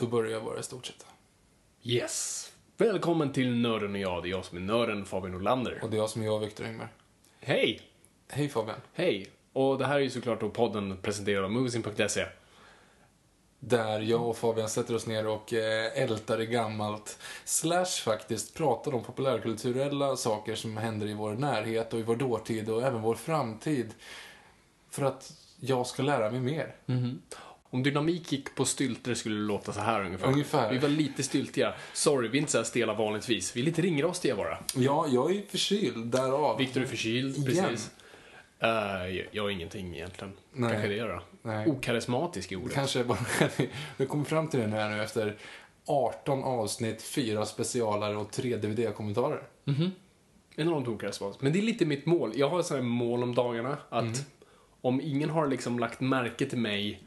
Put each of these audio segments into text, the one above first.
Då börjar jag bara i stort sett. Yes. Välkommen till Nörden och jag. Det är jag som är nörden, Fabian Olander. Och det är jag som är jag, Viktor Engberg. Hej! Hej Fabian. Hej! Och det här är ju såklart då podden presenterad av Moviesin.se. Där jag och Fabian sätter oss ner och eh, ältar i gammalt. Slash faktiskt pratar om populärkulturella saker som händer i vår närhet och i vår dåtid och även vår framtid. För att jag ska lära mig mer. Om dynamik gick på stylter skulle det låta så här ungefär. Ungefär. Vi var lite styltiga. Sorry, vi är inte så här stela vanligtvis. Vi är lite ringrostiga bara. Ja, jag är förkyld, därav. Viktor är förkyld, Igen. precis. Uh, jag, jag har ingenting egentligen. Nej. Kanske det då. Nej. Okarismatisk i ordet. Kanske bara... Vi kommer fram till det nu här nu efter 18 avsnitt, 4 specialare och 3 DVD-kommentarer. Enormt okarismatisk. Men det är lite mitt mål. Jag har sådana mål om dagarna att Mm. om ingen har liksom lagt märke till mig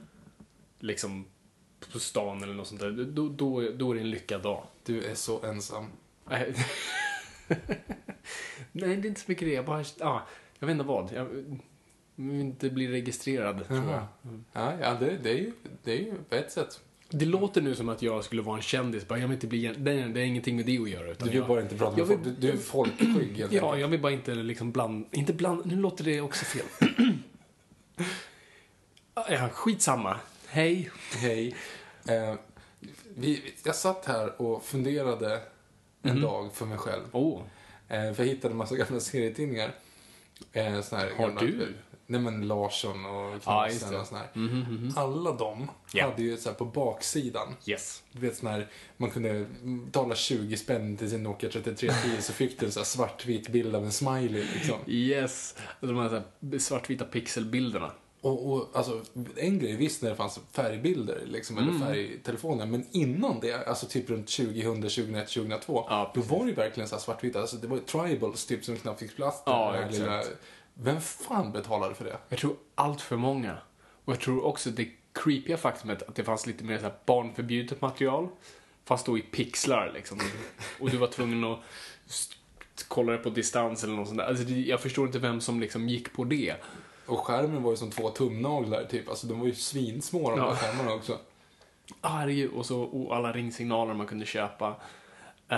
liksom på stan eller något sånt där, då, då, då är det en lyckad dag. Du är så ensam. Nej, det är inte så mycket det. Jag bara, ja, jag vet inte vad. Jag vill inte bli registrerad, tror jag. Ja, ja det, det, är ju, det är ju på ett sätt. Det låter nu som att jag skulle vara en kändis. Bara, jag vill inte bli en, nej, det har ingenting med det att göra. Utan Du vill jag, bara inte prata med vill- folk. Du, du är folkskygg helt Ja, jag vill bara inte liksom bland... Inte bland... Nu låter det också fel. ja, skitsamma. Hej. Hej. Eh, vi, jag satt här och funderade en dag för mig själv. Oh. Eh, för jag hittade en massa gamla serietidningar. Eh, såna här Har gamla, du? Nej men Larsson och Knutsen det. och såna här. Alla de Ja. hade ju så här på baksidan. Yes. Du vet sån här, man kunde betala 20 spänn till sin Nokia 3310 så fick du en svartvit bild av en smiley liksom. Yes. De här, så här svartvita pixelbilderna. Och, och alltså, en grej visst när det fanns färgbilder liksom, Mm. eller färgtelefoner, men innan det, alltså typ runt 2000, 2001, 2002, Ja, då var det ju verkligen så här svartvita. Alltså, det var ju tribals typ som knappt fick plats. Ja, exakt. Vem fan betalade för det? Jag tror allt för många. Och jag tror också det creepiga faktumet att det fanns lite mer så här barnförbjudet material. Fast då i pixlar liksom. Och du var tvungen att kolla det på distans eller något sånt där. Alltså, jag förstår inte vem som liksom gick på det. Och skärmen var ju som två tumnaglar typ, alltså de var ju svinsmå de Ja. där skärmarna också. Herregud. Och så och alla ringsignaler man kunde köpa. Uh,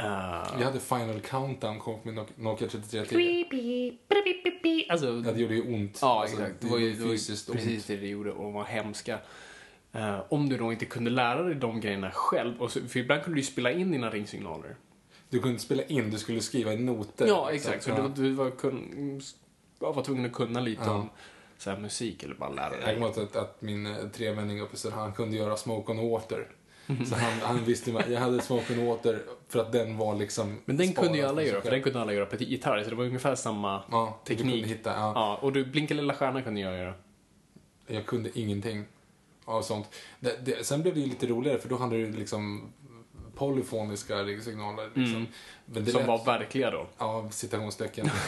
Jag hade Final Countdown kom med Nok- Nokia 3310. Alltså, Ja, det gjorde ju ont. Ja, Alltså, exakt. Det var ju, det var ju fysiskt ont. precis det det gjorde och var hemska. Eh, om du då inte kunde lära dig de grejerna själv, och så, för ibland kunde du ju spela in dina ringsignaler. Du kunde inte spela in, du skulle skriva i noter. Ja, exakt. Så Ja. du, du var, kun, var tvungen att kunna lite Ja. om så här, musik eller bara lära Jag dig. kommer ihåg att, att min eh, trevänning uppe i Söderhamn kunde göra Smoke on Water. Så han, han visste jag hade Smoke on Water för att den var liksom... Men den kunde ju alla göra, för den kunde alla göra på gitarr, så det var ungefär samma Ja, teknik. hitta, ja. Ja, och du, Blinka lilla stjärna kunde jag göra. Jag kunde ingenting av sånt. Det, det, sen blev det ju lite roligare för då hade du liksom polyfoniska signaler. Liksom. Men det Mm. Som lät- var verkliga då. Ja, citationstecken.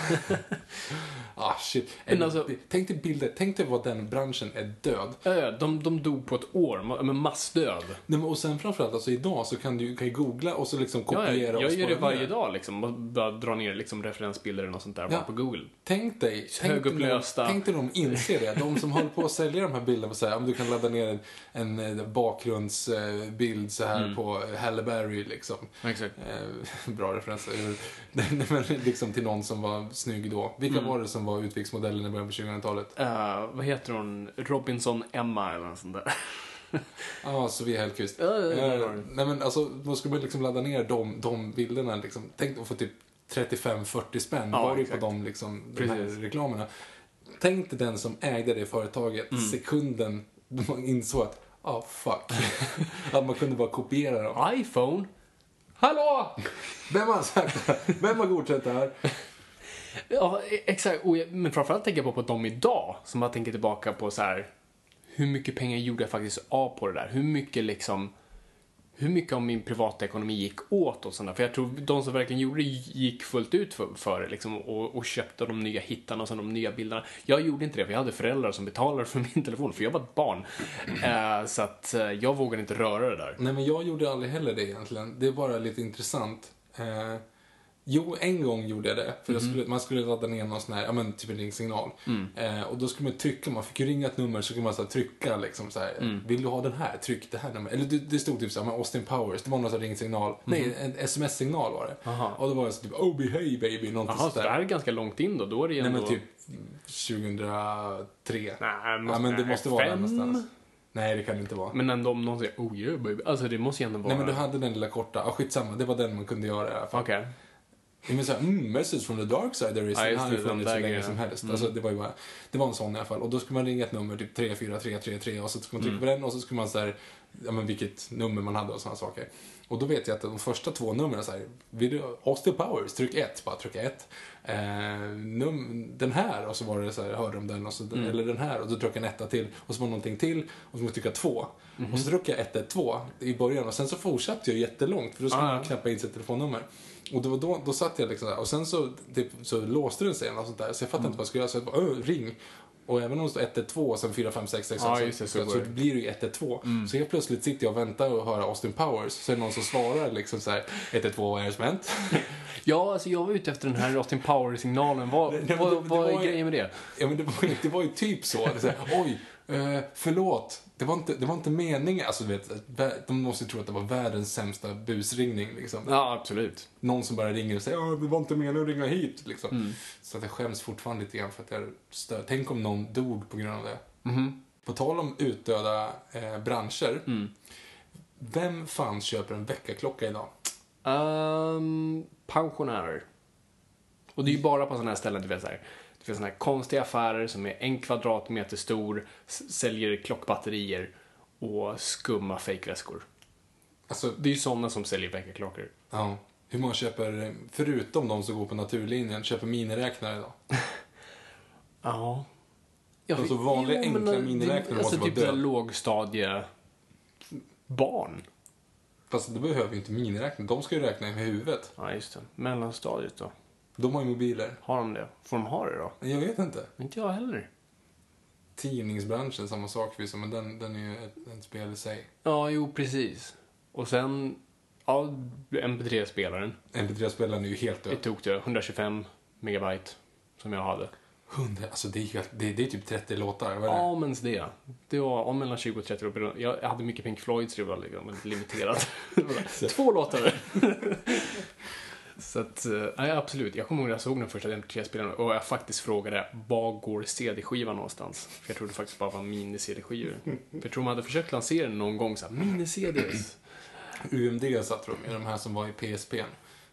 Ah, shit. Men alltså- tänk dig bilder, tänk dig vad den branschen är död. Ö, De, de dog på ett år, med massdöd. Nej, men och sen framförallt, alltså idag så kan du kan ju googla och så liksom Ja, kopiera jag, och jag gör det varje ner. dag liksom. och Bara dra ner liksom referensbilder eller något sånt där Ja. på Google. Tänk dig, tänk dig, Högupplösta. när- tänk dig de inser det. De som håller på att sälja de här bilderna och säger om du kan ladda ner en, en eh, bakgrundsbild så här på Halle Berry liksom. Exakt. Eh, bra referens. Eh, men liksom till någon som var snygg då. Vilka Mm. var det som var utviksmodellen i början på 2000-talet? Uh, vad heter hon? Robinson Emma eller något sånt där. Ja, Sofia Hellqvist. Ja, ja, ja, Eh, ja. Nej men alltså, då skulle man liksom ladda ner de, de bilderna liksom. Tänk att få typ 35-40 spänn Ja, exakt. på de, liksom, de här reklamerna. Tänk dig den som ägde det företaget Mm. sekunden man insåg att, ah fuck. att man kunde bara kopiera dem. iPhone? Hallå! Vem har sagt det? Vem har godkänt det här? Ja, exakt. Men framförallt tänker jag på, på dem idag, som jag tänker tillbaka på så här. Hur mycket pengar gjorde jag faktiskt av på det där? Hur mycket liksom... Hur mycket av min privatekonomi gick åt och sådär? För jag tror de som verkligen gjorde det gick fullt ut för, för det liksom och, och köpte de nya hittarna och sen de nya bilderna. Jag gjorde inte det, för jag hade föräldrar som betalade för min telefon, för jag var ett barn. Eh, så att eh, jag vågade inte röra det där. Nej, men jag gjorde aldrig heller det egentligen. Det är bara lite intressant. Eh, jo, en gång gjorde jag det. För jag skulle, man skulle ladda ner någon sån här, ja men typ en ringsignal. Eh, och då skulle man trycka, man fick ju ringa ett nummer så kunde man så här, trycka liksom så här. Vill du ha den här? Tryck det här numret. Eller det, det stod typ så här, Austin Powers, det var någon sån ringsignal. Nej, en sms-signal var det. Aha. Och då var det så typ, oh hey baby, någonting Jaha, sånt så det där. här är ganska långt in då? Då är det ju Nej ändå... men typ 2003. Nej, ja men det måste vara där någonstans. Nej, det kan det inte vara. Men ändå om någon säger oh yeah baby. Alltså det måste ju ändå vara... Nej men du hade den lilla korta, ah, skitsamma, det var den man kunde göra i alla fall. Okej. Jag menar såhär, mm, message from the dark side there is, Ja, just har ju den funnits hur länge som helst. Mm. Alltså, det var ju bara, det var en sån i alla fall. Och då skulle man ringa ett nummer, typ 34333 och så skulle man trycka Mm. på den och så skulle man såhär, ja men vilket nummer man hade och sådana saker. Och då vet jag att de första två numren såhär, vill du, Austin Powers, tryck ett, bara trycka ett. Eh, num, den här, och så var det så här, hörde de den, och så, Mm. eller den här, och då tryckte jag en etta till, och så var det någonting till, och så måste jag trycka två. Mhm. Och så tryckte jag 112 i början, och sen så fortsatte jag jättelångt, för då skulle Ah, man knappa in sitt telefonnummer. Och då, då, då satt jag liksom där, och sen så, typ, så låste den sig eller sånt där, så jag fattade inte vad jag skulle göra, så jag bara, "Ö, ring. Och även om det står 112 och sen 4, 5, 6, 6, Ja, 6, just det, så så, så det. blir det ju 112. Så helt plötsligt sitter jag och väntar och hör Austin Powers, så är det någon som svarar liksom så här 112, vad är det som hänt? Ja, alltså jag var ute efter den här Austin Power-signalen. Vad, Nej, men vad, det- det vad var är grejen med det? Ja men det var, ju- det var ju typ så. Det så här, Oj, eh, förlåt. Det var, inte, det var inte meningen. Alltså du vet, de måste ju tro att det var världens sämsta busringning liksom. Ja, absolut. Någon som bara ringer och säger ja det var inte meningen att ringa hit liksom. Mm. Så att jag skäms fortfarande lite grann för att jag stör. Tänk om någon dog på grund av det. Mhm. På tal om utdöda eh, branscher. Mm. Vem fan köper en väckarklocka idag? Um, pensionärer. Och det är ju bara på sådana här ställen, du vet så här. Det finns sådana här konstiga affärer som är en kvadratmeter stor, säljer klockbatterier och skumma fejkväskor. Alltså, Det är ju sådana som säljer väckarklockor. ja. Hur många köper, förutom de som går på naturlinjen, köper miniräknare idag? Ja. Ja, Alltså, vanliga enkla men, eh, miniräknare det- måste alltså, vara typ så här död. lågstadie barn. Fast det behöver ju inte miniräknare. De ska ju räkna med huvudet. Ja, just det. Mellanstadiet då? De har ju mobiler. Har de det? Får de ha det då? Jag vet inte. Inte jag heller. Tidningsbranschen, samma sak förvisso, men den, den är ju ett, ett spel i sig. Ja, jo, precis. Och sen, ja, MP3-spelaren. MP3-spelaren är ju helt Det död. tog det 125 megabyte som jag hade. 100, alltså det är, ju det, det är typ 30 låtar, vad är det? Ja, men det. Det var om mellan 20 och 30 år. Jag hade mycket Pink Floyd så det var liksom limiterat. Det Två låtar. så att, eh, nej absolut. Jag kommer ihåg när jag såg den första MP3-spelaren och jag faktiskt frågade var går CD-skivan någonstans? För jag trodde faktiskt bara var mini-CD-skivor. För jag tror man hade försökt lansera den någon gång så här, mini-CDs. UMD satte de i de här som var i PSP.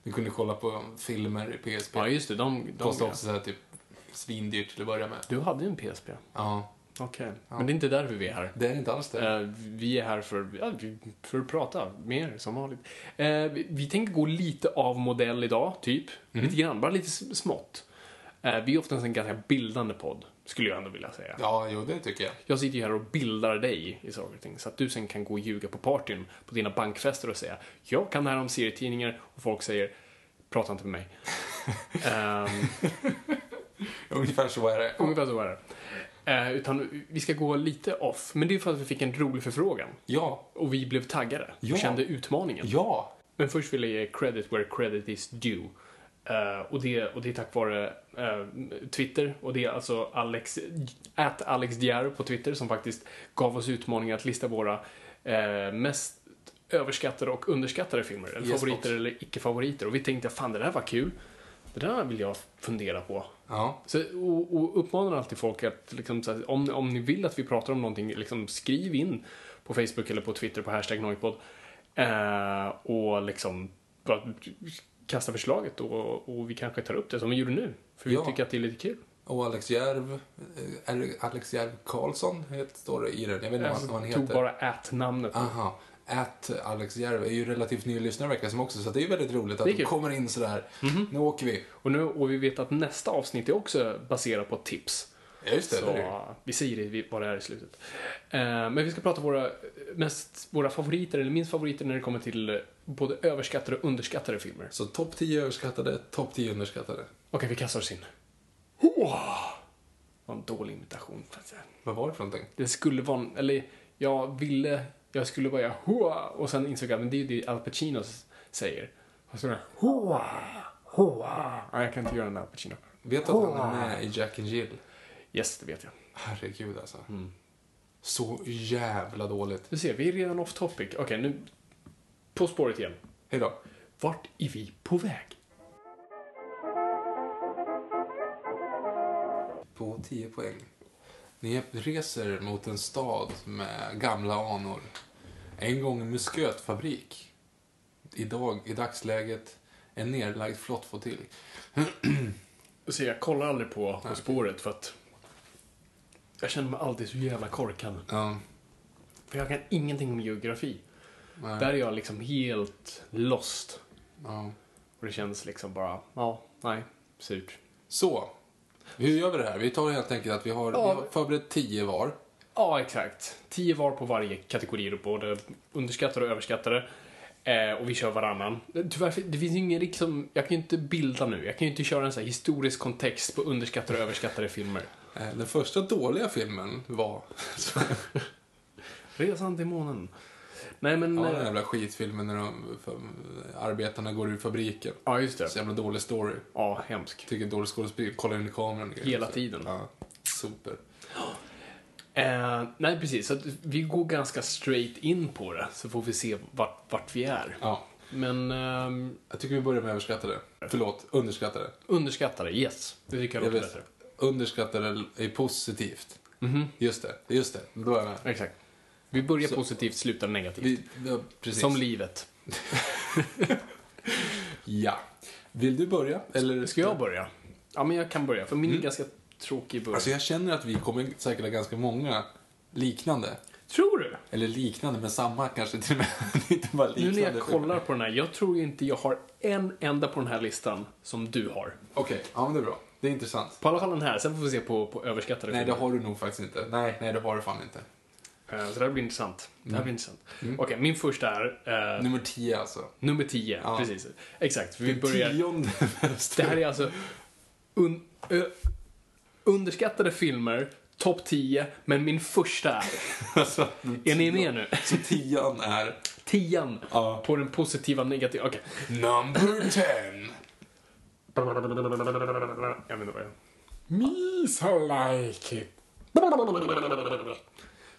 Du kunde kolla på filmer i PSP. Ja, just det. De, de, Kostade också så här typ svindyrt till att börja med. Du hade ju en PSP. Ja, Okej. Men det är inte därför vi är här. det är inte alls det. Eh, vi är här för, ja, för att prata mer som vanligt. Eh, vi, vi tänker gå lite av modell idag, typ. Lite grann, bara lite smått. Eh, vi är oftast en ganska bildande podd, skulle jag ändå vilja säga. Ja, jo det tycker jag. Jag sitter ju här och bildar dig i saker och ting, så att du sen kan gå och ljuga på partyn på dina bankfester och säga jag kan det här om serietidningar och folk säger prata inte med mig. Ehm, Ungefär så är det. Ungefär så är det. Eh, utan vi ska gå lite off, men det är för att vi fick en rolig förfrågan. Ja. Och vi blev taggade och Ja. kände utmaningen. Ja. Men först vill jag ge credit where credit is due. Eh, och, det, och det är tack vare eh, Twitter. Och det är alltså Alex, at Alex Diar på Twitter som faktiskt gav oss utmaningen att lista våra eh, mest överskattade och underskattade filmer. Eller Yes, favoriter box. eller icke-favoriter. Och vi tänkte, fan det där var kul. Det där vill jag fundera på. Ja. Så, och, och uppmanar alltid folk att liksom, här, om, om ni vill att vi pratar om någonting, liksom, skriv in på Facebook eller på Twitter på hashtag Noipod. Eh, och liksom bara kasta förslaget och, och vi kanske tar upp det som vi gjorde nu. För vi Ja. tycker att det är lite kul. Och Alex Järv, eh, Alex Järv Karlsson står det i den. Jag vet inte vad vad han tog heter. bara at-namnet. Aha. Att Alex Järv är ju relativt ny lyssnare verkar som också, så det är väldigt roligt att de kommer in sådär. Nu åker vi. Och, nu, och vi vet att nästa avsnitt är också baserat på tips. Ja, just det. Så det ju. vi säger det vad det är i slutet. Eh, men vi ska prata våra, mest, våra favoriter, eller minst favoriter när det kommer till både överskattade och underskattade filmer. Så topp 10 överskattade, topp 10 underskattade. Okej, vi kastar oss in. Wow. Det var en dålig imitation. Vad var det för någonting? Det skulle vara, eller jag ville, jag skulle börja hoa och sen insåg jag att men det är ju det Al Pacino säger. Och så hoa, hoa. Ja, jag kan inte göra där Al Pacino. Vet du att han är med i Jack and Jill? Yes, det vet jag. Herregud alltså. Så jävla dåligt. Du ser, vi är redan off topic. Okej, nu på spåret igen. Hej då. Vart är vi på väg? På 10 poäng. Ni reser mot en stad med gamla anor. En gång en muskötfabrik. Idag, i dagsläget, en nedlagd flottflottilj. Ser, jag kollar aldrig på På spåret för att jag känner mig alltid så jävla korkad. Ja, För jag kan ingenting om geografi. nej, Där är jag liksom helt lost. ja. Och det känns liksom bara, ja, nej, surt. Så, hur gör vi det här? Vi tar helt enkelt att vi har, vi har förberett 10 var. Ja, exakt. Tio var på varje kategori, både underskattade och överskattade. Eh, och vi kör varannan. Tyvärr, det finns ingen liksom, jag kan ju inte bilda nu. Jag kan ju inte köra en sån här historisk kontext på underskattade och överskattade filmer. Eh, Den första dåliga filmen var Resan till månen. Nej men, ja, den jävla skitfilmen när de, för, arbetarna går ur fabriken. ja just Så det. jävla dålig story. Ja, hemsk. Tycker dålig skådespel, kollar in i kameran. och grejer. Hela Så, tiden. Ja, super. Eh, nej, precis. Så vi går ganska straight in på det, så får vi se vart, vart vi är. Ja, Men ehm, jag tycker vi börjar med överskattade. Förlåt, underskattade. underskattade, yes. Det tycker jag låter bättre. underskattade är positivt. Mhm, Just det, just det. Då är jag med. exakt. Vi börjar Så- positivt, slutar negativt. Vi, ja, precis. Som livet. Ja. Vill du börja? Eller Ska jag börja? Ja, men jag kan börja, för min är ganska tråkig början. Alltså jag känner att vi kommer säkert ha ganska många liknande. Tror du? Eller liknande, men samma kanske till och med. inte bara Nu liknande. när jag kollar på den här, jag tror inte jag har en enda på den här listan som du har. Okej, ja men det är bra. Det är intressant. På alla fall den här, sen får vi se på, på överskattade Nej, det filmer. har du nog faktiskt inte. Nej, nej det har du fan inte. Eh, Så det här blir intressant. Det här Mm. blir intressant. Okej, min första är eh, Nummer 10 alltså. nummer 10. Ja. Precis. Exakt, vi börjar... Tionde Det här är alltså un, ö, underskattade filmer, topp 10, men min första är... alltså, Är ni med nu? Så tian är... Tian Ja. på den positiva negativa... Okej. Number 10. Jag vet inte vad jag... Me so like it.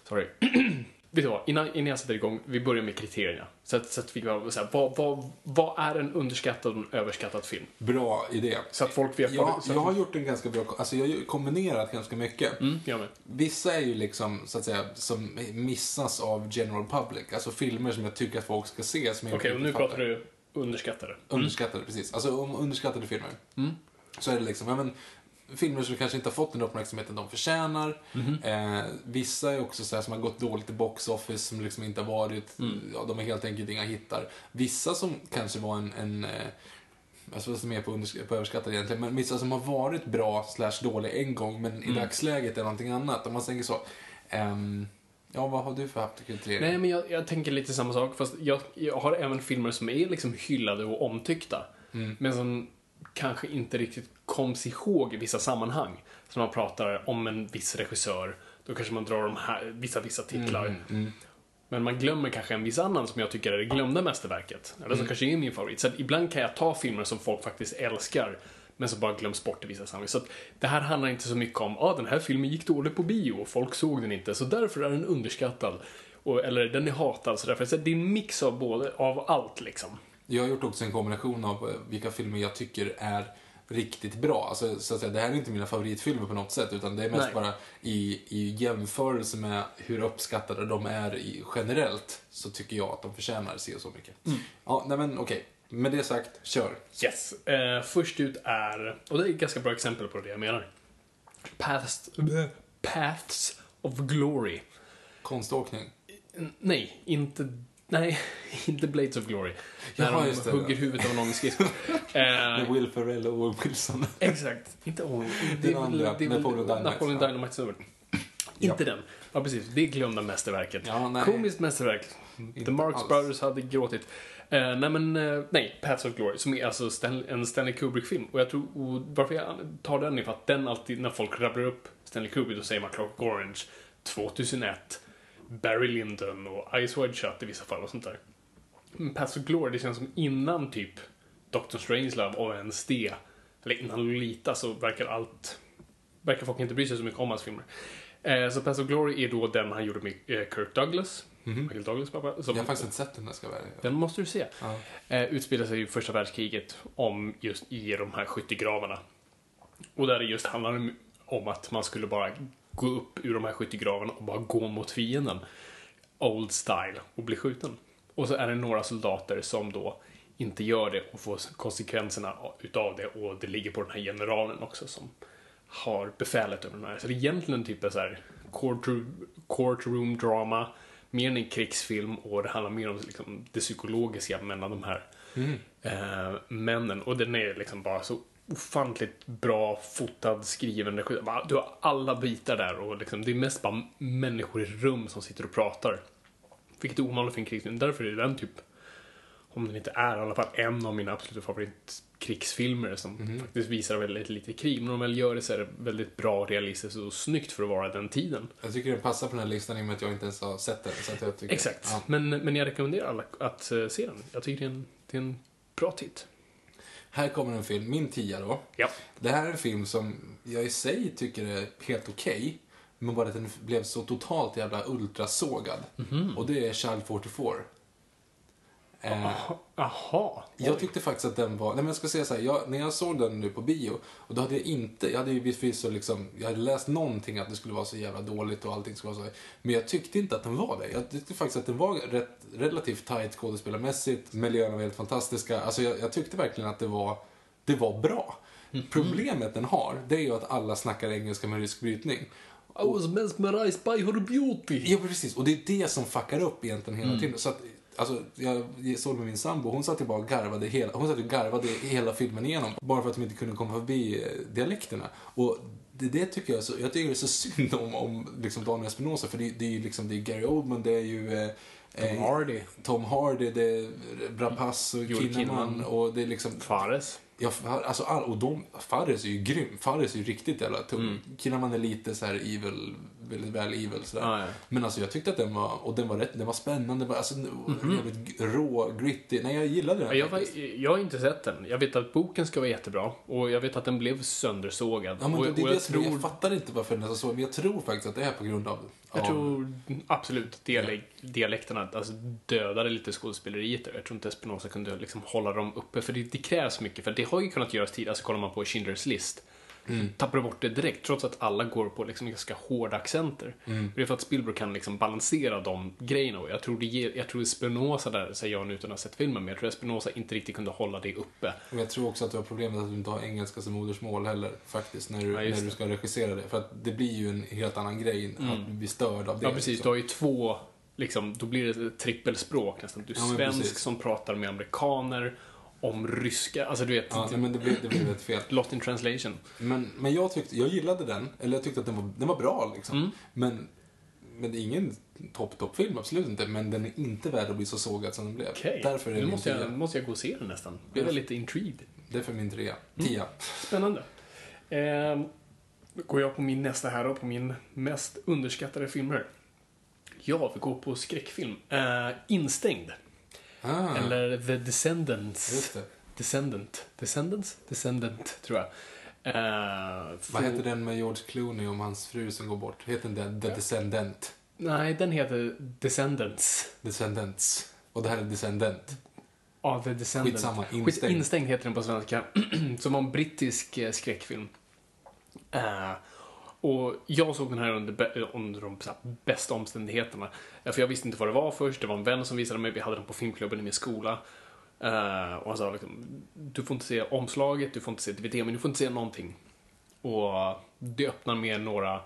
Sorry. Vet du vad, innan, innan jag sätter igång, vi börjar med kriterierna. Så att, så att vi kan så här, vad, vad, vad är en underskattad och en överskattad film? Bra idé. Så att folk vet Jag, vad det... Jag har gjort en ganska bra... Alltså jag har kombinerat ganska mycket. mm, jag med. Vissa är ju liksom, så att säga, som missas av general public. Alltså filmer som jag tycker att folk ska se. Okej, och inte nu fattar. pratar du underskattade. Underskattade, precis. Alltså om underskattade filmer. Så är det liksom, ja men, filmer som kanske inte har fått den uppmärksamheten de förtjänar. Eh, vissa är också så här, som har gått dåligt i box office, som liksom inte har varit, ja de är helt enkelt inga hittar. Vissa som kanske var en, en Alltså vad som är på, på överskattade egentligen, men vissa som har varit bra slash dåliga en gång, men i dagsläget är någonting annat. Om man tänker så. ehm, ja, vad har du för haft kriterier? Nej, men jag, jag tänker lite samma sak. Fast jag, jag har även filmer som är liksom hyllade och omtyckta. Mm. Men som kanske inte riktigt koms ihåg i vissa sammanhang. Så man pratar om en viss regissör, då kanske man drar de här, vissa, vissa titlar. Men man glömmer kanske en viss annan som jag tycker är det glömda mästerverket. Eller som kanske är min favorit. Så att ibland kan jag ta filmer som folk faktiskt älskar, men som bara glöms bort i vissa sammanhang. Så att det här handlar inte så mycket om, ah, den här filmen gick dåligt på bio och folk såg den inte, så därför är den underskattad. Och, eller den är hatad, så därför. Så det är en mix av både, av allt liksom. Jag har gjort också en kombination av eh, vilka filmer jag tycker är riktigt bra. Alltså, så att säga, det här är inte mina favoritfilmer på något sätt, utan det är mest Nej. bara i, i jämförelse med hur uppskattade de är i, generellt, så tycker jag att de förtjänar se och så mycket. Ja, nej men okej. Med det sagt, kör. Yes. Eh, först ut är, och det är ett ganska bra exempel på det jag menar. Paths, Paths of Glory. Konståkning. Nej, inte, nej, inte Blades of Glory. När Jaha, de det. hugger huvudet av någon med skridskor. Med eh, Will Ferrell och Owen Wilson. exakt. Inte Owen. Den andra, Napoleon Dynamite. Napoleon Ja. Dynamite snubben. Inte den. Ja, precis. Det glömda mästerverket. Ja, nej. Komiskt mästerverk. The Marx alls. Brothers hade gråtit. Eh, nej, men eh, nej, Paths of Glory, som är alltså Stan, en Stanley Kubrick-film. Och jag tror, och varför jag tar den är för att den alltid, när folk rabblar upp Stanley Kubrick, då säger man Clockwork Orange, 2001, Barry Lyndon och Eyes Wide Shut i vissa fall och sånt där. Men Paths of Glory, det känns som innan typ Doctor Strangelove och ens det, eller innan Lolita så verkar allt, verkar folk inte bry sig så mycket om hans filmer. Eh, så Paths of Glory är då den han gjorde med eh, Kirk Douglas, Michael Douglas pappa. Som, Jag har faktiskt inte sett den, där ska vara den måste du se. Ja. Eh, utspelar sig i första världskriget om just i de här skyttegravarna. Och där det just handlar om att man skulle bara gå upp ur de här skyttegravarna och bara gå mot fienden. Old style och bli skjuten. Och så är det några soldater som då inte gör det och får konsekvenserna utav det och det ligger på den här generalen också som har befälet över den här. Så det är egentligen typ en så här courtroom, courtroom drama, mer än en krigsfilm och det handlar mer om liksom det psykologiska mellan de här eh, männen. Och den är liksom bara så ofantligt bra fotad, skriven, regi- Du har alla bitar där och liksom, det är mest bara människor i rum som sitter och pratar. Vilket är ovanligt för en krigsfilm. Därför är den typ, om den inte är i alla fall en av mina absoluta favoritkrigsfilmer som faktiskt visar väldigt lite krig. Men om väl gör det så är det väldigt bra, realistiskt och snyggt för att vara den tiden. Jag tycker den passar på den här listan i och med att jag inte ens har sett den. Så jag tycker, Exakt. Ja. Men, men jag rekommenderar alla att eh, se den. Jag tycker det är en, det är en bra titt. Här kommer en film, min tia då. Ja. Det här är en film som jag i sig tycker är helt okej. men bara att den blev så totalt jävla ultrasågad. Mhm. Och det är Child 44. Eh, Jaha. jag tyckte faktiskt att den var, nej men jag ska säga så här, jag, när jag såg den nu på bio, och då hade jag inte, jag hade ju förvisso liksom, jag hade läst någonting att det skulle vara så jävla dåligt och allting skulle vara så, men jag tyckte inte att den var det. Jag tyckte faktiskt att den var rätt, relativt tight skådespelarmässigt, miljöerna var helt fantastiska, alltså jag, jag tyckte verkligen att det var, det var bra. Problemet den har, det är ju att alla snackar engelska med rysk brytning. I was mesmerized by her beauty. Ja, precis. Och det är det som fuckar upp egentligen hela tiden. Så att, alltså, jag såg med min sambo, hon satt ju bara och garvade hela, hon satt och garvade hela filmen igenom. Bara för att de inte kunde komma förbi eh, dialekterna. Och det, det tycker jag, så, jag tycker det är så synd om, om liksom Daniel Espinosa, för det, det är ju liksom, det är Gary Oldman, det är ju eh, Tom eh, Hardy. Tom Hardy, det är Rapace och Kinnaman och det är liksom Fares. Ja, alltså, all, och de, Fares är ju grym. Fares är ju riktigt jävla tung. Mm. Kinnaman är lite så här evil, väldigt väl evil sådär. Ja, ja. Men alltså jag tyckte att den var, och den var rätt, den var spännande, bara, alltså jävligt g- rå, gritty. Nej, jag gillade den Ja, Jag, var, jag har inte sett den. Jag vet att boken ska vara jättebra och jag vet att den blev söndersågad. Ja, men och, det, och det jag, tror, jag fattar inte varför den är så, men jag tror faktiskt att det är på grund av... jag av tror absolut dialek, dialekterna alltså, dödade lite skådespeleriet där. Jag tror inte Espinosa kunde liksom hålla dem uppe, för det, det krävs mycket. För det har ju kunnat göras tidigare, alltså kollar man på Schindler's list. Mm. Tappar bort det direkt, trots att alla går på liksom ganska hårda accenter. Mm. Det är för att Spielberg kan liksom balansera de grejerna. Och jag tror, det ger, jag tror Espinosa där, säger jag nu utan att ha sett filmen, men jag tror Espinosa inte riktigt kunde hålla det uppe. Och jag tror också att du har problemet att du inte har engelska som modersmål heller, faktiskt, när du, Ja, när du ska regissera det. För att det blir ju en helt annan grej, att du blir störd av det. Mm. Ja, precis. liksom. Du har ju två, liksom, då blir det trippelspråk nästan. Du är Ja, svensk som pratar med amerikaner, om ryska, alltså du vet, Ja, nej, men det blir, det blir rätt fel. lost in translation. Men, men jag tyckte, jag gillade den, eller jag tyckte att den var, den var bra liksom. Mm. Men men det är ingen topp-topp-film, absolut inte. Men den är inte värd att bli så sågad som den blev. Okej, det nu måste jag, måste jag gå och se den nästan. Blev jag lite intrigued. Det är för min trea. Mm. Tia. Spännande. Eh, då går jag på min nästa här då, på min mest underskattade filmer. Ja, vi går på skräckfilm. Eh, Instängd. Ah, Eller The Descendants. Descendant. Descendants? Descendant, tror jag. Eh, Vad heter den med George Clooney om hans fru som går bort? Heter den The Descendant? Nej, den heter Descendants. Descendants. Och det här är Descendant. Ja, The Descendant. Skitsamma, Skit, Instängd. instängd heter den på svenska. som en brittisk eh, skräckfilm. Eh, och jag såg den här under, under de bästa omständigheterna. För jag visste inte vad det var först. Det var en vän som visade mig. Vi hade den på filmklubben i min skola. Eh, och han sa liksom, du får inte se omslaget, du får inte se DVD, men du får inte se någonting. Och det öppnar med några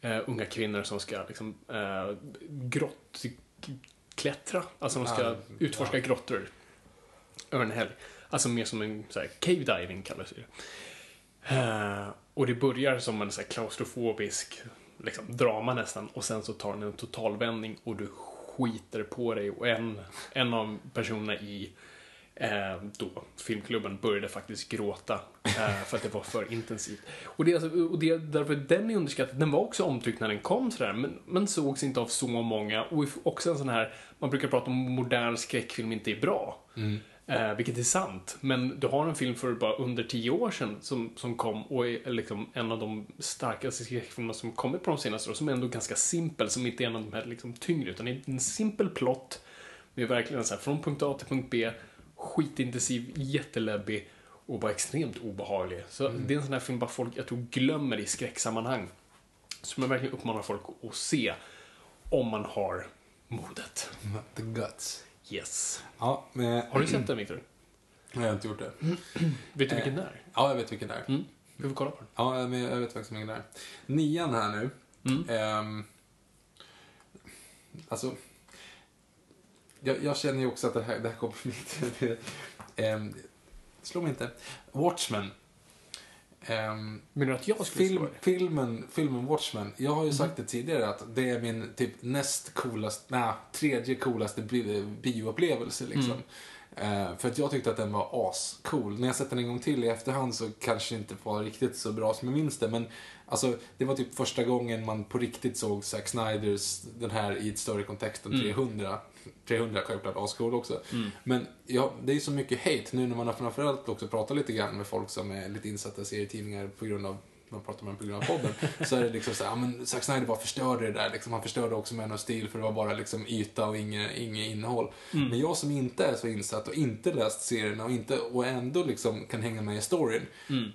eh, unga kvinnor som ska liksom, eh, grottklättra. Alltså de ska Ja, utforska grottor över en helg. Alltså mer som en så här, cave diving kallas det. Och det börjar som en så här, klaustrofobisk liksom, drama nästan och sen så tar den en totalvändning och du skiter på dig och en, en av personerna i eh, då, filmklubben började faktiskt gråta eh, för att det var för intensivt. Och, det, är alltså, och det, därför den är underskattad. Den var också omtyckt när den kom sådär, men, men sågs inte av så många. Och också en sån här, man brukar prata om modern skräckfilm inte är bra. Mm. Eh, vilket är sant. Men du har en film för bara under tio år sedan som, som kom och är liksom en av de starkaste skräckfilmerna som kommit på de senaste åren. Som är ändå ganska simpel, som inte är en av de här liksom tyngre. Utan det är en simpel plott. Med verkligen så här, från punkt A till punkt B. Skitintensiv, jätteläbbig och bara extremt obehaglig. Så det är en sån här film bara folk, jag tror, glömmer i skräcksammanhang. Som jag verkligen uppmanar folk att se. Om man har modet. The Guts. Yes. Ja, men... Har du sett den, Victor? Jag har inte gjort det. Vet du vilken det är? Ja, jag vet vilken det är. Mm. Vi får kolla på den. Ja, men jag vet faktiskt vilken det är. Nian här nu. Mm. Ehm, alltså, jag, jag känner ju också att det här, det här kommer bli. Um, slå mig inte. Watchmen. Um, Menar du att jag skulle film, slå dig? filmen, filmen Watchmen. Jag har ju sagt det tidigare att det är min typ näst coolaste, nej, tredje coolaste bi- bioupplevelse liksom. Eh, för att jag tyckte att den var ascool. När jag sett den en gång till i efterhand så kanske inte var riktigt så bra som jag minns det. Men alltså, det var typ första gången man på riktigt såg Zack Snyders, den här i ett större kontext än 300. 300 självklart ascool också. Men ja, det är så mycket hate nu när man har framförallt också pratat lite grann med folk som är lite insatta i serietidningar på grund av man pratar med dem på grund av podden, så är det liksom såhär, ja men Zack Snyder bara förstörde det där liksom. Han förstörde också Man of Steel för det var bara liksom yta och inget, inget innehåll. Men jag som inte är så insatt och inte läst serierna och, inte, och ändå liksom kan hänga med i storyn,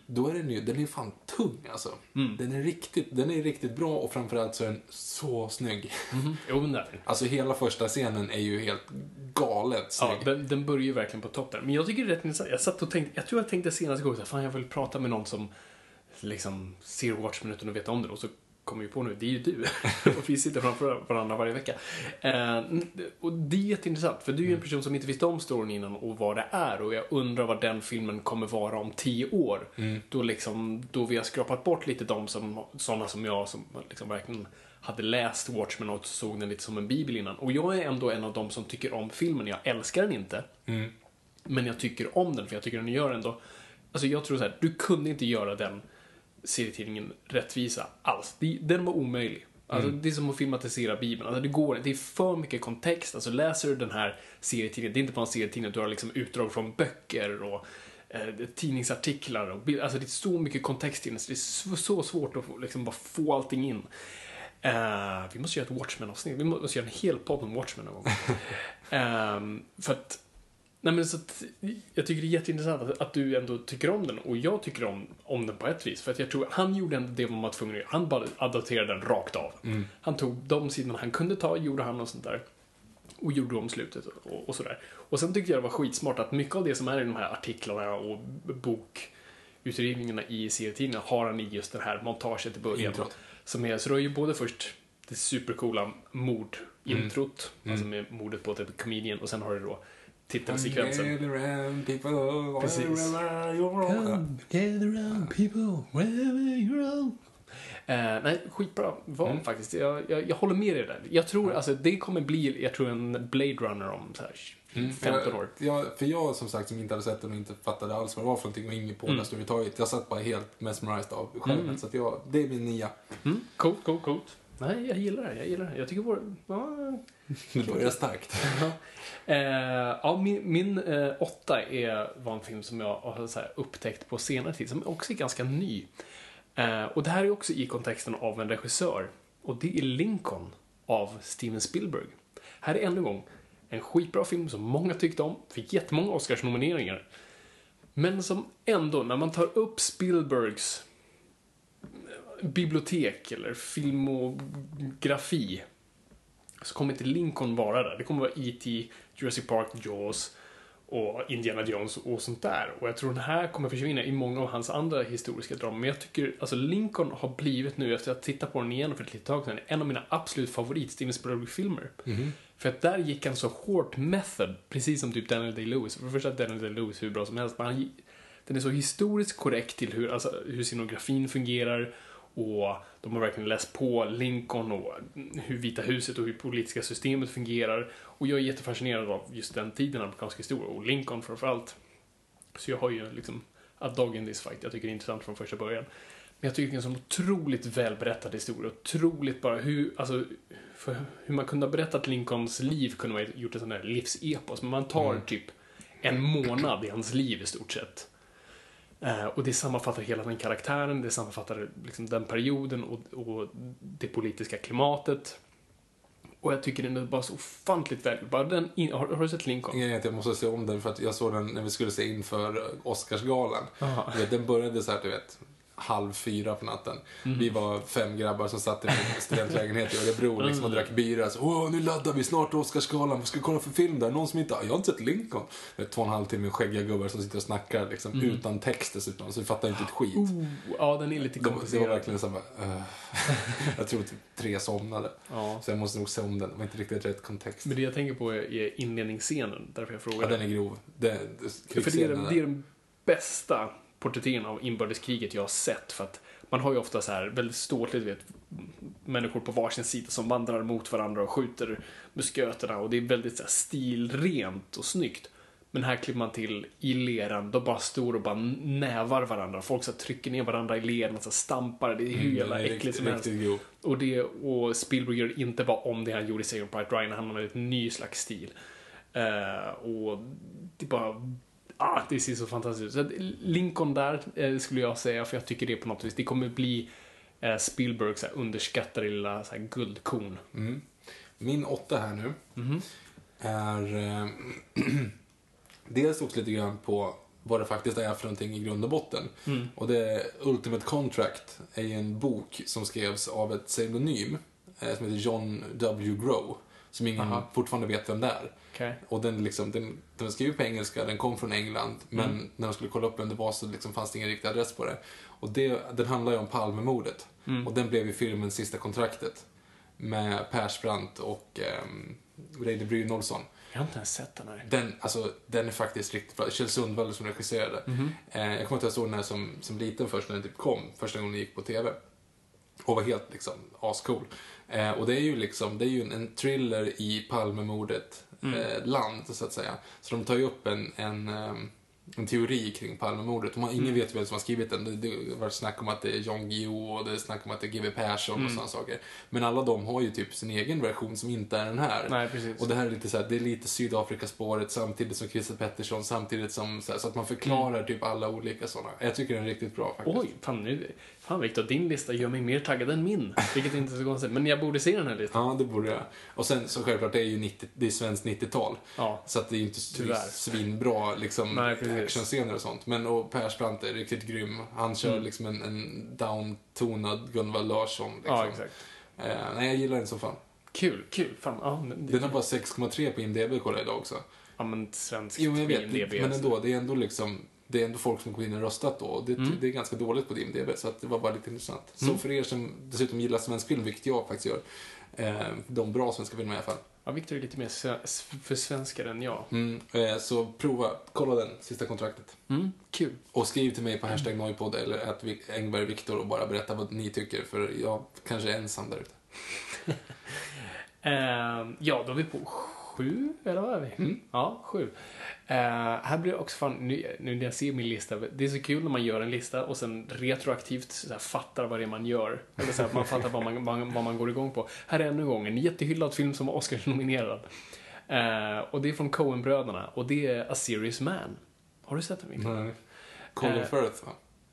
då är den ju, den är fan tung alltså. Den, är riktigt, den är riktigt bra och framförallt så är den så snygg. Mhm. Jo, men där. Alltså hela första scenen är ju helt galet snygg. Ja, den, den börjar ju verkligen på topp där. Men jag tycker det är rätt intressant. Jag satt och tänkte, jag tror jag tänkte senast igår, fan jag vill prata med någon som liksom ser Watchmen utan att veta om det. Och så kommer vi på nu, det är ju du. och vi sitter framför varandra varje vecka. Eh, och det är jätteintressant, för du är ju en person som inte visste om storyn innan och vad det är. Och jag undrar vad den filmen kommer vara om tio år. Då, liksom, då vi har skrapat bort lite de som, sådana som jag som liksom verkligen hade läst Watchmen och såg den lite som en bibel innan. Och jag är ändå en av de som tycker om filmen. Jag älskar den inte. Men jag tycker om den, för jag tycker den gör ändå... Alltså jag tror så här, du kunde inte göra den serietidningen rättvisa alls. Den var omöjlig. Alltså, Det är som att filmatisera Bibeln. Alltså, det går. Det är för mycket kontext. Alltså, läser du den här serietidningen, det är inte bara en serietidning, du har liksom utdrag från böcker och eh, tidningsartiklar. Och, bild- alltså, det är så mycket kontext i den, så det är så, så svårt att få, liksom, bara få allting in. Eh, vi måste göra ett Watchmen-avsnitt. Vi måste göra en hel podd om Watchmen någon gång. Ehm, för att Nej, men så att, jag tycker det är jätteintressant att, att du ändå tycker om den och jag tycker om, om den på ett vis. För att jag tror han gjorde ändå det man var tvungen att göra. Han bara adapterade den rakt av. Han tog de sidorna han kunde ta, gjorde han och sånt där. Och gjorde om slutet och, och sådär. Och sen tyckte jag det var skitsmart att mycket av det som är i de här artiklarna och bokutredningarna i serietidningarna har han i just det här montaget i början. Introt. Som är, så du har ju både först det supercoola mordintrot, alltså med mordet på typ comedian och sen har du då titelsekvensen. Gather around people, Precis. gather around people, wherever you're all. Eh, nej, skitbra val Mm. faktiskt. Jag, jag, jag håller med dig där. Jag tror, alltså det kommer bli, jag tror en Blade Runner om så här Mm, 15 år. Jag, för jag som sagt som inte hade sett den och inte fattade alls vad det var för någonting och ingen på Mm. mm. överhuvudtaget. Jag satt bara helt mesmerized av skärmen. Mm. Så att jag, det är min nia. Mm, coolt, coolt, coolt. Nej, jag gillar det. Jag gillar det. Jag tycker vår... Ja, Nu börjar det starkt. Eh, ja, min min eh, åtta är, var en film som jag har så här, upptäckt på senare tid, som också är ganska ny. Eh, och det här är också i kontexten av en regissör. Och det är Lincoln av Steven Spielberg. Här är ännu en gång en skitbra film som många tyckte om, fick jättemånga Oscarsnomineringar. Men som ändå, när man tar upp Spielbergs eh, bibliotek eller filmografi så kommer inte Lincoln vara där. Det kommer vara E.T., Jurassic Park, Jaws och Indiana Jones och sånt där. Och jag tror den här kommer försvinna i många av hans andra historiska drama. Men jag tycker, alltså Lincoln har blivit nu, efter att titta på den igen för ett litet tag sedan, en av mina absolut favorit Steven Spielberg-filmer. För att där gick han så hårt method, precis som typ Daniel Day-Lewis. För det första Daniel Day-Lewis hur bra som helst, men han, den är så historiskt korrekt till hur, alltså, hur scenografin fungerar och de har verkligen läst på Lincoln och hur Vita huset och hur politiska systemet fungerar. Och jag är jättefascinerad av just den tiden, amerikansk historia, och Lincoln framförallt. Så jag har ju liksom a dog in this fight. Jag tycker det är intressant från första början. Men jag tycker det är en sån otroligt välberättad historia. Otroligt bara hur, alltså, hur man kunde ha berättat Lincolns liv kunde man ha gjort en sån där livsepos. Men man tar typ en månad i hans liv i stort sett. Eh, och det sammanfattar hela den karaktären, det sammanfattar liksom den perioden och, och det politiska klimatet. Och jag tycker den är bara så ofantligt väl. Bara den in, har, har du sett Lincoln? Att jag måste se om den för att jag såg den när vi skulle se inför Oscarsgalan. Aha. Du vet, Den började så här, du vet, halv fyra på natten. Vi var fem grabbar som satt i en studentlägenhet i Örebro liksom, och drack bira. Så, Åh, nu laddar vi, snart Oscarsgalan, vad ska vi kolla för film där? Någon som inte, jag har inte sett Lincoln. Det är två och en halv timme skäggiga gubbar som sitter och snackar liksom, utan text dessutom, så vi fattar inte ett skit. Oh, ja, den är lite De, det var komplicerad. verkligen såhär, uh, jag tror typ tre somnade. Ja. Så jag måste nog se om den, det var inte riktigt rätt kontext. Men det jag tänker på är- inledningsscenen, därför jag Ja, frågade. den är grov. Det, det, För det är, krigsscenen den- det är den bästa porträtteringen av inbördeskriget jag har sett. För att man har ju ofta så här väldigt ståtligt, vet, människor på varsin sida som vandrar mot varandra och skjuter musköterna och det är väldigt så här, stilrent och snyggt. Men här klipper man till i leran, de bara står och bara nävar varandra. Folk så här, trycker ner varandra i leran, så här, stampar. Det är hur Mm, jävla är äckligt som helst. Och, det, och Spielberg gör inte bara om det han gjorde i Saving Private Ryan, han har en ny slags stil. Eh, och det bara... Ah, det ser så fantastiskt ut. Så att Lincoln där eh, skulle jag säga, för jag tycker det på något vis, det kommer bli eh, Spielbergs så här, underskattade lilla så här, guldkorn. Mm. Min åtta här nu Mhm. är... Eh, dels också lite grann på vad det faktiskt är för någonting i grund och botten. Mm. Och det är Ultimate Contract är ju en bok som skrevs av ett pseudonym eh, som heter John W. Grow. Som ingen Aha. fortfarande vet vem det är. Okej. Och den, liksom, den, den var skriven på engelska, den kom från England, men Mm. när de skulle kolla upp vem det var så liksom fanns det ingen riktig adress på det. Och det, den handlar ju om Palmemordet. Mm. Och den blev ju filmen Sista kontraktet. Med Persbrandt och um, Reidar Brynolfsson. Jag har inte ens sett den här. Den, alltså, den är faktiskt riktigt bra. Kjell Sundvall som regisserade. Mhm. Eh, jag kommer ihåg att jag såg den här som, som liten först när den typ kom, första gången den gick på TV. Och var helt liksom ascool. Eh, och det är ju liksom, det är ju en, en thriller i Palmemordet eh, land, så att säga. Så de tar ju upp en, en, ehm, en teori kring Palmemordet. Och man, ingen vet vem som har skrivit den. Det, det har varit snack om att det är Jan Guillou och det är snack om att det är G.W. Persson och sådana saker. Men alla de har ju typ sin egen version som inte är den här. Nej, precis. Och det här är lite så här, det är lite Sydafrikaspåret samtidigt som Christer Pettersson, samtidigt som så, här, så att man förklarar typ alla olika sådana. Jag tycker den är riktigt bra faktiskt. Oj, fan, nu, fan Viktor, din lista gör mig mer taggad än min. Vilket inte är så konstigt. Men jag borde se den här listan. Ja, det borde jag. Och sen så självklart, det är ju 90, det är svenskt 90-tal. Ja. Så att det är ju inte Tyvärr. svinbra liksom, Nej, actionscener och sånt. Men och Persbrandt är riktigt grym. Han kör Mm. liksom en, en downtonad Gunvald Larsson. Liksom. Ja, exakt. Eh, nej, jag gillar den så fan. Kul, kul. Fan, ja, men, Den har bara 6,3 på IMDB kollade jag idag också. ja, men svensk Jo, jag vet. IMDb, men alltså. ändå, det är ändå liksom det är ändå folk som går in och röstat då. Och det, Mm. det är ganska dåligt på IMDB, så att det var bara lite intressant. Så Mm. för er som dessutom gillar svensk film, vilket jag faktiskt gör, eh, de bra svenska filmer i alla fall. Ja, Victor är lite mer för svenskare än jag. Mm, eh, så prova, kolla den, sista kontraktet. Mm, kul. Och skriv till mig på hashtag Noipod eller att Engberg Viktor och bara berätta vad ni tycker, för jag kanske är ensam där ute. Ehm, ja, då är vi på sju, eller vad är vi? Mm. Ja, sju. Eh, här blir det också fan, nu, nu när jag ser min lista, det är så kul när man gör en lista och sen retroaktivt så här, fattar vad det är man gör. Eller så här, man fattar vad man, vad, vad man går igång på. Här är ännu en gång en jättehyllad film som var Oscars-nominerad. Eh, och det är från Coen-bröderna och det är A Serious Man. Har du sett den? Victor? Nej. Colin Eh, Firth, va?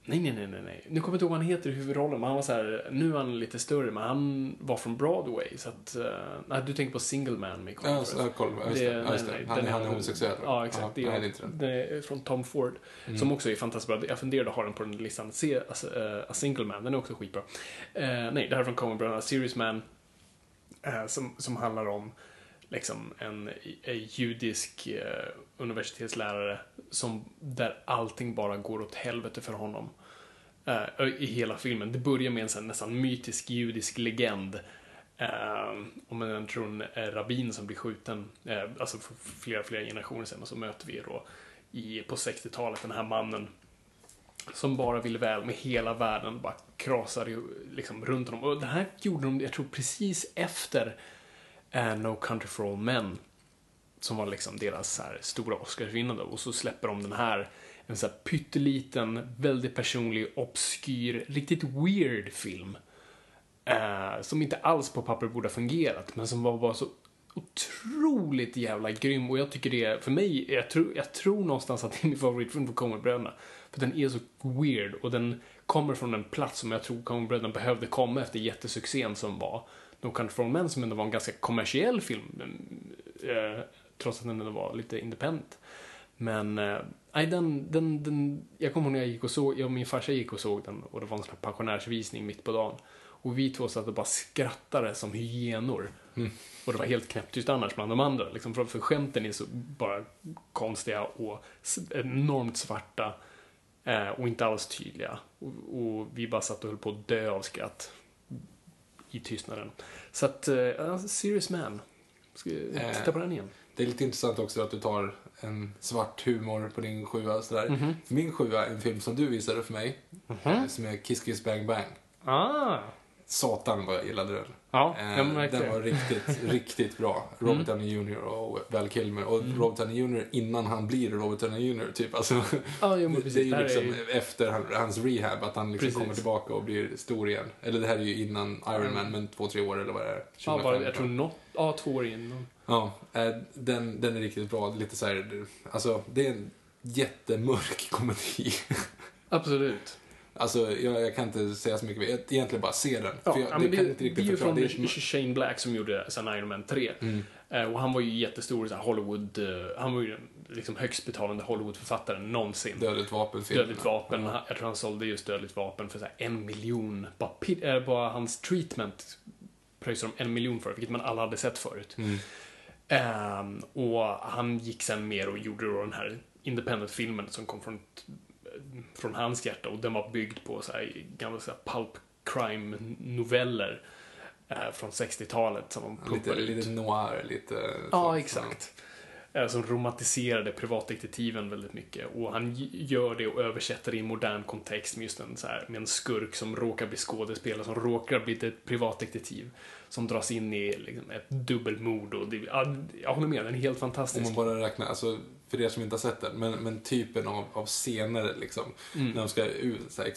Nej, nej, nej, nej, nej. Nu kommer jag inte ihåg vad han heter i huvudrollen, men han var så här, nu är han lite större, men han var från Broadway, så att, uh, nej, du tänker på Single Man med Colin Firth. ja, Colin, det. Ja, just det. Han, den han är homosexuell. Ja, exakt. det, är, nej, det är inte den. det är från Tom Ford, som också är fantastiskt bra. Jag funderade att ha den på den listan. Se uh, A Single Man, den är också skitbra. Uh, nej, det här är från Coen Brothers, Serious Man, uh, som, som handlar om liksom en, en judisk uh, universitetslärare som, där allting bara går åt helvete för honom. Uh, I hela filmen. Det börjar med en sån nästan mytisk judisk legend. Uh, om en, tror en eh, rabbin som blir skjuten, uh, alltså för flera, flera generationer sedan. Och så möter vi då i, på 60-talet den här mannen som bara vill väl med hela världen, bara krasar ju liksom runt honom. Och det här gjorde de, jag tror, precis efter uh, No Country for All Men. Som var liksom deras så här, stora Oscarsvinnande. Och så släpper de den här, en så här pytteliten, väldigt personlig, obskyr, riktigt weird film. Eh, som inte alls på papper borde ha fungerat, men som var bara så otroligt jävla grym. Och jag tycker det för mig, jag tror, jag tror någonstans att det är min favoritfilm på Coenbröderna. För den är så weird och den kommer från en plats som jag tror Coenbröderna behövde komma efter jättesuccén som var No Country for Old Men som ändå var en ganska kommersiell film. Eh, trots att den ändå var lite independent. Men, eh, nej den, den, den, jag kommer ihåg när jag gick och såg, jag och min farsa gick och såg den och det var en sån här pensionärsvisning mitt på dagen. Och vi två satt och bara skrattade som hyenor. Och det var helt knäpptyst annars bland de andra. Liksom, för, för skämten är så bara konstiga och enormt svarta. Eh, och inte alls tydliga. Och, och vi bara satt och höll på att dö av skratt. I tystnaden. Så att, eh, Serious Man. Ska jag titta på den igen. Det är lite intressant också att du tar en svart humor på din sjua. Sådär. Mhm. Min sjua är en film som du visade för mig, eh, som är Kiss Kiss Bang Bang. Ah! Satan vad jag gillade den. Ja, Eh, jag märkte den var. Mm. riktigt, riktigt bra. Robert Downey Jr och Val Kilmer. Och Robert Downey Jr innan han blir Robert Downey Jr. Typ. Alltså, Ja, jo, precis. det är ju här är liksom ju- efter han, hans rehab, att han liksom Precis. kommer tillbaka och blir stor igen. Eller det här är ju innan Iron Mm. Man, men två, tre år eller vad det är. Ja, bara, 2015. jag tror något, ja, två år in. Ja, eh, den, den är riktigt bra. Lite så här, alltså det är en jättemörk komedi. Absolut. Alltså jag, jag kan inte säga så mycket mer. Egentligen bara se den. Ja, för jag, ja, det men kan det, inte det är riktigt ju från Det är Mm. Shane Black som gjorde sen Iron Man 3. Eh, och han var ju jättestor här, Hollywood, eh, han var ju den liksom högst betalande Hollywoodförfattaren någonsin. Dödligt vapen-film. Dödligt vapen, han- jag tror han sålde just Dödligt vapen för så en miljon. Bara, eh, bara hans treatment pröjsade de en miljon för, vilket man alla hade sett förut. Mm. Ehm, och han gick sen mer och gjorde då den här independent-filmen som kom från, från hans hjärta och den var byggd på så här gamla så här pulp crime-noveller eh, från 60-talet som Lite, ut. lite noir, lite... Ja, så. exakt. Eh, Som romantiserade privatdetektiven väldigt mycket. Och han gör det och översätter det i en modern kontext med just en, så här, med en skurk som råkar bli skådespelare, som råkar bli privatdetektiv. Som dras in i liksom, ett dubbelmord och det, ja, jag håller med, den är helt Om fantastisk. man bara räknar, alltså för er som inte har sett den, men, men typen av, av scener liksom. Mm. När de ska så här,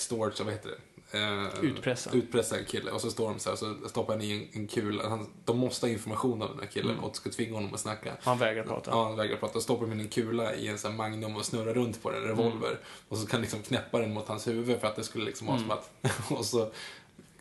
vad heter det? Eh, Utpressa. Utpressa en kille och så står de så här, så stoppar han i en, en kula. Han, de måste ha information av den här killen Mm. och ska tvinga honom att snacka. Han vägrar prata. Ja, han vägrar prata. Då stoppar in en kula i en sån här magnum och snurrar runt på den, en revolver. Mm. Och så kan liksom knäppa den mot hans huvud för att det skulle liksom vara som att... och så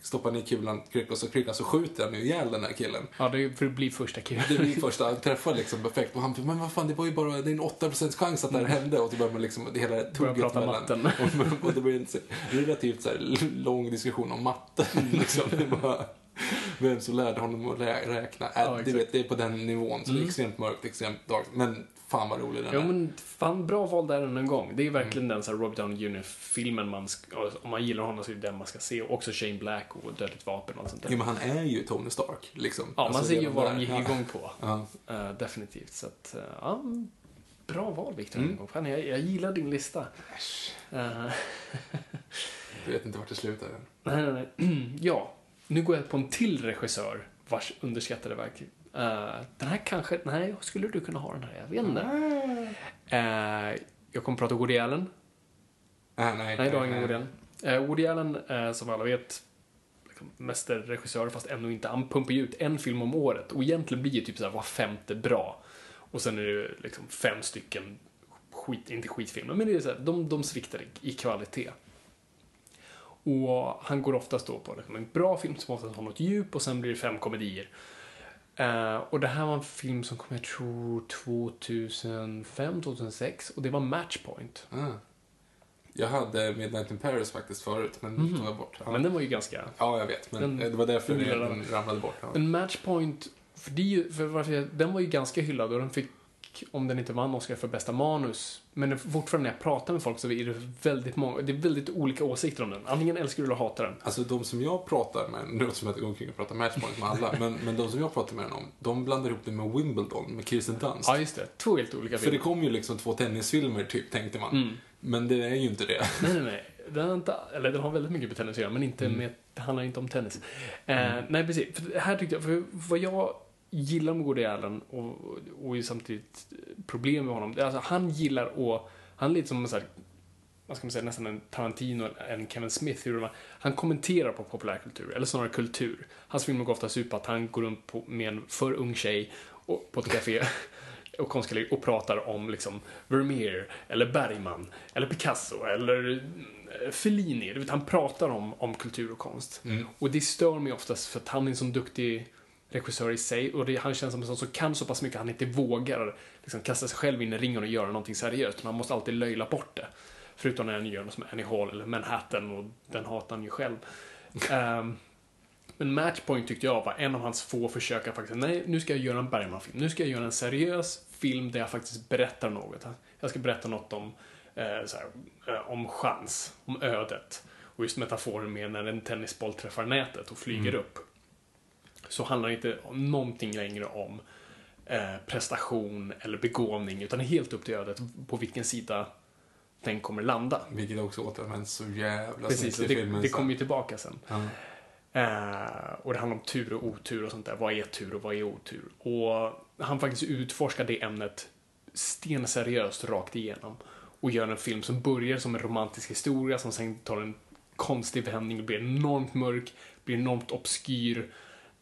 stoppar i kulan, kryck, och kryckan så skjuter han ju ihjäl den här killen. Ja, det är för att bli första killen. Det blir första, träffar liksom perfekt. Och han men vad fan, det var ju bara, det är en 8% chans att det här hände. Och så börjar man liksom, det hela tugget mellan. matten. Och, och det blir en relativt så här, lång diskussion om matte. liksom. Det är bara, vem som lärde honom att rä- räkna. Äh, Ja, det, exakt. vet, det är på den nivån, så det är Mm. extremt mörkt, extremt dark. Men fan vad rolig den Jo är. men fan bra val där än en gång. Det är verkligen den så här Robert Downey Jr-filmen man om man gillar honom så är det den man ska se. Och också Shane Black och Dödligt vapen och sånt där. Jo, men han är ju Tony Stark, liksom. Ja, Alltså, man ser ju vad de gick Ja. igång på. Ja. Eh, definitivt. Så att, eh, ja, bra val Victor. Mm. Fan, jag, jag gillar din lista. Eh, Du vet inte vart det slutar än. nej, nej, nej. ja, nu går jag på en till regissör vars underskattade verk. Eh, den här kanske, nej, skulle du kunna ha den här? Jag vet inte. Eh, jag kommer prata Woody Allen. Ah, nej, Nej, du har ingen Woody Allen. Eh, Woody Allen, som alla vet, liksom, mästerregissör, fast ändå inte. Han pumpar ju ut en film om året och egentligen blir ju typ såhär var femte bra. Och sen är det liksom fem stycken skit, inte skitfilmer, men det är så här, de, de sviktar i, i kvalitet. Och han går oftast då på liksom, en bra film som oftast har något djup och sen blir det fem komedier. Eh, och det här var en film som kom, jag tror, 2005, 2006 och det var Matchpoint. Ah. Jag hade Midnight in Paris faktiskt förut, men Mhm. tog jag bort. Ja. Men den var ju ganska... ja, jag vet. Men Den- det var därför den ramlade bort. Ja. Men Matchpoint, för, det för varför jag, den var ju ganska hyllad och den fick, om den inte vann Oscar för bästa manus, men fortfarande när jag pratar med folk så är det väldigt många, det är väldigt olika åsikter om den. Antingen älskar du eller hatar den. Alltså de som jag pratar med, nu låter som att jag går omkring och pratar matchpoint med alla, men, men de som jag pratar med om, de blandar ihop det med Wimbledon, med Kirsten Dunst. Ja, just det. Två helt olika För det filmer. kom ju liksom två tennisfilmer, typ, tänkte man. Mm. Men det är ju inte det. Nej, nej, nej. Den har, inte, eller den har väldigt mycket med tennis att göra, men inte Mm. med, det handlar inte om tennis. Eh, nej, precis. För här tyckte jag, för vad jag gillar med Woody Allen och, och är samtidigt problem med honom, alltså han gillar att, han är lite som en sån här, vad ska man säga, nästan en Tarantino en Kevin Smith. Hur han kommenterar på populärkultur, eller snarare kultur. Hans filmer går oftast ut på att han går runt på, med en för ung tjej och, på ett café och konstgalleri och pratar om liksom Vermeer, eller Bergman, eller Picasso, eller eh, Fellini. Du vet, han pratar om, om kultur och konst. Mm. Och det stör mig oftast för att han är en sån duktig regissör i sig och det, han känns som en sån som kan så pass mycket att han inte vågar liksom, kasta sig själv in i ringen och göra någonting seriöst. Man måste alltid löjla bort det. Förutom när han gör något som Annie Hall eller Manhattan och den hatar han ju själv. Ehm, men Matchpoint tyckte jag var en av hans få försök att faktiskt, nej, nu ska jag göra en Bergman-film. Nu ska jag göra en seriös film där jag faktiskt berättar något. Jag ska berätta något om, eh, här, eh, om chans, om ödet. Och just metaforen med när en tennisboll träffar nätet och flyger upp. Så handlar det inte någonting längre om eh, prestation eller begåvning, utan det är helt upp till ödet på vilken sida den kommer landa. Vilket också återanvänds så jävla Precis, i det, filmen. det så- kommer ju tillbaka sen. Ja. Eh, och det handlar om tur och otur och sånt där. Vad är tur och vad är otur? Och han faktiskt utforskar det ämnet stenseriöst rakt igenom. Och gör en film som börjar som en romantisk historia som sen tar en konstig vändning och blir enormt mörk, blir enormt obskyr.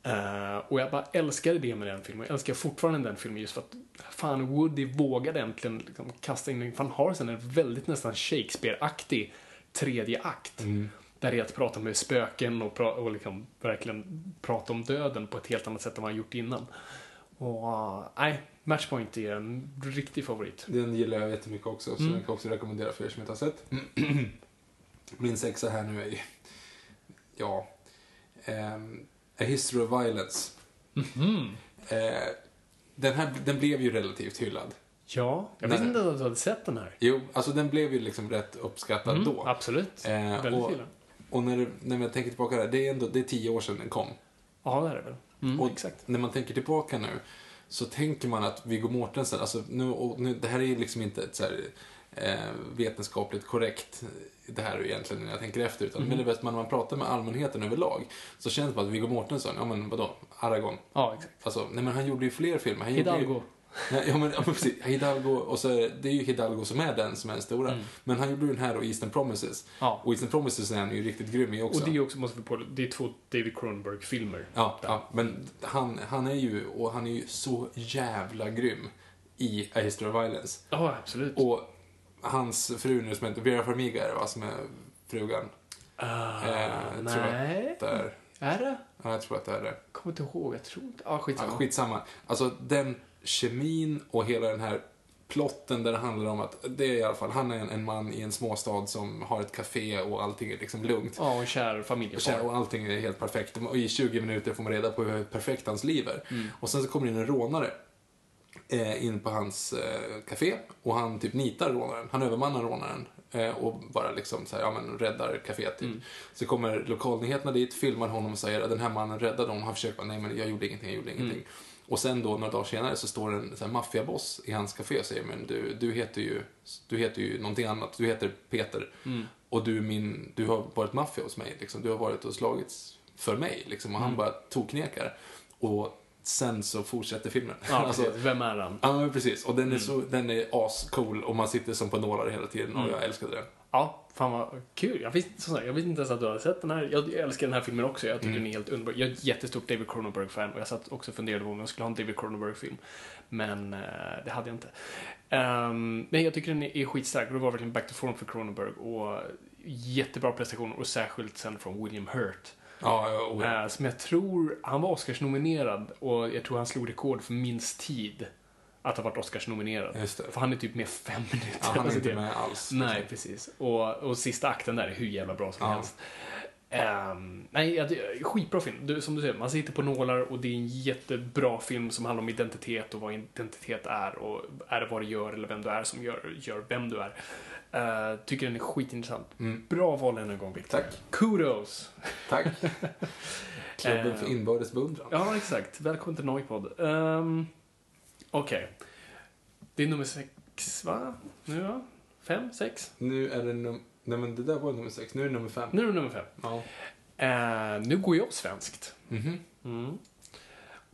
Eh, och jag bara älskade det med den filmen. Jag älskar fortfarande den filmen just för att fan, Woody vågade äntligen liksom kasta in, för han har sen en väldigt nästan Shakespeare-aktig tredje akt. Mm. Där det är att prata med spöken och, pra- och liksom verkligen prata om döden på ett helt annat sätt än vad han gjort innan. Och uh, nej, Matchpoint är en riktig favorit. Den gillar jag jättemycket också, så Mm. den kan jag också rekommendera för er som inte har sett. Min sexa här nu är ju, ja, ehm, A History of Violence. Eh, den här, den blev ju relativt hyllad. Ja, jag visste inte att du hade sett den här. Jo, alltså den blev ju liksom rätt uppskattad Mm, då. Absolut. Eh, Väldigt och- gillar. Och när, det- när man tänker tillbaka där, det är ändå det är tio år sedan den kom. Ja, det är det väl. Mm, Och exakt. när man tänker tillbaka nu så tänker man att Viggo Mortensen, alltså nu, nu, det här är liksom inte ett så här, eh, vetenskapligt korrekt det här är ju egentligen när jag tänker efter, utan Mhm. men det är bäst när man pratar med allmänheten överlag så känns det som att Viggo Mortensen, ja men vadå, Aragorn, Ja, exakt. alltså, nej men han gjorde ju fler filmer. Han ju- Hidalgo. Nej, Ja men, ja, men precis, Hidalgo, och så är det, är ju Hidalgo som är den som är den stora. Mm. Men han gjorde ju den här och Eastern Promises. Ja. Och Eastern Promises är han ju riktigt grym i också. Och det är ju också, måste vi på, det är två David Cronenberg-filmer. Ja, ja men han, han är ju, och han är ju så jävla grym i A History of Violence. Ja, absolut. Och hans fru nu som heter Vera Farmiga är det va, som är frugan. Ah, Eh, jag tror nej. Där. Är det? Ja, jag tror att det är det. Kommer inte ihåg. Jag tror inte. Ja, Ja, skitsamma. skitsamma. Alltså den kemin och hela den här plotten där det handlar om att, det är i alla fall, han är en, en man i en småstad som har ett café och allting är liksom lugnt. Ja, och en kär Och familjefar. kär- Och allting är helt perfekt. Och i 20 minuter får man reda på hur perfekt hans liv är. Mm. Och sen så kommer det in en rånare. Eh, in på hans eh, café och han typ nitar rånaren. Han övermannar rånaren eh, och bara liksom så här, ja men räddar caféet typ. Så kommer lokalnyheterna dit, filmar honom och säger att den här mannen räddade honom. Han försöker bara, nej men jag gjorde ingenting, jag gjorde ingenting. Och sen då några dagar senare så står en så maffiaboss i hans café och säger men du, du heter ju du heter ju någonting annat, du heter Peter. Och du, min, du har varit maffia hos mig, liksom. du har varit och slagits för mig. Liksom. Och han bara toknekar. Och sen så fortsätter filmen. Ja, Alltså. Vem är han? Ja, precis. Och den är, så, den är ascool och man sitter som på nålar hela tiden och jag älskade den. Ja, fan vad kul. Jag visste, sagt, jag visste inte ens att du hade sett den här. Jag älskar den här filmen också. Jag tycker Mm. den är helt underbar. Jag är ett jättestort David Cronenberg-fan och jag satt också och funderade på om jag skulle ha en David Cronenberg-film. Men eh, det hade jag inte. Um, men jag tycker den är, är skitstark och det var verkligen back to form för Cronenberg. Och jättebra prestationer och särskilt sen från William Hurt. Ja, oh, ja. Eh, som jag tror, han var Oscars-nominerad och jag tror han slog rekord för minst tid att ha varit Oscars-nominerad. För han är typ med fem minuter. Ja, han är Alltså, inte med alls. Nej, precis. Och, och sista akten där är hur jävla bra som Ja. helst. Ehm, nej, skitbra film. Du, som du säger, man sitter på nålar och det är en jättebra film som handlar om identitet och vad identitet är och är det vad du gör eller vem du är som gör, gör vem du är. Uh, tycker den är skitintressant. Mm. Bra val än en gång, Victor. Tack. Kudos! Tack. Klubben Eh, för inbördes beundran. Ja, exakt. Välkommen till Noipod. Um, Okej. Det är nummer sex, va? Nu va? Fem? Sex? Nu är det num... Nej men det där var nummer sex, nu är det nummer fem. Nu är det nummer fem. Ja. Eh, nu går jag svenskt. Mhm. Mm.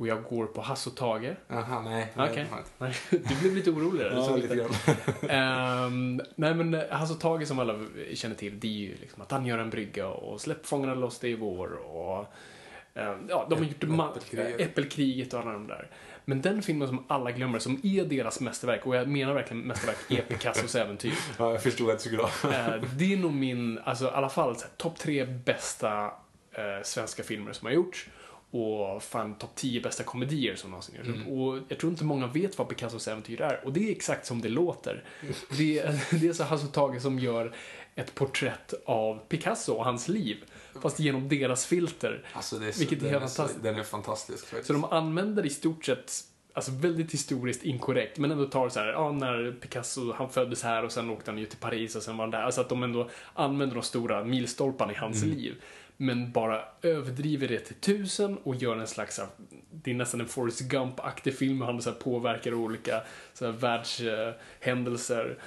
Och jag går på Hasse och Tage. Aha, nej. Okej. nej, Du blev lite orolig där. Ja, lite grann. Ehm, nej men eh, Hasse och Tage som alla känner till, det är ju liksom att han gör en brygga och släpp fångarna loss, det är vår och ehm, ja, de har gjort Äppelkriget. Äppelkriget och alla de där. Men den filmen som alla glömmer, som är deras mästerverk, och jag menar verkligen mästerverk, är Picassos äventyr. Ja, jag förstod att du skulle ha. Eh, det är nog min, alltså i alla fall topp tre bästa eh, svenska filmer som har gjorts. Och fan topp 10 bästa komedier som någonsin gjorts. Mm. Och jag tror inte många vet vad Picassos äventyr är. Och det är exakt som det låter. Det är, det är så Hasse Tage som gör ett porträtt av Picasso och hans liv. Fast genom deras filter. Alltså, det är så, Vilket är den, helt är så, fantastiskt. den är fantastisk faktiskt. Så de använder i stort sett Alltså väldigt historiskt inkorrekt, men ändå tar så här, ja, när Picasso, han föddes här och sen åkte han ju till Paris och sen var han där. Alltså att de ändå använder de stora milstolparna i hans liv. Men bara överdriver det till tusen och gör en slags, det är nästan en Forrest Gump-aktig film, han så här, påverkar olika så här, världshändelser.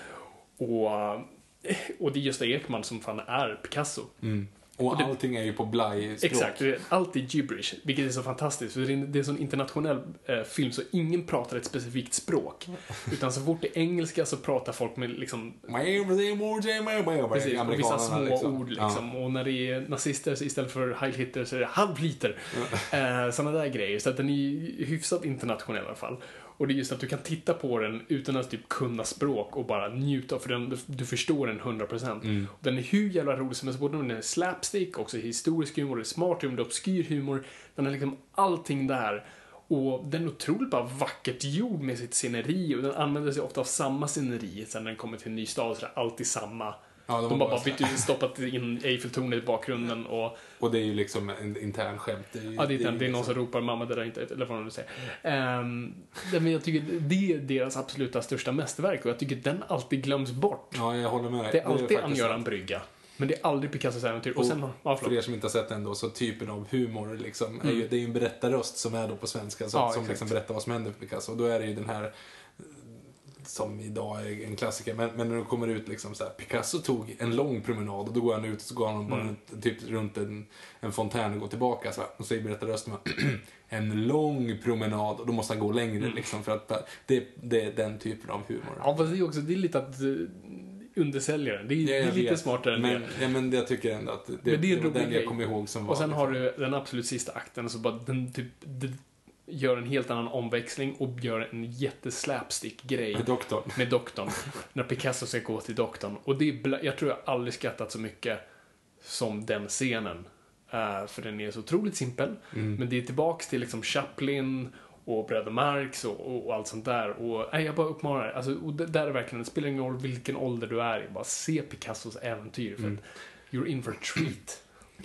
Och, och det är Gösta Ekman som fan är Picasso. Mm. Och, det- allting är ju på blaj-språk. Exakt, allt är gibberish, vilket är så fantastiskt. För det är en, det är en sån internationell eh, film så ingen pratar ett specifikt språk. Utan så fort det är engelska så pratar folk med liksom Precis, och vissa små ord liksom. Och när det är nazister så istället för Heil Hitler så är det Halv Hitler. Eh, sådana där grejer. Så att den är hyfsat internationell i alla fall. Och det är just att du kan titta på den utan att typ kunna språk och bara njuta, för den, du förstår den 100%. Mm. Och Den är hur jävla rolig som helst, både den är slapstick, också historisk humor, är smart humor, det är obskyr humor. Den är liksom allting där. Och den är otroligt bara vackert gjord med sitt sceneri och den använder sig ofta av samma sceneri sen när den kommer till en ny stad, så är det alltid samma. Ja, de, de bara bara bytt stoppat in Eiffeltornet i bakgrunden och Och det är ju liksom en intern skämt. Det är, ju, Ja, det är, det, det är någon liksom- som ropar mamma det där är inte, eller vad de nu säger. Um, men jag tycker det är deras absoluta största mästerverk och jag tycker den alltid glöms bort. Ja, jag håller med dig. Det är alltid sant. Brygga. Men det är aldrig Picassos äventyr. Och, Och sen, ja, För er som inte har sett den då, så typen av humor liksom, är Mm. ju, det är ju en berättarröst som är då på svenska, så, Ja, som exakt. liksom berättar vad som händer för Picasso. Och då är det ju den här, som idag är en klassiker, men, men när det kommer ut liksom så här, Picasso tog en lång promenad och då går han ut och så går han bara Mm. typ runt en, en fontän och går tillbaka så här, och säger berättarrösten en lång promenad och då måste han gå längre liksom för att det, det är den typen av humor. Mm. Ja, fast det är också det är lite att uh, undersälja den. Det är, Ja, det är lite vet. smartare än men, det. ja, men jag tycker ändå att det, Men det är var den grej. jag kommer ihåg som var Och sen har liksom- du den absolut sista akten, så bara den typ den gör en helt annan omväxling och gör en jätteslapstick-grej. med doktorn. med doktorn. när Picasso ska gå till doktorn. Och det är, jag tror jag aldrig skrattat så mycket som den scenen. Eh, för den är så otroligt simpel. Mm. Men det är tillbaks till liksom Chaplin och Bröder Marx och, och, och allt sånt där. Och nej, jag bara uppmanar alltså, och det där är verkligen, det spelar ingen roll vilken ålder du är i. Bara se Picassos äventyr. För Mm. att you're in for a treat.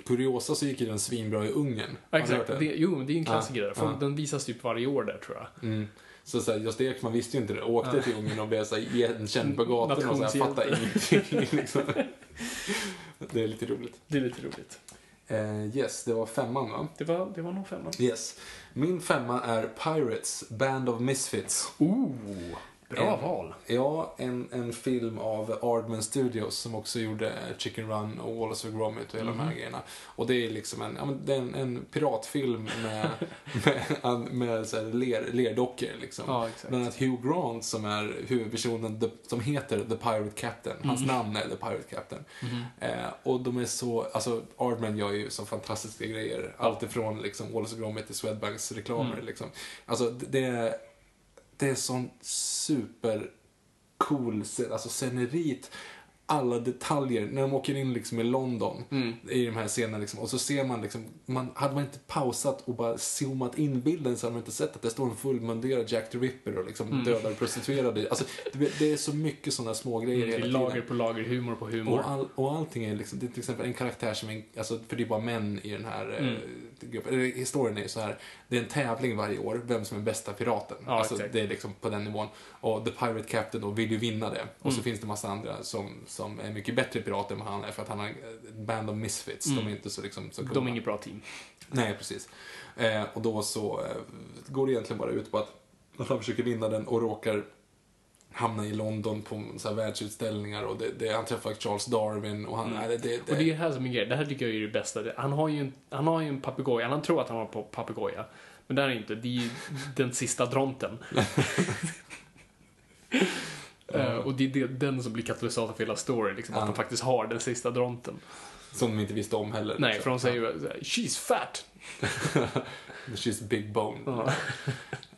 Kuriosa så gick ju den svinbra i Ungern. Ja, exakt. det? Det, jo, det är en klassiker Ja, där. Ja. Den visas typ varje år där, tror jag. Mm. Så, så här, Gösta Ekman visste ju inte det. Åkte till Ungern och blev så här, igenkänd på gatorna och så här, fattade ingenting. Liksom. Det är lite roligt. Det är lite roligt. Eh, yes, det var femman va? Det var, det var nog femman. Yes. Min femma är Pirates, Band of Misfits. Ooh, bra En- val. Ja, en, en film av Aardman Studios som också gjorde Chicken Run och Wallace och Gromit och hela de Mhm. här grejerna. Och det är liksom en, ja, men det är en, en piratfilm med, med, med så ler, lerdockor liksom. Ja. Bland annat Hugh Grant som är huvudpersonen som heter The Pirate Captain. Hans Mhm. namn är The Pirate Captain. Eh, och de är så, alltså Aardman gör ju så fantastiska grejer. Allt ifrån liksom Wallace och Gromit till Swedbanks reklamer Mm. liksom. Alltså det är, det är sån super cool, alltså scenerit. Alla detaljer, när de åker in liksom i London Mm. i de här scenerna liksom, och så ser man liksom, man, hade man inte pausat och bara zoomat in bilden så hade man inte sett att det står en fullmunderad Jack the Ripper och liksom Mm. dödar prostituerade. Alltså, det, det är så mycket sådana små grejer Det är hela lager på lager, humor på humor. Och, all, och allting är liksom, det är till exempel en karaktär som är, alltså, för det är bara män i den här Mm. eh, gruppen. Eller, Historien är ju så här, det är en tävling varje år, vem som är bästa piraten. Ja, alltså, exakt. det är liksom på den nivån. Och The Pirate Captain då vill ju vinna det. Och så Mm. finns det massa andra som, som är mycket bättre pirater än vad han är, för att han har ett band of misfits. De är inte så liksom, så De är inget bra team. Nej, precis. Eh, och då så eh, går det egentligen bara ut på att, att han försöker vinna den och råkar hamna i London på så här världsutställningar och det, det, han träffar Charles Darwin och han, nej, det, det, Mm. Och det är här som är grejen. Det här tycker jag är det bästa. Han har ju en, han har ju en papegoja. Han tror att han har på papegoja. Men det är inte. Det är ju den sista dronten. Eh, och det är det, den som blir katalysator för hela storyn. Liksom, Ja. Att de faktiskt har den sista dronten. Som de inte visste om heller. Nej, liksom. för de säger ju här, “She's fat”. She's big bone.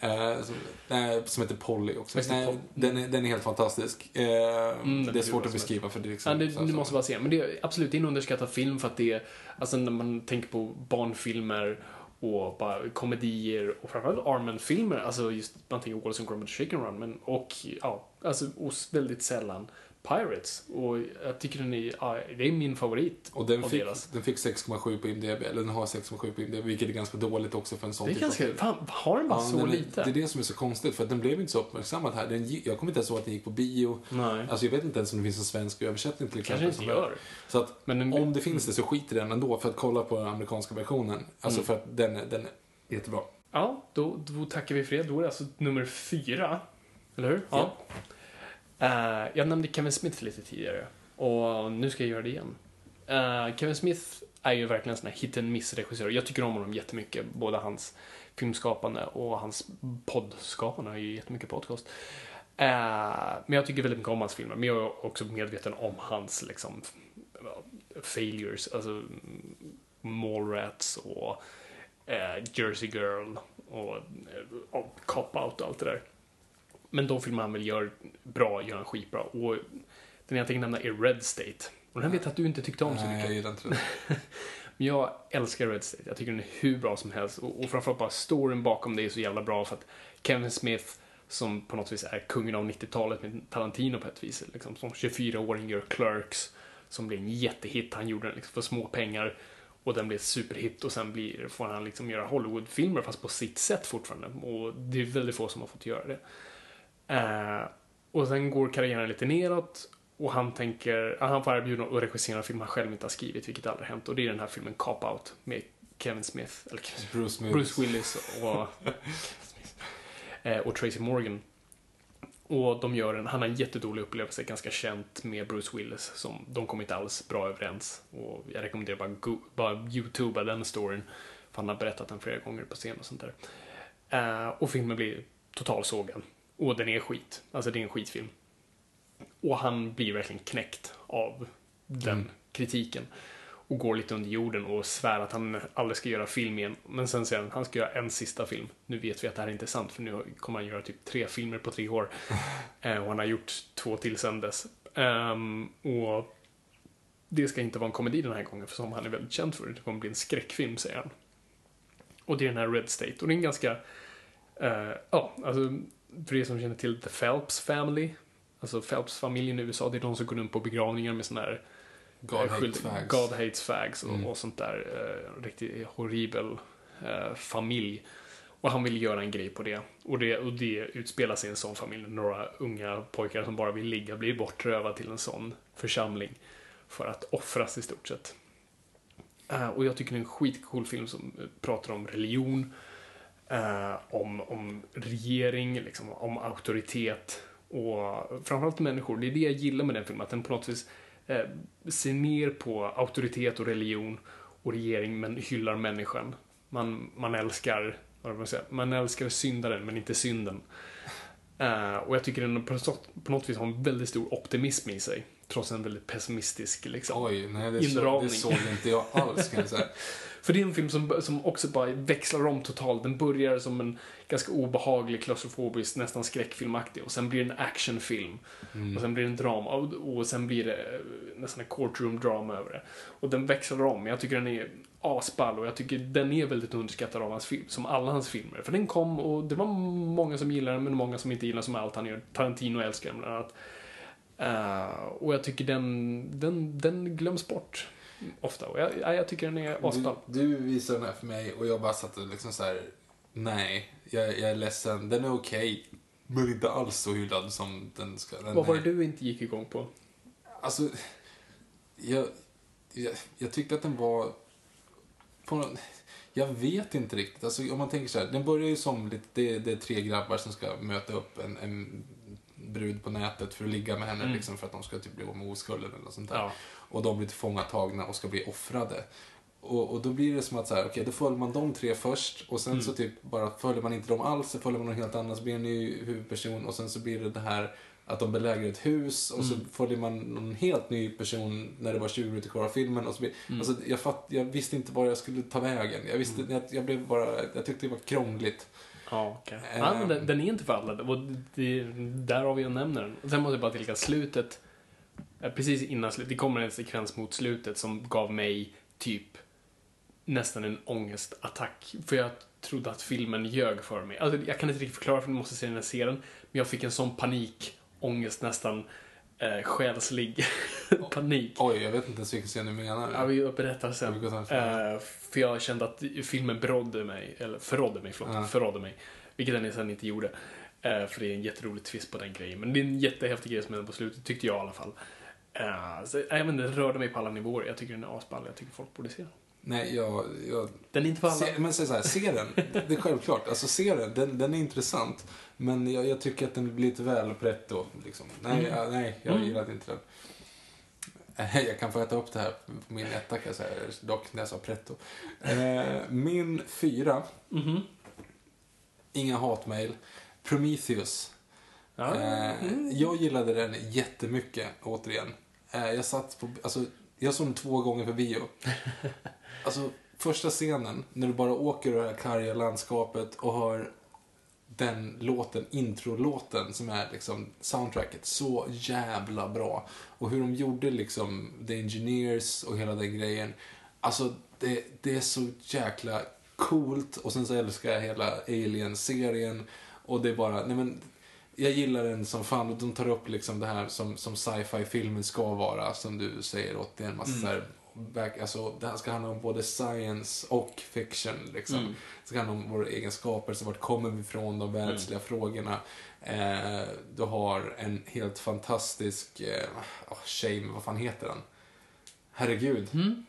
Eh, som, nej, som heter Polly också. Nej, Polly. den, är, den är helt fantastisk. Eh, den det är svårt att beskriva för det liksom... Ja, det, du måste bara se. Men det är absolut det är en underskattad film för att det är, alltså när man tänker på barnfilmer och bara komedier och framförallt Armen-filmer, alltså just man tänker Wallace and Gromit Shaken Chicken Run, men och ja, alltså och väldigt sällan Pirates. Och jag tycker den är, ja, det är min favorit Och den av fick, deras. den fick 6,7 på IMDB, eller den har 6,7 på IMDB, vilket är ganska dåligt också för en sån Det är typ av ganska, film. fan, har den bara Ja, så den lite? Det är det som är så konstigt, för att den blev inte så uppmärksammad här. Den, jag kommer inte ens ihåg att den gick på bio. Nej, Alltså jag vet inte ens om det finns en svensk översättning till exempel. kanske inte gör. Så att Men den, om det finns det så skit i den ändå för att kolla på den amerikanska versionen. Alltså Mm. för att den, den är jättebra. Ja, då, då tackar vi för det. Då är det alltså nummer fyra. Eller hur? Ja. Uh, jag nämnde Kevin Smith lite tidigare. Och nu ska jag göra det igen. Uh, Kevin Smith är ju verkligen en sån här hit and miss-regissör. Jag tycker om honom jättemycket. Både hans filmskapande och hans poddskapande. Han har ju jättemycket podcast. Uh, men jag tycker väldigt mycket om hans filmer. Men jag är också medveten om hans liksom failures. Alltså Mallrats och Jersey Girl och, och Cop Out och allt det där. Men de filmer han väl gör bra, gör han skitbra. Och den jag tänker nämna är Red State. Och den här vet jag att du inte tyckte om så Nej, mycket. jag gillar inte den. Men jag älskar Red State. Jag tycker den är hur bra som helst. Och, och framförallt bara storyn bakom det är så jävla bra för att Kevin Smith som på något vis är kungen av 90-talet med Tarantino på ett vis. Liksom, som 24-åring gör Clerks som blir en jättehit. Han gjorde den liksom för små pengar och den blev superhit och sen blir, får han liksom göra Hollywoodfilmer fast på sitt sätt fortfarande. Och det är väldigt få som har fått göra det. Eh, och sen går karriären lite neråt och han tänker, han får erbjudande att regissera en film han själv inte har skrivit, vilket aldrig hänt. Och det är den här filmen Cop Out med Kevin Smith, eller Bruce Smith. Bruce Willis och, eh, och Tracy Morgan. Och de gör en, han har en jättedålig upplevelse, ganska känt med Bruce Willis. Som, de kom inte alls bra överens. Och jag rekommenderar bara, go, bara youtuba den storyn. För han har berättat den flera gånger på scen och sånt där. Eh, och filmen blir totalsågad. Och den är skit. Alltså det är en skitfilm. Och han blir verkligen knäckt av den Mm. kritiken. Och går lite under jorden och svär att han aldrig ska göra film igen. Men sen säger han att han ska göra en sista film. Nu vet vi att det här inte är sant för nu kommer han göra typ tre filmer på tre år. Eh, och han har gjort två till sen dess. Ehm, och det ska inte vara en komedi den här gången för som han är väldigt känd för. Det kommer bli en skräckfilm säger han. Och det är den här Red State. Och det är en ganska, eh, ja, alltså för er som känner till The Phelps Family. Alltså Phelps-familjen i USA, det är de som går runt på begravningar med sån här God eh, hates fags. God hates fags och, Mm. och sånt där. Eh, riktigt horribel eh, familj. Och han vill göra en grej på det. Och, det. och det utspelar sig i en sån familj. Några unga pojkar som bara vill ligga blir bortrövade till en sån församling. För att offras i stort sett. Eh, och jag tycker det är en skitcool film som pratar om religion. Eh, om, om regering, liksom, om auktoritet. Och framförallt människor. Det är det jag gillar med den filmen. Att den på något vis eh, ser ner på auktoritet och religion och regering men hyllar människan. Man, man älskar vad man, säga, man älskar syndaren men inte synden. Eh, och jag tycker den på något, på något vis har en väldigt stor optimism i sig. Trots en väldigt pessimistisk liksom. Oj, nej det, så, Inramning. det såg inte jag alls kan jag säga. För det är en film som, som också bara växlar om totalt. Den börjar som en ganska obehaglig, klaustrofobisk, nästan skräckfilmaktig. Och sen blir det en actionfilm. Mm. Och sen blir det en drama. Och, och sen blir det eh, nästan en courtroom-drama över det. Och den växlar om. Jag tycker den är asball och jag tycker den är väldigt underskattad av hans film. Som alla hans filmer. För den kom och det var många som gillar den, men många som inte gillar som allt han gör. Tarantino älskar den bland annat. Eh, och jag tycker den, den, den glöms bort ofta. Och jag, jag, tycker den är asball. Du, du visade den här för mig och jag bara satt och liksom så här. nej, jag, jag är ledsen, den är okej. men inte alls så hyllad som den ska. Den Vad var det du inte gick igång på? Alltså, jag, jag, jag tyckte att den var... På, någon- jag vet inte riktigt. Alltså, om man tänker så här, den börjar ju som lite, det, det är tre grabbar som ska möta upp en, en brud på nätet för att ligga med henne Mm. liksom, för att de ska typ bli av med oskulden eller något sånt där. Ja. Och de blir tillfångatagna och ska bli offrade. Och, och då blir det som att så här, okej, då följer man de tre först och sen Mm. så typ bara följer man inte dem alls, så följer man någon helt annan, så blir det en ny huvudperson och sen så blir det det här att de belägrar ett hus och så Mm. följer man någon helt ny person när det var 20 minuter kvar av filmen. Och så blir, Mm. alltså, jag, fatt, jag visste inte var jag skulle ta vägen. Jag, visste, jag, jag, blev bara, jag tyckte det var krångligt. Ja, okej. Ehm. Ja, men den, den är inte för alla. Och det, där har vi jag nämner den. Sen måste jag bara tillägga slutet. Eh, Precis innan slutet. Det kommer en sekvens mot slutet som gav mig typ nästan en ångestattack. För jag trodde att filmen ljög för mig. Alltså, jag kan inte riktigt förklara för ni måste se den här serien. Men jag fick en sån panik, ångest nästan eh, själslig panik. Oj, jag vet inte ens vilken scen du menar. Ja, vi berättar sen. Eh, för jag kände att filmen berådde mig, eller förrådde mig, förlåt, Ja. förrådde mig. Vilket den sen inte gjorde. Eh, för det är en jätterolig twist på den grejen. Men det är en jättehäftig grej som hände på slutet, tyckte jag i alla fall. Uh, så, jag vet inte, det rörde mig på alla nivåer. Jag tycker den är asball, jag tycker folk borde se den. Nej, jag, jag Den är inte för alla. Se, men säg så här, se den. Det är självklart. Alltså se den. Den, den är intressant. Men jag, jag tycker att den blir lite väl pretto. Liksom. Nej, Mm. ja, nej, jag Mm. gillar inte den. Eh, Jag kan få äta upp det här på min etta kan jag säga. Dock när jag sa pretto. Eh, min fyra, Mhm. inga hatmejl. Prometheus. Ja. Eh, mm. Jag gillade den jättemycket, återigen. Eh, jag satt på, alltså, jag såg den två gånger på bio. Alltså, första scenen, när du bara åker över det här karga landskapet och hör den låten, introlåten som är liksom soundtracket, så jävla bra. Och hur de gjorde liksom The Engineers och hela den grejen. Alltså, det, det är så jäkla coolt. Och sen så älskar jag hela Alien-serien. Och det är bara, nej men, jag gillar den som fan. Och de tar upp liksom det här som, som sci-fi-filmen ska vara, som du säger åt det är en massa Mm. så här, back, alltså, det här ska handla om både science och fiction. Liksom. Mm. Det ska handla om våra egenskaper, så vart kommer vi ifrån, de världsliga frågorna. Eh, du har en helt fantastisk, eh, oh, shame, vad fan heter han? Herregud, Mm.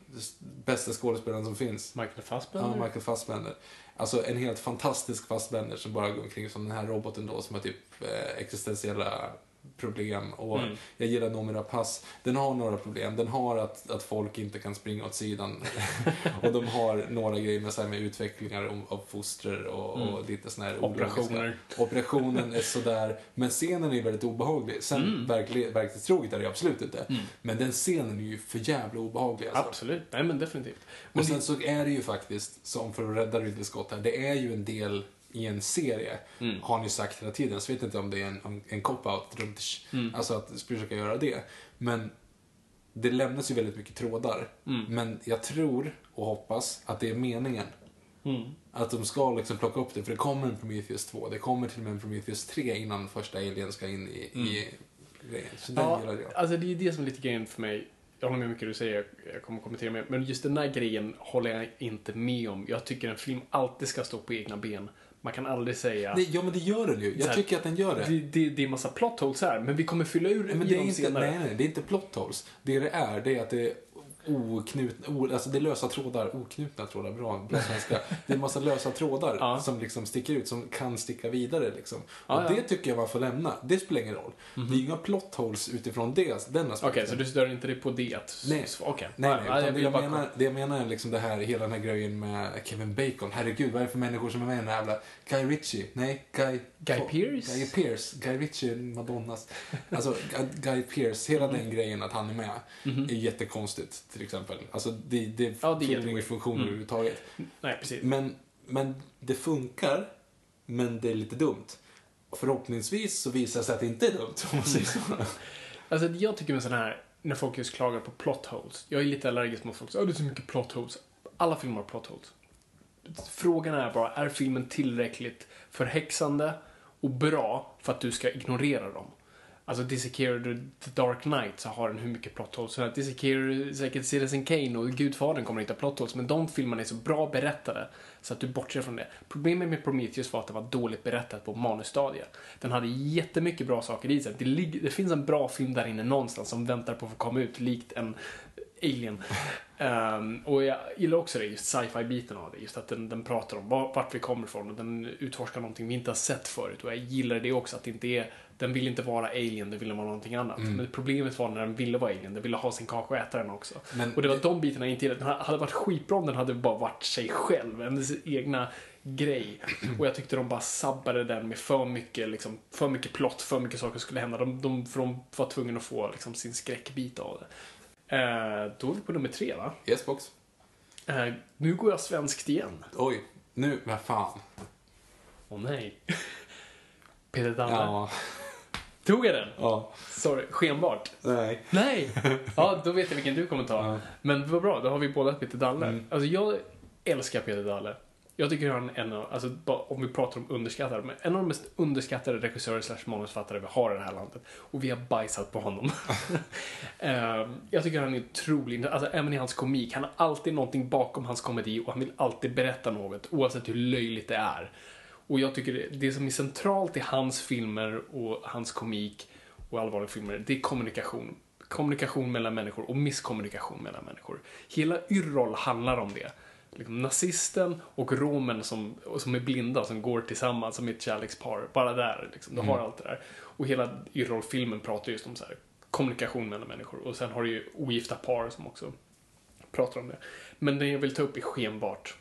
bästa skådespelaren som finns. Michael Fassbender? Ja, Michael Fassbender. Alltså en helt fantastisk Fassbender som bara går omkring som den här roboten då som har typ eh, existentiella problem. Och Mm. jag gillar Noomi Rapace. Den har några problem. Den har att, att folk inte kan springa åt sidan. och de har några grejer med, så här, med utvecklingar av, av foster och, och Mm. lite såna här Operationer. Operationen är sådär, men scenen är väldigt obehaglig. Sen Mm. verklig, verklighetstroget är det absolut inte. Mm. Men den scenen är ju för jävla obehaglig alltså. Absolut. Nej, men definitivt. Men Och sen det- så är det ju faktiskt, som för att rädda Ridley Scott här, det är ju en del i en serie, Mm. har ni sagt hela tiden. Så vet jag inte om det är en, en cop-out, runt- Mm. alltså att försöka göra det. Men det lämnas ju väldigt mycket trådar. Mm. Men jag tror och hoppas att det är meningen. Mm. Att de ska liksom plocka upp det, för det kommer en Prometheus 2, det kommer till och med en Prometheus 3 innan första Alien ska in i, i grejen. Så den Ja, gillar jag. alltså det är det som är lite grejen för mig. jag håller med mycket du säger, jag kommer kommentera mer. Men just den där grejen håller jag inte med om. Jag tycker en film alltid ska stå på egna ben. Man kan aldrig säga... Det, ja, men det gör den ju. Jag här, tycker att den gör det. Det, det, det är massa plot holes här, men vi kommer fylla ur Nej, men det är inte, senare. nej, nej, det är inte plot holes. Det det är, det är att det oknutna, o, alltså det är lösa trådar, oknutna trådar, bra, bra svenska. Det är en massa lösa trådar Ja. som liksom sticker ut, som kan sticka vidare liksom. Ja, och ja. det tycker jag man får lämna. Det spelar ingen roll. Det är inga plot holes utifrån det, den aspekten. Okej, så du stör inte dig på det? Nej. Okej. Nej, Ja, nej, ja, utan det, jag menar, det jag menar är liksom det här, hela den här grejen med Kevin Bacon. Herregud, vad är det för människor som är med i den här jävla... Guy Ritchie? Nej, Guy... Guy Pearce? Guy Pearce. Guy Ritchie Madonnas. Alltså, Guy- Pearce, hela Mm. den grejen att han är med är jättekonstigt, till exempel. Alltså, det, det. Ja, det fyller ingen funktion Mm. överhuvudtaget. Nej, precis. Men, men det funkar, men det är lite dumt. Förhoppningsvis så visar det sig att det inte är dumt, om man säger så. Alltså jag tycker med sån här, när folk just klagar på plot holes. Jag är lite allergisk mot folk som säger det är så mycket plot holes. Alla filmer har plot holes. Frågan är bara, är filmen tillräckligt förhäxande och bra för att du ska ignorera dem? Alltså Dissekerar The Dark Knight så har den hur mycket plot holes som helst. Dissekerar säkert Citizen Kane och Gudfadern kommer inte ha plot holes. Men de filmerna är så bra berättade så att du bortser från det. Problemet med Prometheus var att det var dåligt berättat på manusstadiet. Den hade jättemycket bra saker i sig. Det, det finns en bra film där inne någonstans som väntar på att få komma ut, likt en Alien. Ehm, och jag gillar också det, just sci-fi-biten av det. Just att den, den pratar om var- vart vi kommer ifrån och den utforskar någonting vi inte har sett förut. Och jag gillar det också, att det inte är, den vill inte vara Alien, den ville vara någonting annat. Men problemet var när den ville vara Alien, den ville ha sin kaka och äta den också. Men- och det var de bitarna jag inte gillade. Den hade varit skitbra om den hade bara varit sig själv, hennes egna grej. Och jag tyckte de bara sabbade den med för mycket, liksom, för mycket plott, för mycket saker skulle hända. De, de, för de var tvungna att få liksom, sin skräckbit av det. Eh, då är vi på nummer tre, va? Yes, box. Eh, nu går jag svenskt igen. Oj, nu, vad fan. Åh nej. Peter Dalle. Ja, Tog jag den? ja, Sorry, skenbart. nej. Nej! Ja, då vet jag vilken du kommer ta. Ja. Men vad bra, då har vi båda Peter Dalle. Mm. Alltså jag älskar Peter Dalle. Jag tycker han är en av, alltså om vi pratar om underskattade, men en av de mest underskattade regissörer slash manusfattare vi har i det här landet. Och vi har bajsat på honom. Ehm, jag tycker han är otrolig, alltså även i hans komik. Han har alltid någonting bakom hans komedi och han vill alltid berätta något, oavsett hur löjligt det är. Och jag tycker det, det som är centralt i hans filmer och hans komik och allvarliga filmer, det är kommunikation. Kommunikation mellan människor och misskommunikation mellan människor. Hela Yrrol handlar om det. Liksom nazisten och romen som, som är blinda, som går tillsammans som ett kärlekspar. Bara där, liksom. Du har allt det där. Och hela Yrrol-filmen pratar just om så här, kommunikation mellan människor. Och sen har du ju ogifta par som också pratar om det. Men det jag vill ta upp är Skenbart.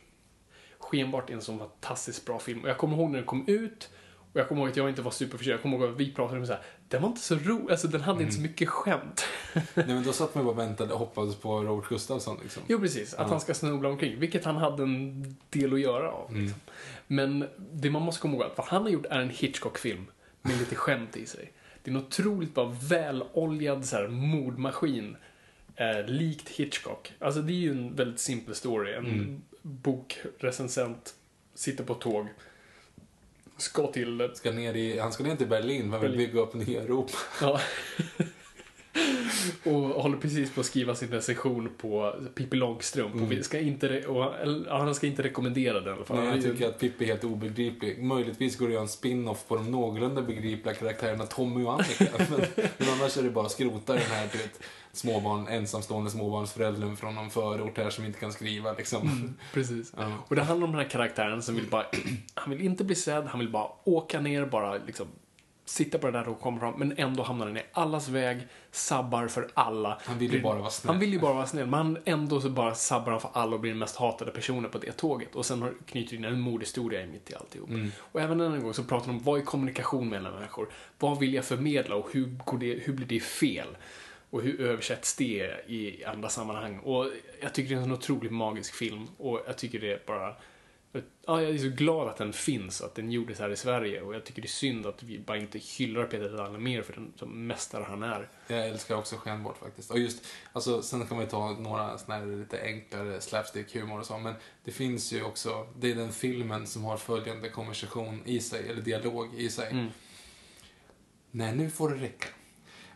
Skenbart är en sån fantastiskt bra film. Och jag kommer ihåg när den kom ut och jag kommer ihåg att jag inte var superförtjust. Jag kommer ihåg att vi pratade om så här, den var inte så rolig, alltså den hade inte så mycket skämt. Nej, men då satt man bara och väntade och hoppades på Robert Gustafsson liksom. Jo, precis. Att han ska snubbla omkring. Vilket han hade en del att göra av. Liksom. Men det man måste komma ihåg att vad han har gjort är en Hitchcock-film med lite skämt i sig. Det är en otroligt bara väloljad så här, mordmaskin. Eh, likt Hitchcock. Alltså det är ju en väldigt simpel story. En bokrecensent sitter på tåg. Ska till Ska ner i, han ska ner till Berlin att Berlin. bygga upp nya Europa. Ja. och håller precis på att skriva sin recension på Pippi Långstrump. Och vi ska inte, och, han ska inte rekommendera den i alla fall. Nej, jag tycker att Pippi är helt obegriplig. Möjligtvis går det att göra en spin-off på de någorlunda begripliga karaktärerna Tommy och Annika. men, men annars är det bara att skrota den här du vet, småbarn, ensamstående småbarnsföräldern från någon förort här som inte kan skriva liksom. Precis. Ja. Och det handlar om den här karaktären som vill bara, han vill inte bli sedd, han vill bara åka ner, bara liksom sitta på det där och komma fram, men ändå hamnar han i allas väg, sabbar för alla. Han vill ju bara vara snäll. Han vill ju bara vara snäll, men ändå så bara sabbar han för alla och blir den mest hatade personen på det tåget. Och sen knyter in en mordhistoria mitt i alltihop. Mm. Och även en gång så pratar de om vad är kommunikation mellan människor? Vad vill jag förmedla och hur, går det, hur blir det fel? Och hur översätts det i andra sammanhang? Och jag tycker det är en otroligt magisk film och jag tycker det är bara... Ja, jag är så glad att den finns, att den gjordes här i Sverige och jag tycker det är synd att vi bara inte hyllar Peter Dalle mer för den som mästare han är. Jag älskar också Skenbort faktiskt. Och just, alltså, sen kan man ju ta några såna här lite enklare slapstick-humor och så, men det finns ju också, det är den filmen som har följande konversation i sig, eller dialog i sig. Mm. Nej, nu får det räcka.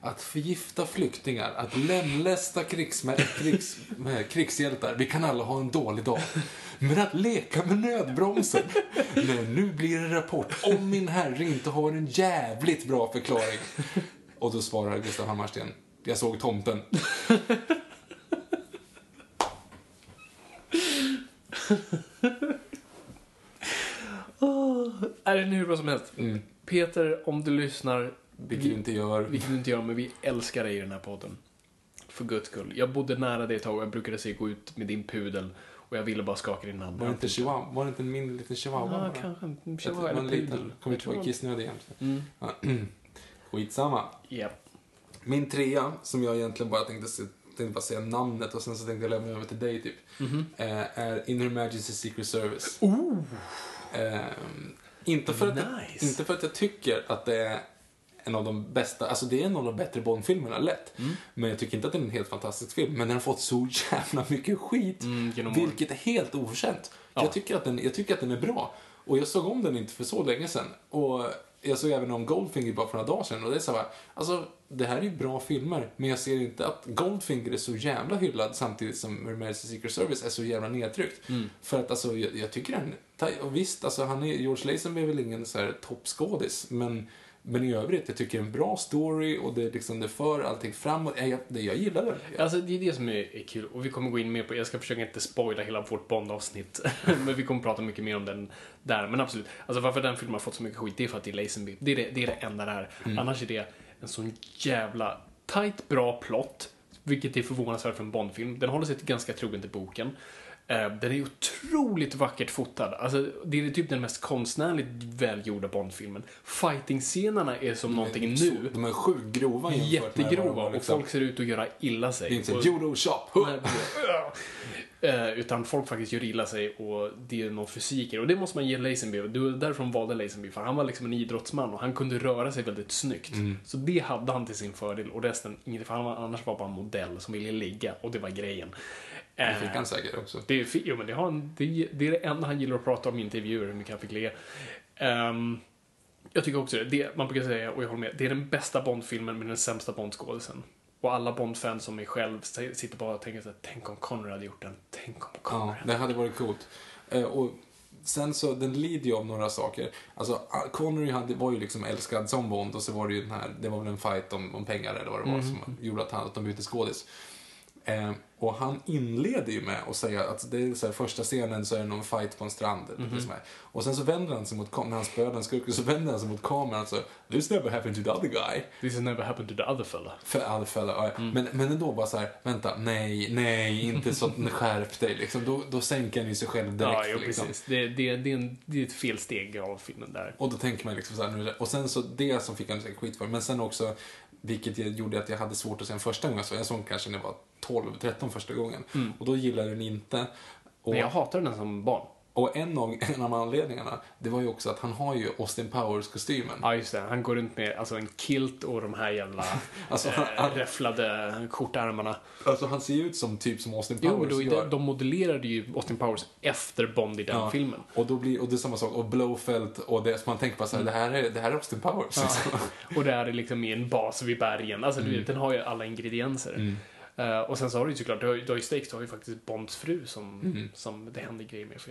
Att förgifta flyktingar, att lemlästa krigsmä- krigs, krigshjältar. Vi kan alla ha en dålig dag. Men att leka med nödbromsen. Nej, nu blir det rapport om min herre inte har en jävligt bra förklaring. Och då svarar Gustav Hammarsten. Jag såg tomten. Är det nu hur bra som helst? Mm. Peter, om du lyssnar, Vilket du inte gör. vilket du inte gör, men vi älskar dig i den här podden. För guds skull. Jag bodde nära dig ett tag och jag brukade se gå ut med din pudel och jag ville bara skaka din hand. Var det inte, chihuahua, var det inte en mindre liten chihuahua? Ja, kanske en Jag chihuahua eller pudel. liten. Kommer inte Jag ihåg, kissnödig jämt. Mm. Skitsamma. Ja. Min trea, som jag egentligen bara tänkte, se- tänkte bara säga namnet och sen så tänkte jag lämna över till dig typ. Mhm. eh, är In Her Majesty's Secret Service. Ooh. Eh, inte, för att, Nice. inte för att jag tycker att det är en av de bästa, alltså det är en av de bättre Bond-filmerna, lätt. Mm. Men jag tycker inte att det är en helt fantastisk film. Men den har fått så jävla mycket skit. Mm, vilket är helt oförtjänt. Ja. Jag, tycker att den, jag tycker att den är bra. Och jag såg om den inte för så länge sedan. Och jag såg även om Goldfinger bara för några dagar sedan. Och det är så här, alltså det här är ju bra filmer. Men jag ser inte att Goldfinger är så jävla hyllad samtidigt som Majesty's Secret Service är så jävla nedtryckt. Mm. För att alltså, jag, jag tycker den, och visst, alltså han är, George Lazenby är väl ingen så här toppskådis, men, men i övrigt, jag tycker det är en bra story och det, liksom, det för allting framåt. Jag, det, jag gillar den. Alltså det är det som är, är kul och vi kommer gå in mer på, jag ska försöka inte spoila hela vårt Bond-avsnitt, men vi kommer prata mycket mer om den där. Men absolut, alltså varför den filmen har fått så mycket skit, det är för att det är Lazenby. Det är det, det, är det enda det är. Annars är det en sån jävla tight, bra plott, vilket är förvånansvärt för en Bond-film. Den håller sig ganska trogen till boken. Eh, Den är otroligt vackert fotad. Alltså, det är typ den mest konstnärligt välgjorda Bond-filmen. Fighting-scenerna är som någonting nu. De är sjukt grova de Jättegrova var, och liksom. folk ser ut att göra illa sig. Det är inte Och- judo shop. Eh, utan folk faktiskt gör illa sig och det är någon fysik i det. Och det måste man ge Lazenby. Det var därifrån valde Lazenby. För han var liksom en idrottsman och han kunde röra sig väldigt snyggt. Mm. Så det hade han till sin fördel och resten inget. För han var, annars var bara en modell som ville ligga och det var grejen. Det Eh, fick han säkert också. det jo, men det, har han, det, det är det enda han gillar att prata om i intervjuer, hur mycket han fick le. Ehm, jag tycker också det. det. Man brukar säga, och jag håller med, det är den bästa Bond-filmen med den sämsta Bond-skådisen. Och alla Bond-fans som mig själv sitter bara och tänker så här, tänk om Connery hade gjort den, tänk om Connery Ja, det hade varit coolt. Eh, och sen så, den lider ju av några saker. Alltså, Connery hade, var ju liksom älskad som Bond och så var det ju den här, det var väl en fight om, om pengar eller vad det var som gjorde att, han, att de bytte skådis. Eh, och han inleder ju med att säga att det är så här, första scenen så är det någon fight på en strand. liksom här. Och sen så vänder han sig mot kameran, när han spöar den skurken, så vänder han sig mot kameran och så This never happened to the other guy. This has never happened to the other fella. För alla fälla, ja. Mm. men, men ändå bara så här, vänta, nej, nej, inte så, skärp dig liksom. Då, då sänker han ju sig själv direkt. Ja, jo, liksom. precis. Det, det, det, är en, det är ett fel steg av filmen där. Och då tänker man liksom så här, nu och sen så det som fick han säkert skit för, men sen också, vilket gjorde att jag hade svårt att se den första gången, så jag såg kanske när jag var 12-13 första gången. Och då gillade den inte. Och, Men jag hatade den som barn. och en, av, en av anledningarna, det var ju också att han har ju Austin Powers-kostymen. Ja, just det. Han går runt med alltså, en kilt och de här jävla Alltså, eh, han- räfflade skjortärmarna. Alltså han ser ju ut som typ som Austin Jo, Powers då, gör. de, de modellerade ju Austin Powers efter Bond i den Ja, filmen. Och, då blir, och det är samma sak, och Blowfelt och det, så man tänker bara så här, det, här är, det här är Austin Powers. liksom. Och det är liksom i en bas vid bergen. Alltså, Mm. du vet, den har ju alla ingredienser. Eh, och sen så har du ju såklart, du har, du har ju Stakes, du har ju faktiskt Bonds fru som, Mm. som det händer grejer med för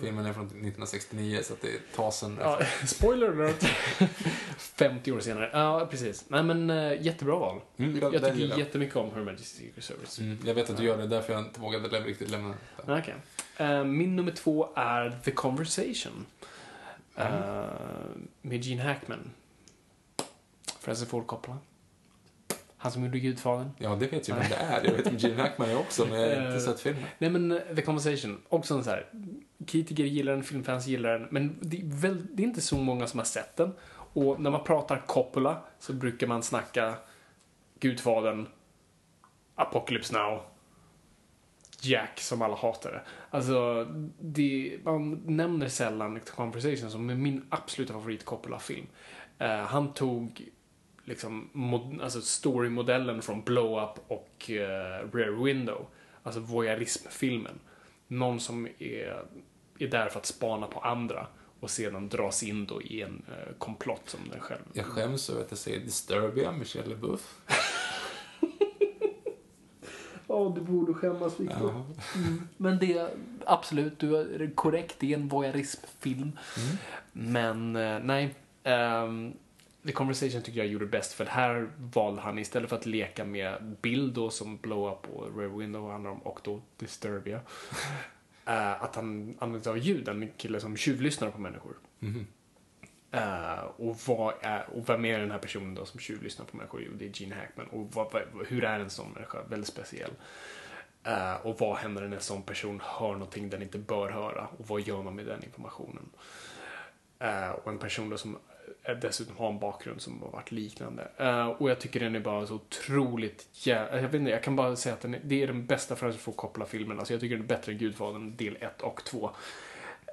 Filmen är från 1969 så att det tas en... Ja, spoiler alert! 50 år senare. Ja, precis. Nej men äh, jättebra val. Mm, Jag den tycker jag. jättemycket om Her Majesty's Secret Service. Mm, jag vet att du gör det, därför jag inte vågade lämna, riktigt lämna den. Okej. Eh, min nummer två är The Conversation. Eh, med Gene Hackman. Francis Ford Coppola. Han som gjorde Gudfadern. Ja, det vet jag vem det är. Jag vet vem Gene Hackman är också, men jag har inte Eh, sett filmen. Nej men eh, The Conversation, också en så här. Kritiker gillar den, filmfans gillar den, men det är, väl, det är inte så många som har sett den. Och när man pratar Coppola så brukar man snacka Gudfadern, Apocalypse Now, Jack som alla hatar. Alltså, det, man nämner sällan The Conversation som är min absoluta favorit Coppola-film. Eh, han tog liksom mod, alltså storymodellen från Blow Up och eh, Rear Window. Alltså voyeurismfilmen. Någon som är, är där för att spana på andra. och sedan dras in då i en eh, komplott som den själv... Jag skäms över att jag säger Disturbia, Michelle LeBouf. Ja, du borde skämmas, Victor. Mm. Men det, absolut, du är korrekt. Det är en voyeurismfilm. Men eh, nej, ehm, The Conversation tycker jag gjorde bäst för här valde han istället för att leka med bild då som Blow Up och Rare Window handlar om och då Disturbia. eh, att han använder sig av ljud, en kille som tjuvlyssnar på människor. Mhm. Eh, och, vad är, och vem är den här personen då som tjuvlyssnar på människor? Jo, det är Gene Hackman. Och vad, vad, hur är en sån människa? Väldigt speciell. Eh, och vad händer när en sån person hör någonting den inte bör höra? Och vad gör man med den informationen? Eh, och en person då som Eh, dessutom har en bakgrund som har varit liknande. Uh, och jag tycker den är bara så otroligt jävla... Eh, jag vet inte, jag kan bara säga att den är, det är den bästa Fredrik Fogel koppla filmen. Alltså jag tycker den är bättre än Gudfadern del 1 och 2.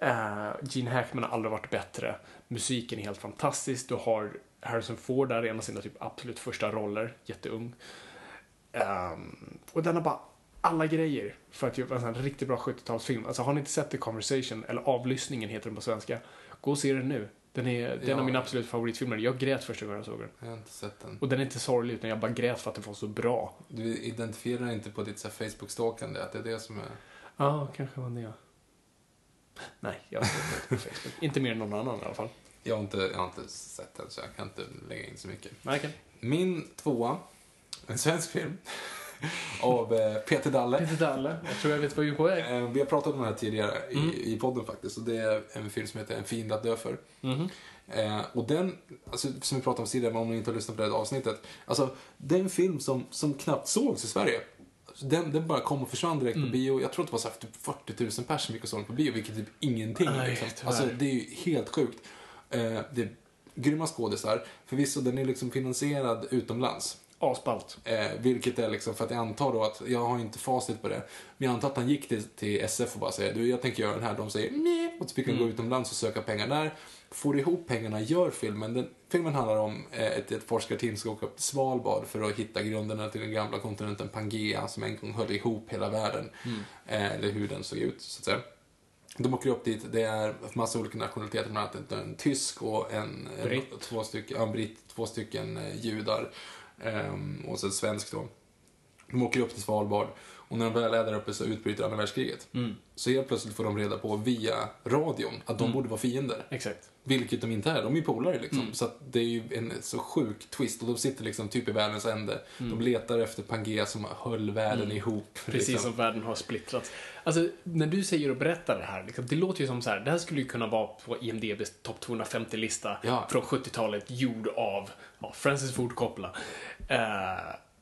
Uh, Gene Hackman har aldrig varit bättre. Musiken är helt fantastisk. Du har Harrison Ford där i en av sina typ absolut första roller, jätteung. Um, och den har bara alla grejer för att göra en sån här riktigt bra 70-talsfilm. Alltså har ni inte sett The Conversation, eller Avlyssningen heter den på svenska, gå och se den nu. Den är, det är en Ja. av mina absolut favoritfilmer. Jag grät första gången jag såg den. Jag har inte sett den. Och den är inte sorglig, utan jag bara grät för att den var så bra. Du identifierar inte på ditt Facebook-stalkande att det är det som är... Ja, kanske var det. Nej, jag vet inte på Facebook. Inte mer än någon annan i alla fall. Jag har inte, jag har inte sett den så jag kan inte lägga in så mycket. Okej. Min tvåa, en svensk film, av eh, Peter Dalle. Peter Dalle, jag tror jag vet vad du är på väg. Eh, Vi har pratat om den här tidigare i, Mm. i podden faktiskt. Och det är en film som heter En fiende att dö för. Mhm. Eh, och den, alltså, som vi pratade om tidigare, om ni inte har lyssnat på det här avsnittet. Alltså, det är en film som, som knappt sågs i Sverige. Den, den bara kom och försvann direkt Mm. på bio. Jag tror att det var så här, typ 40 000 personer som gick och såg den på bio, vilket är typ ingenting. Nej, liksom. Alltså, det är ju helt sjukt. Eh, det är grymma skådisar. Förvisso, den är liksom finansierad utomlands. Asballt. Eh, vilket är liksom, för att jag antar då att, jag har inte facit på det, men jag antar att han gick till, till SF och bara säger du jag tänker göra den här. De säger nej, och så fick han Mm. gå utomlands och söka pengar där. Får ihop pengarna, gör filmen. Den, filmen handlar om eh, ett, ett forskarteam som ska åka upp till Svalbard för att hitta grunderna till den gamla kontinenten Pangea som en gång höll ihop hela världen. Mm. Eh, eller hur den såg ut, så att säga. De åker upp dit, det är massa olika nationaliteter, bland annat en, en tysk och en, en Britt. två stycken, ja, britt, två stycken eh, judar. Ehm, och så en svensk då. De åker upp till Svalbard och när de väl är där uppe så utbryter andra världskriget. Mm. Så helt plötsligt får de reda på via radion att de Mm. borde vara fiender. Exakt. Vilket de inte är, de är ju polare liksom. Mm. Så det är ju en så sjuk twist och de sitter liksom typ i världens ände. Mm. De letar efter Pangea som höll världen Mm. ihop. Precis liksom. som världen har splittrats. Alltså, när du säger och berättar det här, liksom, det låter ju som så här, det här skulle ju kunna vara på IMDBs topp 250-lista Ja. från 70-talet, gjord av ja, Francis Ford Coppola. Eh,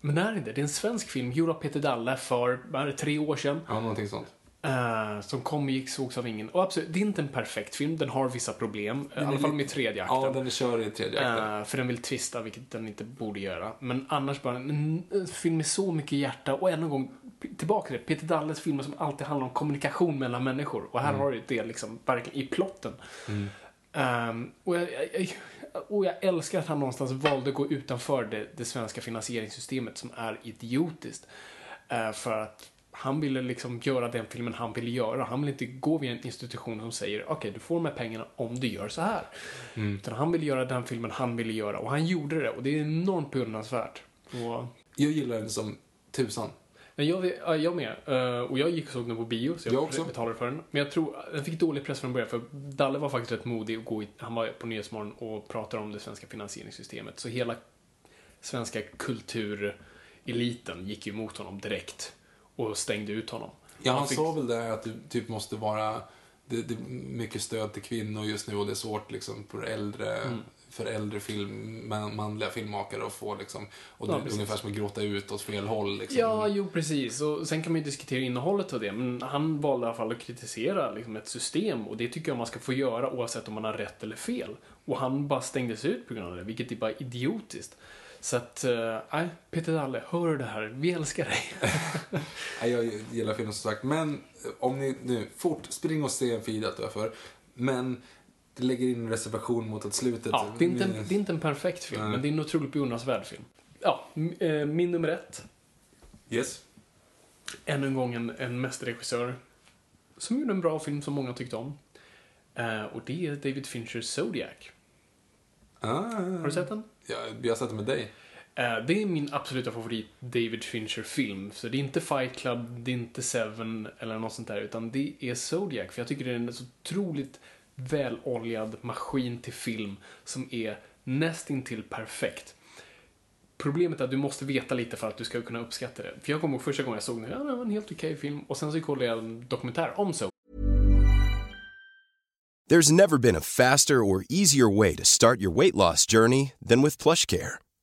men det är inte. Det är en svensk film, gjord av Peter Dalle för, är det, tre år sedan. Ja, någonting sånt. Eh, som kom och gick, sågs av ingen. Och absolut, det är inte en perfekt film, den har vissa problem. I alla fall med tredje akten. Ja, den kör i tredje akten. Eh, för den vill twista, vilket den inte borde göra. Men annars bara en, en film med så mycket hjärta och än en gång tillbaka till det. Peter Dalles filmer som alltid handlar om kommunikation mellan människor. Och här Mm. har du det liksom verkligen i plotten. Mm. Ehm, och, jag, jag, och jag älskar att han någonstans valde att gå utanför det, det svenska finansieringssystemet som är idiotiskt. Eh, för att han ville liksom göra den filmen han ville göra. Han vill inte gå via en institution som säger okej, du får de här pengarna om du gör så här. Mm. Utan han ville göra den filmen han ville göra och han gjorde det och det är enormt beundransvärt. Och, Jag gillar den som tusan. Men jag, ja, jag med. Eh, och jag gick och såg den på bio så jag, Jag också. betalade för den. Men jag tror, den fick dålig press från början för Dalle var faktiskt rätt modig och gå i, han var på Nyhetsmorgon och pratade om det svenska finansieringssystemet. Så hela svenska kultureliten gick ju emot honom direkt och stängde ut honom. Ja, han fick- sa väl det att du typ måste vara... Det, det är mycket stöd till kvinnor just nu och det är svårt liksom för äldre, Mm. För äldre film, man, manliga filmmakare att få liksom... Och Ja, det precis. ungefär som att gråta ut åt fel håll liksom. Ja, jo precis. Och sen kan man ju diskutera innehållet av det, men han valde i alla fall att kritisera liksom, ett system och det tycker jag man ska få göra oavsett om man har rätt eller fel. Och han bara stängdes ut på grund av det, vilket är bara idiotiskt. Så att, eh, nej, Peter Dalle, hör du det här? Vi älskar dig. Jag gillar filmen som sagt. Men eh, om ni nu, fort, spring och se en att för. Men det lägger in en reservation mot att slutet... Ja, det, är inte en, det är inte en perfekt film, Nej. men det är en otroligt beundransvärd film. Ja, eh, min nummer ett. Yes. Ännu en gång en, en mästerregissör som gjorde en bra film som många tyckte om. Eh, och det är David Finchers Zodiac. Ah, Har du sett den? Ja, jag har sett det med dig. Eh, det är min absoluta favorit David Fincher-film. Så det är inte Fight Club, det är inte Seven eller något sånt där, utan det är Zodiac. För jag tycker det är så otroligt väloljad maskin till film som är nästintill perfekt. Problemet är att du måste veta lite för att du ska kunna uppskatta det. För jag kommer ihåg första gången jag såg den, ja, det var en helt okej film. Och sen så kollade jag en dokumentär om så. There's never been a faster or easier way to start your weight loss journey than with PlushCare.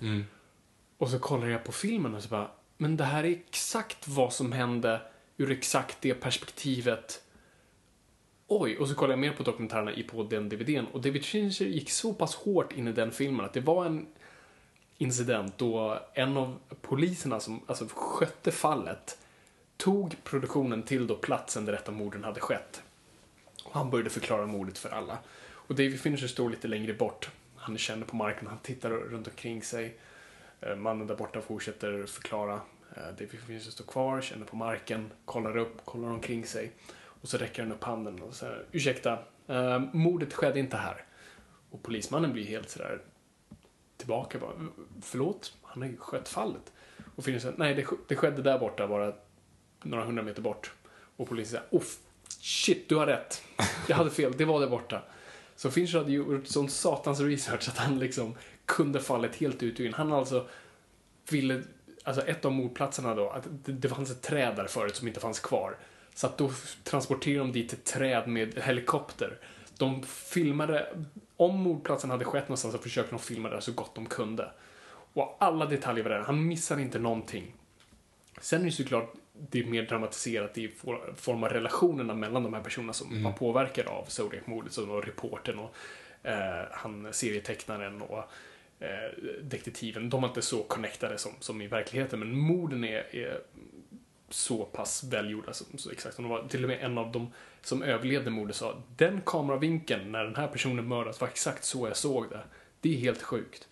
Mm. Och så kollar jag på filmen och så bara, men det här är exakt vad som hände ur exakt det perspektivet. Oj, och så kollar jag mer på dokumentärerna i på den DVDn och David Fincher gick så pass hårt in i den filmen att det var en incident då en av poliserna som alltså, skötte fallet tog produktionen till då platsen där detta morden hade skett. Och han började förklara mordet för alla. Och David Fincher står lite längre bort. Han känner på marken, han tittar runt omkring sig. Eh, mannen där borta fortsätter förklara. Eh, det finns Fincher står kvar, känner på marken, kollar upp, kollar omkring sig. Och så räcker han upp handen och säger ursäkta, eh, mordet skedde inte här. Och polismannen blir helt sådär tillbaka bara, förlåt, han har ju skött fallet. Och Finns säger, nej det, sk- det skedde där borta, bara några hundra meter bort. Och polisen säger, oh shit, du har rätt. Jag hade fel, det var där borta. Så Fincher hade gjort sån satans research att han liksom kunde fallet helt ut och in. Han alltså ville, alltså ett av mordplatserna då, att det, det fanns ett träd där förut som inte fanns kvar. Så att då transporterade de dit ett träd med helikopter. De filmade, om mordplatsen hade skett någonstans så försökte de filma det så gott de kunde. Och alla detaljer var där, han missade inte någonting. Sen är det såklart det är mer dramatiserat i for- form av relationerna mellan de här personerna som var påverkade av Zodiac-mordet, som då reportern och eh, han serietecknaren och eh, detektiven. De var inte så connectade som, som i verkligheten, men morden är, är så pass välgjorda som, så exakt som de var. Till och med en av dem som överlevde mordet sa den kameravinkeln när den här personen mördas var exakt så jag såg det. Det är helt sjukt.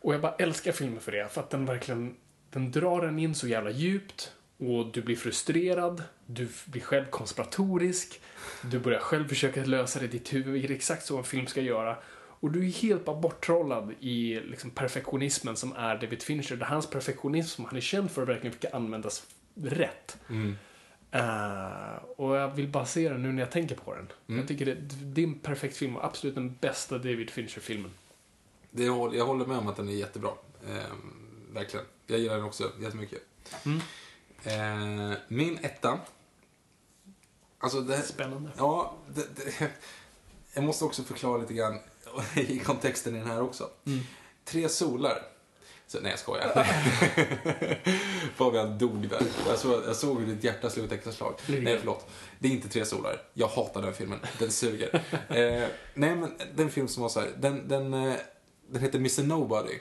Och jag bara älskar filmen för det, för att den verkligen den drar en in så jävla djupt och du blir frustrerad, du blir själv konspiratorisk, du börjar själv försöka lösa det i ditt huvud, vilket är exakt så en film ska göra. Och du är helt bara borttrollad i liksom perfektionismen som är David Fincher. Det är hans perfektionism som han är känd för verkligen ska användas rätt. Eh, och jag vill bara se den nu när jag tänker på den. Jag tycker det, det är en perfekt film och absolut den bästa David Fincher-filmen. Jag håller med om att den är jättebra. Ehm, verkligen. Jag gillar den också jättemycket. Ehm, min etta. Alltså det, Spännande. Ja, det, det, jag måste också förklara lite grann i kontexten i den här också. Tre solar. Så, nej, jag skojar. Fabian dog där. Jag såg, jag såg hur ditt hjärta slog ett extra slag. Nej, förlåt. Det är inte Tre solar. Jag hatar den filmen. Den suger. eh, nej, men den film som var så här. Den, den, eh, den heter Mr Nobody.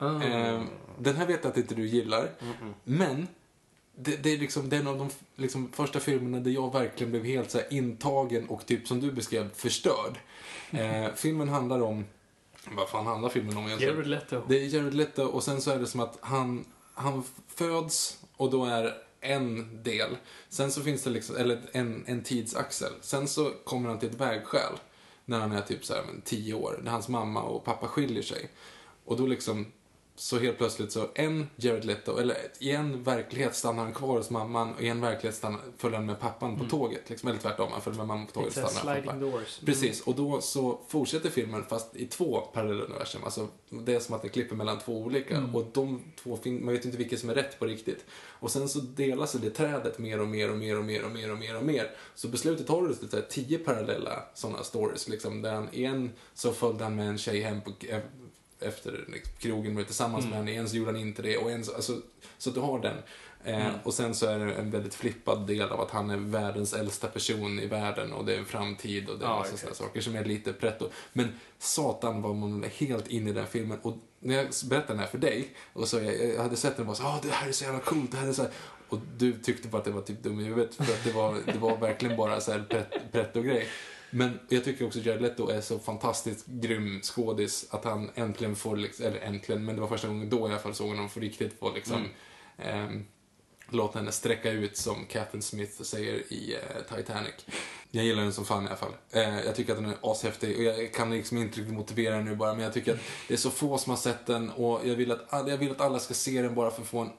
Eh, den här vet jag att inte du gillar, men det, det är liksom den av de liksom, första filmerna där jag verkligen blev helt så intagen och typ som du beskrev, förstörd. Eh, filmen handlar om, vad fan handlar filmen om egentligen? Jared Leto. Det är Jared Leto och sen så är det som att han, han föds och då är en del. Sen så finns det liksom, eller en, en tidsaxel. Sen så kommer han till ett vägskäl när han är typ så här, men, tio år. När hans mamma och pappa skiljer sig. Och då liksom, så helt plötsligt så en Jared Leto, eller i en verklighet stannar han kvar hos mamman och i en verklighet stannar, följer han med pappan på tåget. Liksom, eller tvärtom, han följer med mamman på tåget Mm. Och stannar sliding pappa. doors. Mm. Precis, och då så fortsätter filmen fast i två parallella universum. Alltså, det är som att det klipper mellan två olika. Mm. Och de två, man vet inte vilket som är rätt på riktigt. Och sen så delar sig det trädet mer och mer och mer och mer och mer och mer och mer. Så beslutet har du så här, tio parallella sådana stories. Liksom, där han, en så följde han med en tjej hem på, e- efter liksom, krogen var tillsammans med henne. En så gjorde han inte det. Och en så, alltså, så att du har den. Eh, Och sen så är det en väldigt flippad del av att han är världens äldsta person i världen och det är en framtid och det är Ja, massa sådana saker som är lite pretto. Men satan var man helt inne i den filmen. Och när jag berättade den här för dig, och så jag, jag hade sett den och bara så, ah, det här är så jävla coolt, det här är så här. Och du tyckte bara att det var typ dum i huvudet, för att det var, det var verkligen bara så här pret- pretto-grej. Men jag tycker också Jared Leto är så fantastiskt grym skådis att han äntligen får, liksom, eller äntligen, men det var första gången då i alla fall såg honom få riktigt få liksom ehm, låta henne sträcka ut som Catherine Smith säger i eh, Titanic. Jag gillar den som fan i alla fall. Eh, jag tycker att den är ashäftig och jag kan liksom inte riktigt motivera den nu bara, men jag tycker att det är så få som har sett den och jag vill att, jag vill att alla ska se den bara för att få en,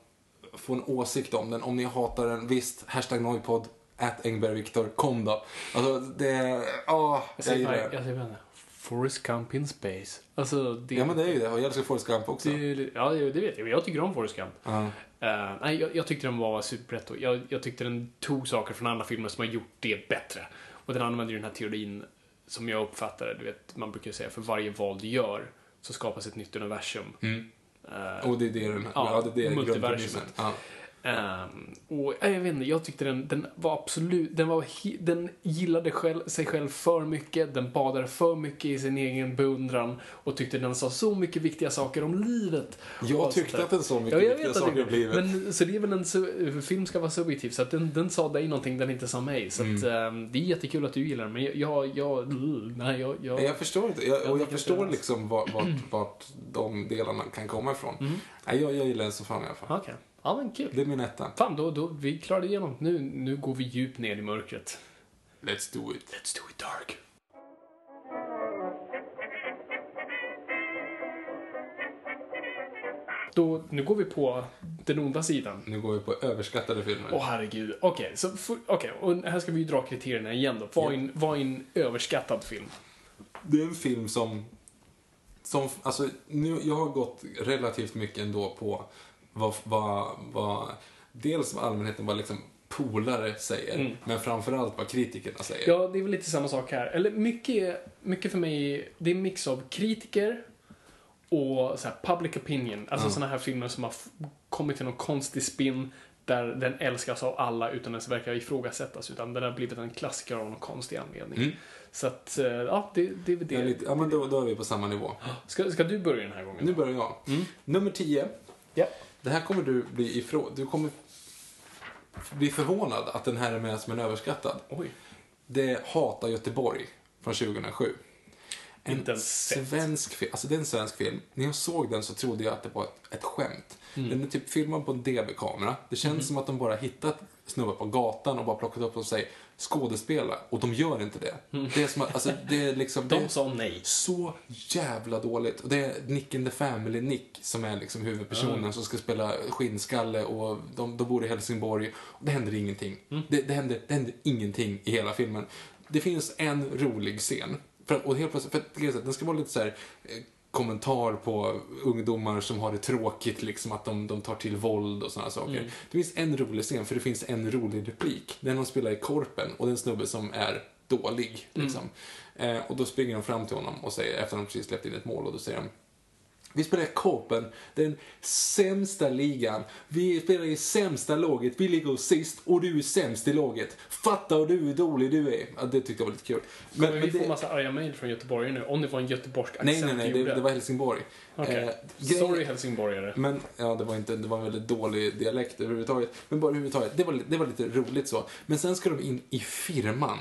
få en åsikt om den. Om ni hatar den, visst, hashtag Noipod, at Engberg Viktor, kom då. Alltså, det ah, Jag gillar den. jag säger bara, Forrest Gump in space. Alltså, det... Ja men det är ju det, och jag älskar Forrest Gump också. det, ja, det vet jag. Jag tycker om Forrest Gump. Ja. Eh, nej, jag, jag tyckte den var superrätt och jag, jag tyckte den tog saker från andra filmer som har gjort det bättre. Och den använder ju den här teorin som jag uppfattar det. Du vet, man brukar ju säga för varje val du gör så skapas ett nytt universum. Mm. Eh, Och det är det den, Ja, ja, det är det multiversumet. Ja. Ehm, och jag vet inte, jag tyckte den, den var absolut, den var, den gillade själv, sig själv för mycket, den badade för mycket i sin egen beundran och tyckte den sa så mycket viktiga saker om livet. Jag allt tyckte att den sa mycket Ja, viktiga saker om livet. Men, så det är väl en, film ska vara subjektiv, så att den, den sa dig någonting den inte sa mig. Så Mm. att, ehm, det är jättekul att du gillar den, men jag, jag, jag nej, jag, jag, Jag förstår inte. Jag, och jag förstår liksom vart, vart, vart de delarna kan komma ifrån. Mm. Nej, jag, jag gillar den som fan i alla fall. Okej, ja men kul. Det är min etta. Fan, då, då, vi klarade igenom. Nu, nu går vi djupt ner i mörkret. Let's do it. Let's do it dark. Då, nu går vi på den onda sidan. Nu går vi på överskattade filmer. Åh herregud. Okej, så för- okej, och här ska vi ju dra kriterierna igen då. Vad är en, vad är en överskattad film? Det är en film som... som alltså, nu, jag har gått relativt mycket ändå på vad, vad, vad dels vad allmänheten, vad liksom polare säger, Mm. men framförallt vad kritikerna säger. Ja, det är väl lite samma sak här. Eller mycket, mycket för mig, det är en mix av kritiker och så public opinion. Alltså Ja. såna här filmer som har kommit till någon konstig spin där den älskas av alla utan ens verkar ifrågasättas. Utan den har blivit en klassiker av någon konstig anledning. Mm. Så att, eh, ja, det, det är väl Det det. lite, ja, men då, då är vi på samma nivå. Ska, ska du börja den här gången? Nu börjar jag. Mm. Nummer 10. Ja. Det här kommer du bli ifrån. Du kommer bli förvånad att den här är med som en överskattad. Oj. Det är Hata Göteborg från 2007. En Inte svensk film. Alltså det är en svensk film. När jag såg den så trodde jag att det var ett, ett skämt. Mm. Den är typ filmad på en DV-kamera. Det känns som att de bara hittat snubbar på gatan och bara plockat upp och säger skådespela. Och de gör inte det. Det är som alltså det är liksom... det Mm. De sa nej. så jävla dåligt. Och det är Nick in the Family, Nick, som är liksom huvudpersonen som ska spela skinnskalle och de, de bor i Helsingborg. Och det händer ingenting. Det, det, händer, det händer ingenting i hela filmen. Det finns en rolig scen. För, att- och helt plötsligt, för att den ska vara lite så här eh, kommentar på ungdomar som har det tråkigt, liksom att de, de tar till våld och sådana saker. Det finns en rolig scen, för det finns en rolig replik. Den de spelar i Korpen och det är en snubbe som är dålig, liksom. Eh, och då springer de fram till honom och säger, efter att de precis släppt in ett mål, och då säger de Vi spelar i Copen, den sämsta ligan. Vi spelar i sämsta laget, vi ligger sist och du är sämst i laget. Fatta hur du är dålig du är. Ja, det tyckte jag var lite kul. Men, vi det- får massa arga mejl från Göteborg nu, om det var en göteborgsk accent Nej, nej, nej, det, det var Helsingborg. Okej. Eh, Sorry helsingborgare. Men, ja, det var, inte, det var en väldigt dålig dialekt överhuvudtaget. Men bara överhuvudtaget, det var, det var lite roligt så. Men sen ska de in i firman.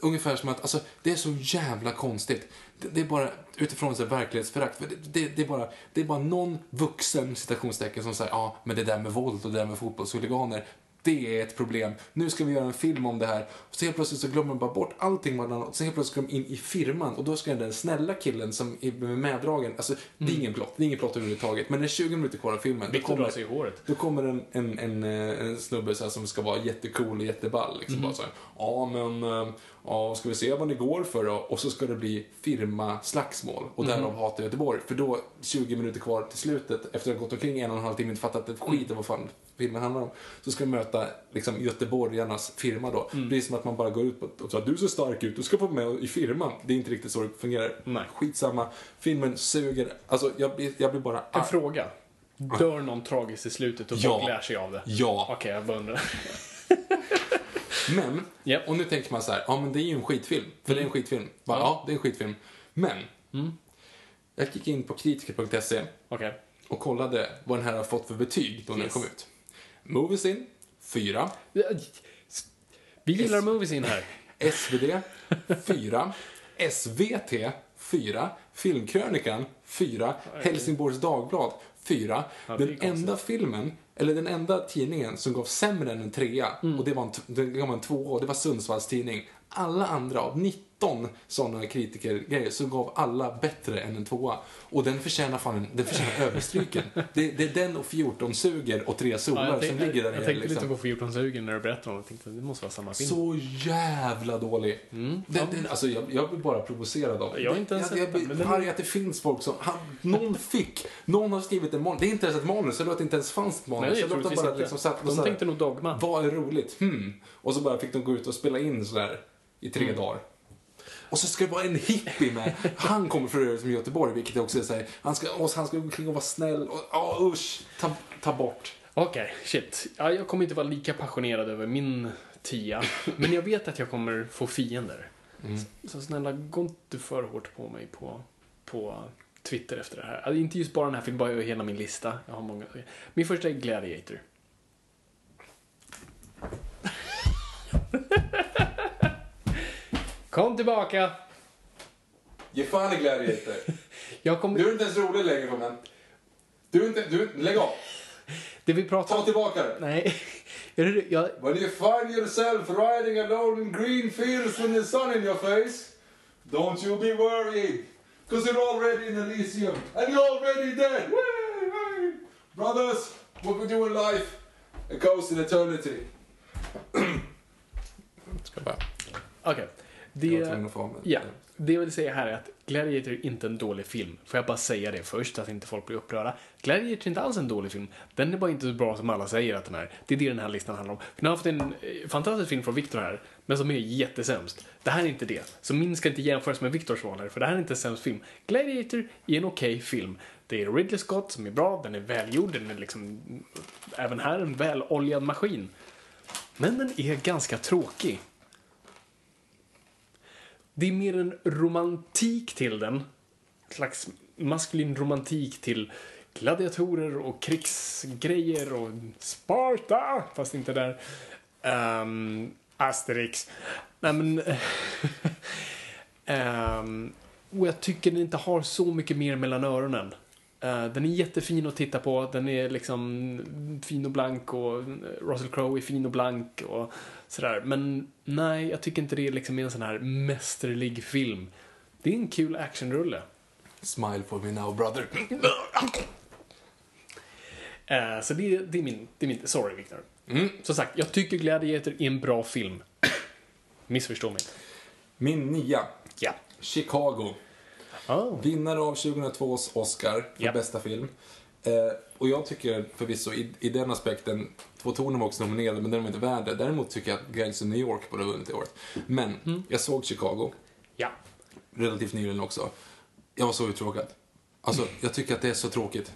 Ungefär som att, alltså, det är så jävla konstigt. Det, det är bara utifrån så här verklighetsförakt. För det, det, det, är bara, det är bara någon vuxen citationstecken som säger ja, men det där med våld och det där med fotbollshuliganer, det är ett problem. Nu ska vi göra en film om det här. Och så helt plötsligt så glömmer de bara bort allting. de- Och så helt plötsligt ska de in i firman och då ska den snälla killen som är meddragen, alltså det är ingen plott, det är ingen plott överhuvudtaget. Men det är 20 minuter kvar av filmen. Då kommer- sig i håret. då kommer en, en, en, eh, en snubbe så som ska vara jättecool och jätteball. Liksom, bara så här, ja men, eh, ja, ska vi se vad ni går för då? Och så ska det bli firma-slagsmål. Och därav hatar Göteborg. För då, 20 minuter kvar till slutet, efter att ha gått omkring en och en halv timme och inte fattat ett skit av vad fan filmen handlar om, så ska de möta liksom, göteborgarnas firma då. Det är som att man bara går ut och säger du ser stark ut, du ska få med i firman. Det är inte riktigt så det fungerar. Nej. Skitsamma. Filmen suger. Alltså, jag, blir- jag blir bara En fråga. Dör någon tragiskt i slutet och Ja. folk lär sig av det? Ja. Okej, jag bara undrar. Men, Japp. och nu tänker man så här, ja men det är ju en skitfilm. För det är en skitfilm. Bara, ja. det är en skitfilm. Men, jag gick in på kritiker.se Okej. och kollade vad den här har fått för betyg då den Yes. kom ut. Moviesin, 4. Vi gillar movies in här. SvD, 4. SVT, 4. Filmkrönikan, 4. Helsingborgs Dagblad, 4. det är den enda filmen, eller den enda tidningen som gav sämre än en trea, Mm. och det var en, det gav en tvåa, och det var Sundsvalls tidning. Alla andra, av 19 sådana kritikergrejer, så gav alla bättre än en tvåa. Och den förtjänar fan en, den förtjänar överstryken. Det, det är den och 14 suger och tre solar Ja, jag, som ligger där jag nere. tänkte liksom. lite på 14 sugen när du berättade om det. Jag tänkte det måste vara samma film. Så jävla dålig. Mm. Den, den, alltså jag, jag blir bara provocerad av det. Jag har inte ens jag, jag men den- arg att det finns folk som... Han, någon fick. Någon har skrivit en manus. Det är inte ens ett manus. Jag låter inte ens fanns ett manus. Nej, jag låter bara inte. liksom satt och De så här, tänkte nog Dogma. Vad är roligt? Hmm. Och så bara fick de gå ut och spela in sådär i tre Mm. dagar. Och så ska det vara en hippie med. Han kommer för övrigt från Göteborg, vilket också är såhär, han ska, åh, han ska gå omkring och vara snäll. Och, åh, usch, ta, ta bort. Okej, shit. Ja, jag kommer inte vara lika passionerad över min tia. Men jag vet att jag kommer få fiender. Mm. Så, så snälla, gå inte för hårt på mig på, på Twitter efter det här. Alltså, inte just bara den här filmen, bara hela min lista. Jag har många. Min första är Gladiator. Kom tillbaka! Ge fan i Gladiator. Jag kommer... Du är inte ens rolig längre mig. Du är inte, du, lägg av. Det vi pratar Ta om... tillbaka det. Nej. Jag, When you find yourself riding alone in green fields with the sun in your face, don't you be worried, because you're already in Elysium, and you're already dead. Brothers, what we do in life, it goes in eternity. Okej. Var Det... Ja, det jag vill säga här är att Gladiator är inte en dålig film. Får jag bara säga det först, så att inte folk blir upprörda. Gladiator är inte alls en dålig film. Den är bara inte så bra som alla säger att den är. Det är det den här listan handlar om. Den har haft en eh, fantastisk film från Victor här, men som är jättesämst. Det här är inte det. Så min ska inte jämföras med Victors val här, för det här är inte en sämst film. Gladiator är en okej film. Det är Ridley Scott som är bra, den är välgjord, den är liksom även här en väloljad maskin. Men den är ganska tråkig. Det är mer en romantik till den. En slags maskulin romantik till gladiatorer och krigsgrejer och Sparta, fast inte där. Um, Asterix. Nej men... um, och jag tycker den inte har så mycket mer mellan öronen. Uh, den är jättefin att titta på. Den är liksom fin och blank och eh, Russell Crowe är fin och blank och sådär. Men nej, jag tycker inte det är liksom en sån här mästerlig film. Det är en kul actionrulle. Smile for me now brother. Eh, så det, det, är min, det är min... Sorry, Victor. Mm. Som sagt, jag tycker Gladiator är en bra film. Missförstå mig. Min nia, Ja. Chicago. Oh. Vinnare av 2002s Oscar för Ja. bästa film. Eh, och jag tycker förvisso i, i den aspekten, Två toner var också nominerade men den var inte värd det. Däremot tycker jag att Gangs of New York borde ha vunnit i år. Men jag såg Chicago Ja. relativt nyligen också. Jag var så uttråkad. Alltså, jag tycker att det är så tråkigt.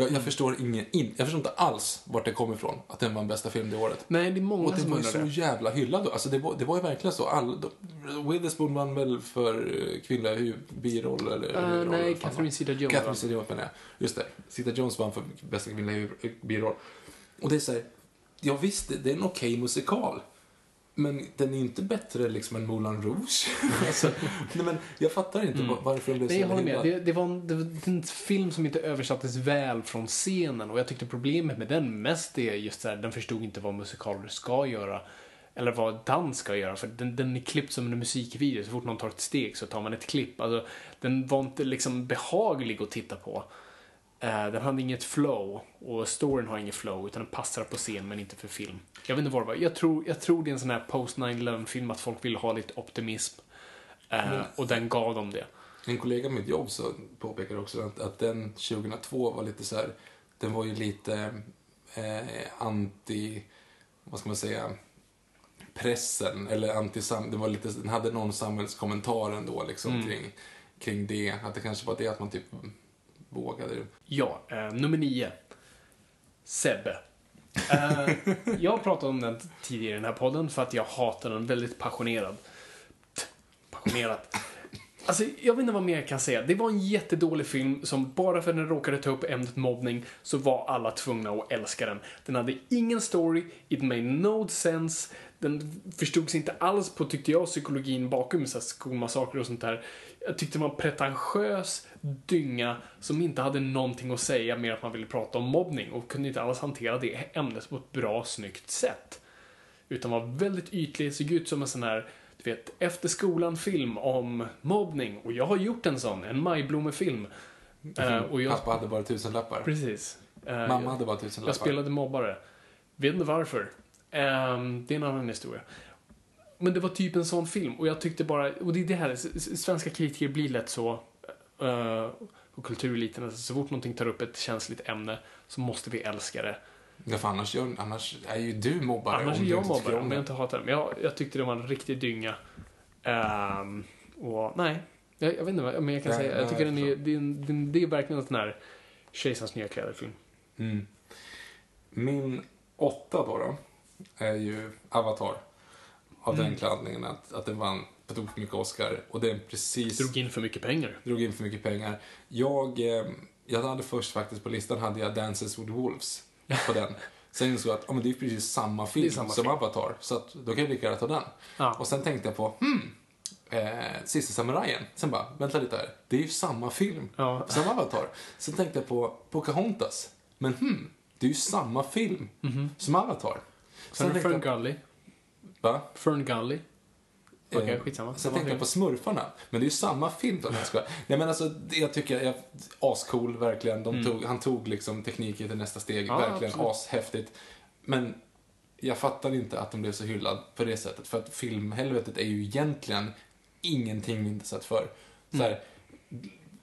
Jag, jag förstår ingen, in, jag förstår inte alls vart det kommer ifrån, att den var den bästa filmen det året. Nej, det är många Och det som var ju undrar så det. jävla hyllad då. Alltså det var, det var ju verkligen så. All, de, Witherspoon vann väl för eh, kvinnliga hu- biroll eller Eh, huvudroll, nej, eller vad fan Catherine var. Zeta-Jones Catherine vann. Zeta-Jones menar jag. Just det. Zeta-Jones vann för bästa kvinnliga hu- biroll. Och det är så här, ja visst, det, det är en okej musikal. Men den är inte bättre liksom än Moulin Rouge. alltså, nej, men jag fattar inte var- varför den blev Mm. Nej, så jag håller jävla med. Det, det, var en, det var en film som inte översattes väl från scenen och jag tyckte problemet med den mest är just att den förstod inte vad musikaler ska göra eller vad dans ska göra för den, den är klippt som en musikvideo. Så fort någon tar ett steg så tar man ett klipp. Alltså, den var inte liksom behaglig att titta på. Eh, den hade inget flow och storyn har inget flow utan den passar på scen men inte för film. Jag vet inte vad det var. Jag tror, jag tror det är en sån här post 9-11 film att folk vill ha lite optimism. Eh, och den gav dem det. En kollega med mitt jobb så påpekar också att, att den 2002 var lite så här, den var ju lite eh, anti, vad ska man säga, pressen, eller anti den var lite, den hade någon samhällskommentar ändå liksom kring, kring det, att det kanske var det att man typ vågade. Ja, eh, nummer nio. Sebbe. Eh, jag har pratat om den tidigare i den här podden för att jag hatar den väldigt passionerad. Passionerat. Alltså, jag vet inte vad mer jag kan säga. Det var en jättedålig film som bara för att den råkade ta upp ämnet mobbning så var alla tvungna att älska den. Den hade ingen story, it made no sense, den förstods inte alls på, tyckte jag, psykologin bakom så skolmassakrer och sånt där. Jag tyckte det var en pretentiös dynga som inte hade någonting att säga mer att man ville prata om mobbning och kunde inte alls hantera det ämnet på ett bra, snyggt sätt. Utan var väldigt ytlig, såg ut som en sån här, du vet, efter skolan-film om mobbning. Och jag har gjort en sån, en Majblommefilm. Och jag, Pappa hade bara tusenlappar. precis. Eh, Mamma jag, hade bara tusenlappar. jag spelade mobbare. Vet inte varför. Ehm, det är en annan historia. Men det var typ en sån film och jag tyckte bara, och det är det här, svenska kritiker blir lätt så, uh, och kultureliten, alltså, så fort någonting tar upp ett känsligt ämne så måste vi älska det. Ja, för annars, gör, annars är ju du mobbare. Annars om är jag mobbare om jag inte hatar det. Men jag, jag tyckte det var en riktig dynga. Ehm, och nej, jag, jag vet inte vad men jag kan Nej, säga. Jag tycker jag den är, det, är, en- det, är, det är verkligen en sån här Kejsarens nya kläder-film. Mm. Min åtta då, då är ju Avatar. Av Mm. den enkla anledningen att, att den vann på tok för mycket Oscar. Och den precis Drog in för mycket pengar. drog in för mycket pengar. Jag, eh, jag hade först faktiskt på listan hade jag Dances with Wolves på den. Sen insåg jag att ja, men det är precis samma film samma som film. Avatar. Så att, då kan jag lika gärna ta den. Ja. Och sen tänkte jag på, hmm, eh, Sista samurajen. Sen bara, vänta lite här. Det är ju samma film Ja. som Avatar. Sen tänkte jag på Pocahontas. Men hmm, det är ju samma film som Avatar. Sen Fern jag, Gully. Va? Fern Gully. Okej, Eh, skitsamma. Sen tänkte jag på Smurfarna. Men det är ju samma film. Jag skojar. Nej men alltså, jag tycker, jag, ascool verkligen. De tog, han tog liksom tekniken till nästa steg. Mm. Ja, verkligen absolut. ashäftigt. Men jag fattar inte att de blev så hyllad på det sättet. För att filmhelvetet är ju egentligen ingenting vi inte sett för. Så här,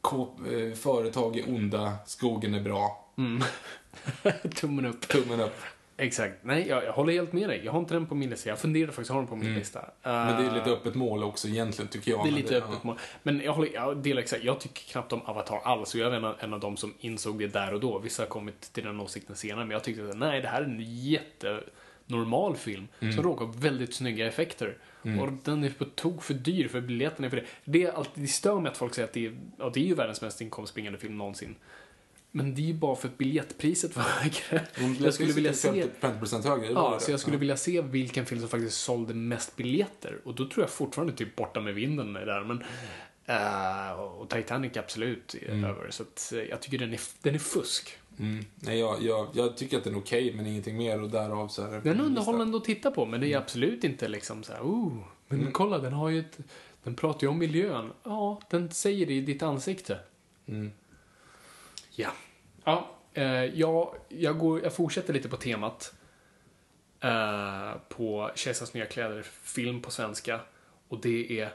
K- eh, företag är onda, skogen är bra, Tummen upp. tummen upp. Exakt. Nej, jag, jag håller helt med dig. Jag har inte den på min lista. Jag funderar faktiskt att ha den på min lista. Mm. Men det är lite Eh, öppet mål också egentligen, tycker jag. Det är lite ja. öppet mål. Men jag, håller, jag delar exakt. Jag tycker knappt om Avatar alls. Och jag är en av, en av dem som insåg det där och då. Vissa har kommit till den åsikten senare. Men jag tyckte att nej, det här är en jättenormal film. Mm. Som råkar väldigt snygga effekter. Och den är på tok för dyr för biljetterna för det. Det, är alltid, det stör mig att folk säger att det är, ja, det är ju världens mest inkomstbringande film någonsin. Men det är ju bara för att biljettpriset var högre. Jag skulle vilja se... 50% högre, det var Ja, så jag skulle Ja. vilja se vilken film som faktiskt sålde mest biljetter. Och då tror jag fortfarande typ Borta med vinden är där. Men, eh, och Titanic absolut är över. Så att, eh, jag tycker den är, den är fusk. Mm. Nej, jag, jag, jag tycker att den är okej, men ingenting mer och därav så är Den är underhållande att titta på, men det är absolut inte liksom så här, oh, men kolla, den har ju ett, den pratar ju om miljön. Ja, den säger det i ditt ansikte. Mm. Ja. Ja, eh, jag, jag, går, jag fortsätter lite på temat. Eh, på Kejsarens nya kläder, film på svenska. Och det är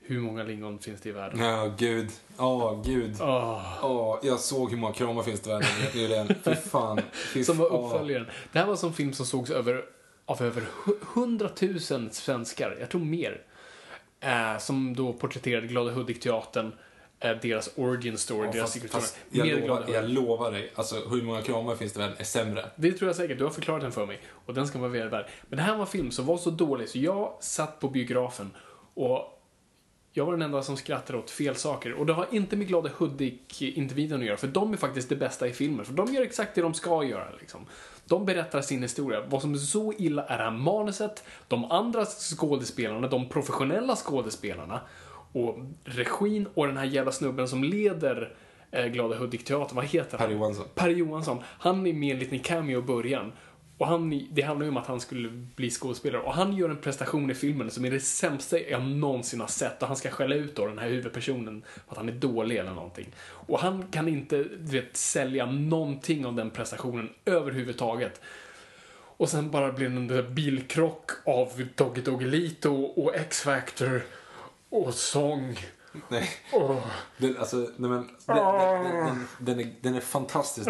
Hur många lingon finns det i världen? Ja, gud. Ja, gud. Åh, Ja, jag såg hur många kramar finns det i världen nyligen. Fy fan. Fy som var uppföljaren. Det här var en sån film som sågs över, av över hu- 100 000 svenskar, jag tror mer. Eh, som då porträtterade Glada Hudik-teatern. Eh, deras origin story, Ja, deras fast, fast jag, lovar, jag lovar dig, alltså hur många kramar finns det väl är sämre? Det tror jag säkert. Du har förklarat den för mig. Och den ska vara väl värd. Men det här var en film som var så dålig så jag satt på biografen och jag var den enda som skrattade åt fel saker. Och det har inte med Glada Hudik-individen att göra, för de är faktiskt det bästa i filmen. För de gör exakt det de ska göra. Liksom. De berättar sin historia. Vad som är så illa är det här manuset, de andra skådespelarna, de professionella skådespelarna och regin och den här jävla snubben som leder eh, Glada Hudik-teatern. Vad heter han? Per Johansson. Per Johansson, han är med i en liten cameo i början. Och han, det handlar ju om att han skulle bli skådespelare. Och han gör en prestation i filmen som är det sämsta jag någonsin har sett. Och han ska skälla ut då den här huvudpersonen för att han är dålig eller någonting. Och han kan inte, du vet, sälja någonting av den prestationen överhuvudtaget. Och sen bara blir det en bilkrock av Doggy Doggelito och X-Factor och sång. Nej, Och... den, alltså, nej men, den, den, den, den, är, den är fantastisk.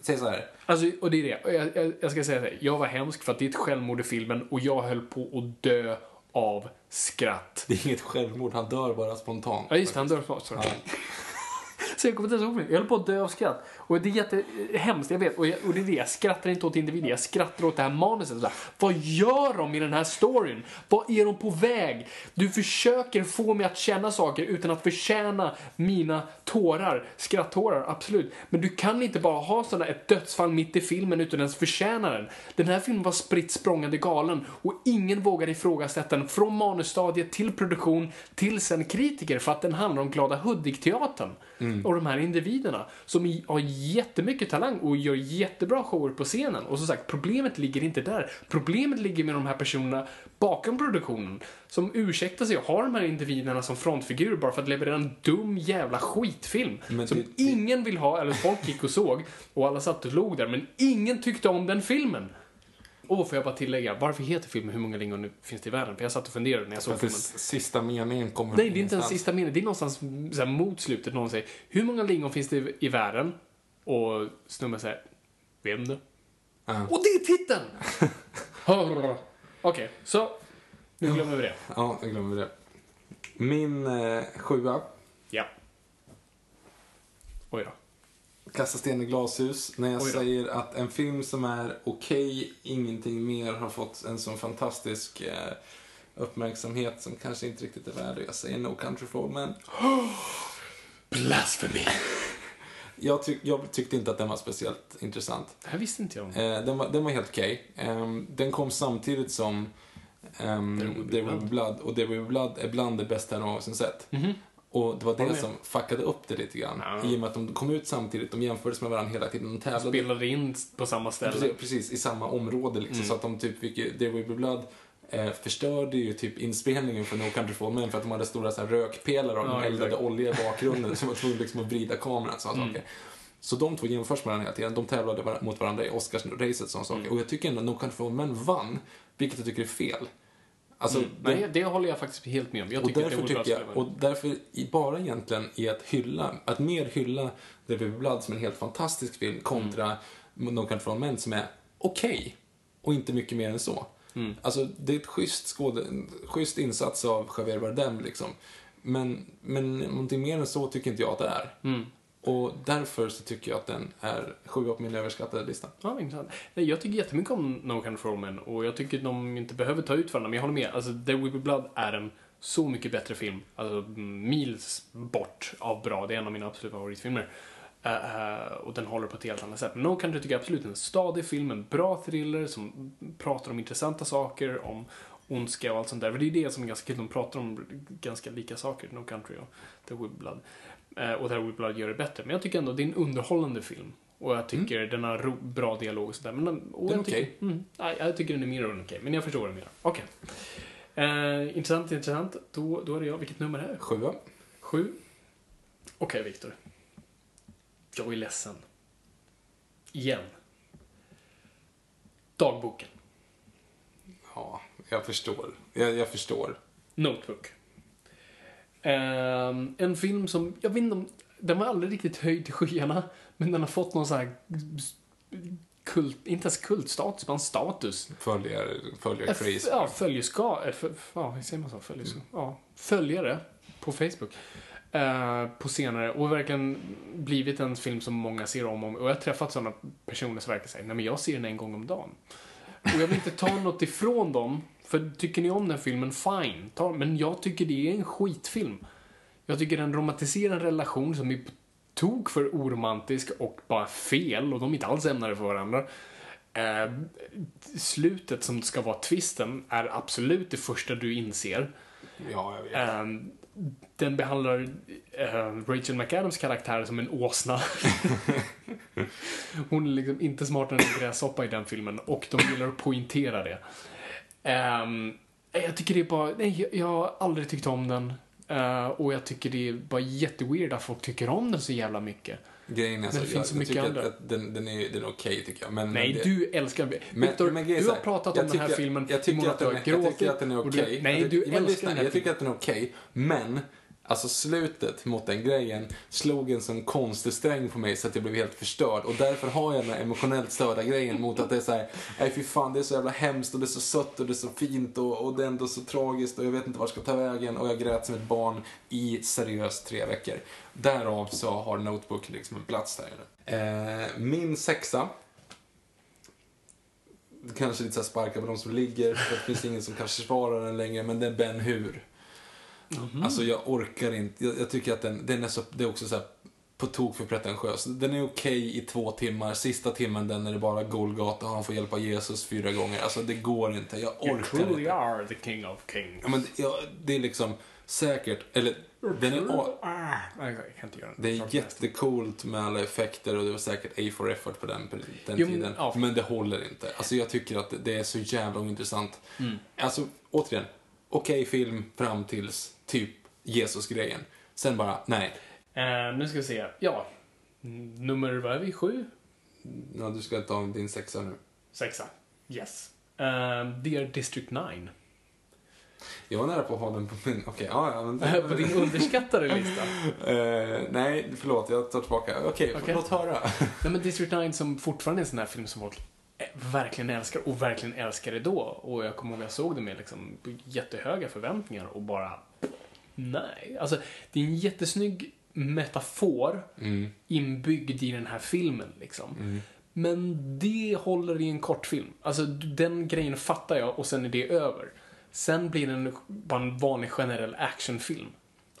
Säg så här. Alltså, och det är det. Jag, jag, jag ska säga det. Jag var hemsk för att det är ett självmord i filmen och jag höll på att dö av skratt. Det är inget självmord, han dör bara spontant. Ja, just det. Han dör snart. sorry. Så jag kommer inte ens ihåg. Jag höll på att dö av skratt. Och det är jättehemskt, jag vet. Och, jag, och det är det. Jag skrattar inte åt individen. Jag skrattar åt det här manuset. Så här, vad gör de i den här storyn? Vad är de på väg? Du försöker få mig att känna saker utan att förtjäna mina tårar. Skratttårar, absolut. Men du kan inte bara ha sådana ett dödsfall mitt i filmen utan ens förtjäna den. Den här filmen var spritt språngande galen och ingen vågade ifrågasätta den från manusstadiet till produktion till sen kritiker för att den handlar om Glada Hudik-teatern och de här individerna som har jättemycket talang och gör jättebra shower på scenen. Och som sagt, problemet ligger inte där. Problemet ligger med de här personerna bakom produktionen som ursäktar sig och har de här individerna som frontfigurer bara för att leverera en dum jävla skitfilm Men som det- ingen vill ha, eller folk gick och såg och alla satt och log där, men ingen tyckte om den filmen. Och får jag bara tillägga, varför heter filmen Hur många lingon finns det i världen? För jag satt och funderade när jag såg filmen. sista meningen kommer Nej, det är inte ens sista meningen. Det är någonstans så här, mot slutet någon säger Hur många lingon finns det i världen? Och snubben säger Vet inte. Ja. Och det är titeln! Okej, så nu glömmer vi det. Ja, jag glömmer det. Min eh, sjua, Ja. Oj då. Kasta sten i glashus. När jag säger att en film som är okej, ingenting mer, har fått en sån fantastisk eh, uppmärksamhet som kanske inte riktigt är värd. Jag säger No Country for Old Men. Blasphemy. Jag, tyck, jag tyckte inte att den var speciellt intressant. Det här visste inte jag om. Eh, den, var, den var helt okej. Ehm, den kom samtidigt som um, There Will Be There Will Be Blood. Och There Will Be Blood är bland det bästa jag någonsin sett. Och det var det som fuckade upp det lite grann. Ja. I och med att de kom ut samtidigt, de jämfördes med varandra hela tiden. De tävlade Spelade in på samma ställe. precis, precis i samma område liksom. Mm. Så att de typ fick, There Will Be Blood eh, förstörde ju typ inspelningen för No Country for Men för att de hade stora så här, rökpelare och Ja, de eldade exakt. olja i bakgrunden så de var tvungna liksom att vrida kameran och sådana Mm. saker. Så de två jämförs med varandra hela tiden. De tävlade var- mot varandra i Oscarsracet och sådana Mm. saker. Och jag tycker ändå att No Country for Men vann, vilket jag tycker är fel. Alltså, Mm. den- Nej, det håller jag faktiskt helt med om. Jag och tycker därför det tycker jag, och därför bara egentligen i att hylla, att mer hylla The Baby Blood som en helt fantastisk film kontra Mm. No Country for Men som är okej och inte mycket mer än så. Mm. Alltså det är ett schysst, skåde, schysst insats av Javier Bardem liksom. Men, men någonting mer än så tycker inte jag att det är. Mm. Och därför så tycker jag att den är sjua på min överskattade lista. Ja, intressant. Nej, jag tycker jättemycket om No Country for Men och jag tycker att de inte behöver ta ut varandra. Men jag håller med. Alltså, There Will Be Blood är en så mycket bättre film. Alltså, mils bort av bra. Det är en av mina absoluta favoritfilmer. Eh, och den håller på ett helt annat sätt. Men No Country tycker jag absolut är en stadig film, en bra thriller som pratar om intressanta saker, om ondska och allt sånt där. För det är det som är ganska kul. De pratar om ganska lika saker, No Country och The Be Blood. Eh, och Will Be Blood gör det bättre. Men jag tycker ändå det är en underhållande film. Och jag tycker den har bra dialog och sådär. Men den, Den är okej. mm, nej, jag tycker den är mer än okej. Men jag förstår vad du menar. Okej. Eh, intressant, intressant. Då, då är det jag. Vilket nummer är det? Sjua. Sju. Okej, Viktor. Jag är ledsen. Igen. Dagboken. Ja, jag förstår. Jag, jag förstår. Notebook. Ehm, en film som, jag vet inte om, den var aldrig riktigt höjd till skyarna, men den har fått någon sån här kult, inte ens kultstatus, utan status. Följer, följer crazy. Ja, följeska, eh, ja, hur säger man så? Följeska, ja, följare. på Facebook. Eh, på senare och verkligen blivit en film som många ser om och jag har träffat sådana personer som verkar säga nej men jag ser den en gång om dagen. Och jag vill inte ta något ifrån dem, för tycker ni om den filmen, fine. Ta, men jag tycker det är en skitfilm. Jag tycker den romantiserar en relation som är på tok för oromantisk och bara fel och de är inte alls ämnade för varandra. Eh, slutet som ska vara twisten är absolut det första du inser. Ja, jag vet. Eh, den behandlar eh, Rachel McAdams karaktär som en åsna. Hon är liksom inte smartare än en gräshoppa i den filmen och de gillar att poängtera det. Ehm, jag tycker det är bara, nej, jag- har aldrig tyckt om den. Eh, och jag tycker det är bara jätteweird att folk tycker om den så jävla mycket. Grejen är så, det finns jag, så jag mycket tycker andra. att, att den, den är, den är okej tycker jag. Men Nej, det, du älskar den. Victor, men du har pratat om den här tycker- filmen jag tycker, att den, du är- jag tycker att den är och okej. du- Nej, Jag du men älskar den här Jag tycker att den är okej, men Alltså slutet mot den grejen slog en sån konstig sträng på mig så att jag blev helt förstörd. Och därför har jag den här emotionellt störda grejen mot att det är så här, nej fy fan det är så jävla hemskt och det är så sött och det är så fint och, och det är ändå så tragiskt och jag vet inte vart jag ska ta vägen och jag grät som ett barn i seriöst tre veckor. Därav så har Notebook liksom en plats där inne. Eh, min sexa kanske lite så sparka på de som ligger, för det finns ingen som kanske försvara den längre, men det är Ben Hur. Alltså jag orkar inte, jag, jag tycker att den, den är så, det är också så här på tok för pretentiös. Den är okej i två timmar, sista timmen den är det bara Golgata och han får hjälpa Jesus fyra gånger. Alltså det går inte, jag You orkar truly inte. are the king of kings. Ja, men, ja, det är liksom säkert, eller den är, Ah, inte det är jättecoolt med alla effekter och det var säkert A for effort på den, den Jo, tiden. ja. Men det håller inte. Alltså jag tycker att det är så jävla ointressant. Mm. Alltså återigen, okej film fram tills typ Jesus-grejen. Sen bara, nej. Eh, nu ska vi se. Ja. Mm, Nummer, vad är vi? Sju? Ja, du ska ta din sexa nu. Sexa. Yes. Uh, Dear District 9. Jag var nära på att ha den på min, okej, ja, ja, men... På din underskattade lista. Eh, nej, förlåt, jag tar tillbaka. Okej, Okej. låt höra. Nej, men District 9 som fortfarande är en sån här film som folk verkligen älskar och verkligen älskade då. Och jag kommer ihåg jag såg det med liksom jättehöga förväntningar och bara nej. Alltså, det är en jättesnygg metafor Mm. inbyggd i den här filmen liksom. Men det håller i en kortfilm. Alltså den grejen fattar jag och sen är det över. Sen blir den bara en vanlig generell actionfilm.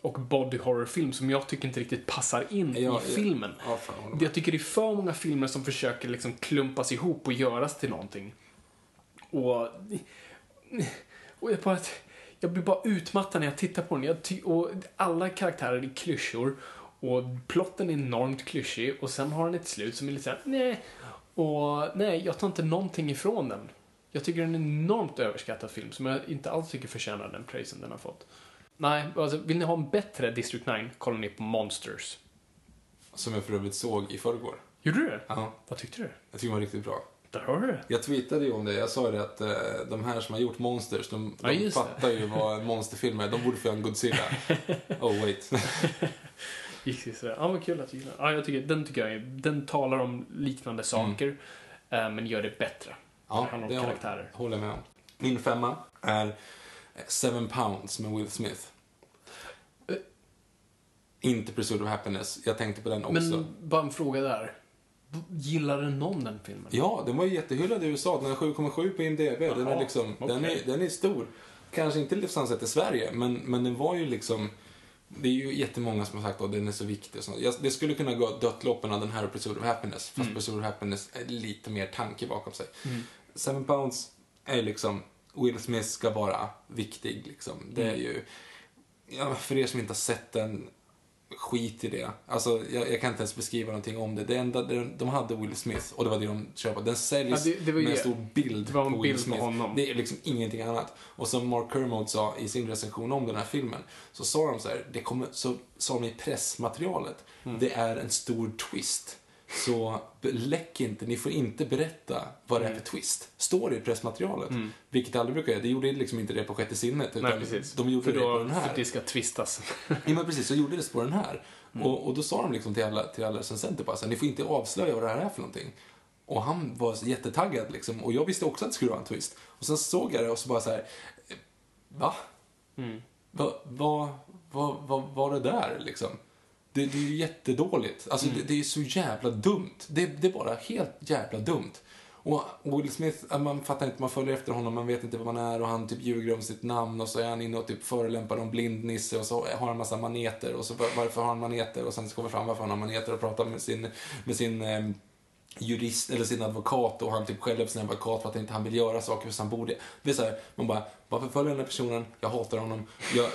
Och body horror-film som jag tycker inte riktigt passar in Ja, i filmen. Ja, fan, Jag tycker det är för många filmer som försöker liksom klumpas ihop och göras till någonting. Och... Och jag bara... Jag blir bara utmattad när jag tittar på den. Och alla karaktärer är klyschor. Och plotten är enormt klyschig. Och sen har den ett slut som är lite såhär, nej. Och nej, jag tar inte någonting ifrån den. Jag tycker den är en enormt överskattad film som jag inte alls tycker förtjänar den prisen den har fått. Nej, alltså vill ni ha en bättre District 9, kollar ni på Monsters. Som jag för övrigt såg i förrgår. Gjorde du det? Ja, Vad tyckte du? jag tycker den var riktigt bra. Där har du det. Jag tweetade ju om det. Jag sa ju det att eh, de här som har gjort Monsters, de, Ja, de fattar ju vad monsterfilmer är. De borde få göra en Godzilla. Oh wait. Gick det sådär. Ja, vad kul att du gillar Ja, jag tycker, den tycker jag är, den talar om liknande saker, eh, men gör det bättre. Mm. Ja, det det karaktärer. håller jag med om. Min femma är Seven Pounds med Will Smith. Eh. Inte Pursuit of Happiness. Jag tänkte på den också. Men bara en fråga där. Gillade någon den filmen? Ja, den var ju jättehyllad i USA. Den har 7,7 på IMDB. Den är, liksom, den, okej. är, den är stor. Kanske inte livsansett i Sverige, men, men den var ju liksom... Det är ju jättemånga som har sagt att den är så viktig och sånt. Jag, det skulle kunna gå dött loppen av den här och Pursuit of Happiness. Fast Mm. Pursuit of Happiness är lite mer tanke bakom sig. Seven Pounds är liksom... Will Smith ska vara viktig liksom. Det Mm. är ju... Ja, för er som inte har sett den, skit i det. Alltså, jag, jag kan inte ens beskriva någonting om det. Det enda, de, de hade Will Smith och det var det de köpte. Den säljs Ja, det- det med en stor bild det var en på Will bild på Smith. honom. Det är liksom ingenting annat. Och som Mark Kermode sa i sin recension om den här filmen, så sa de så här, det kommer, så sa de i pressmaterialet, Mm. det är en stor twist. Så läck inte, ni får inte berätta vad det är Mm. för twist. Står det i pressmaterialet. Vilket aldrig brukar göra. Det gjorde liksom inte det på sjätte sinnet. Utan Nej, precis. De gjorde för det då, på den här. För det ska tvistas. Ja, men precis, så gjorde det på den här. Mm. Och, och då sa de liksom till alla, till alla recensenter bara så här, ni får inte avslöja vad det här är för någonting. Och han var jättetaggad liksom. Och jag visste också att det skulle vara en twist. Och sen såg jag det och så bara så här, va? Mm. vad vad vad vad var det där liksom? Det, det är ju jättedåligt. Alltså det, det är så jävla dumt. Det, det är bara helt jävla dumt. Och Will Smith, man fattar inte, man följer efter honom, man vet inte vad man är och han typ ljuger om sitt namn och så är han inne och typ förolämpar någon blindnisse och så har han massa maneter och så varför har han maneter och sen så kommer fram varför han har maneter och pratar med sin, med sin eh, jurist eller sin advokat och han typ skäller på sin advokat för att inte han vill göra saker för han borde. Det är så här, man bara, varför följer den här personen? Jag hatar honom. Jag,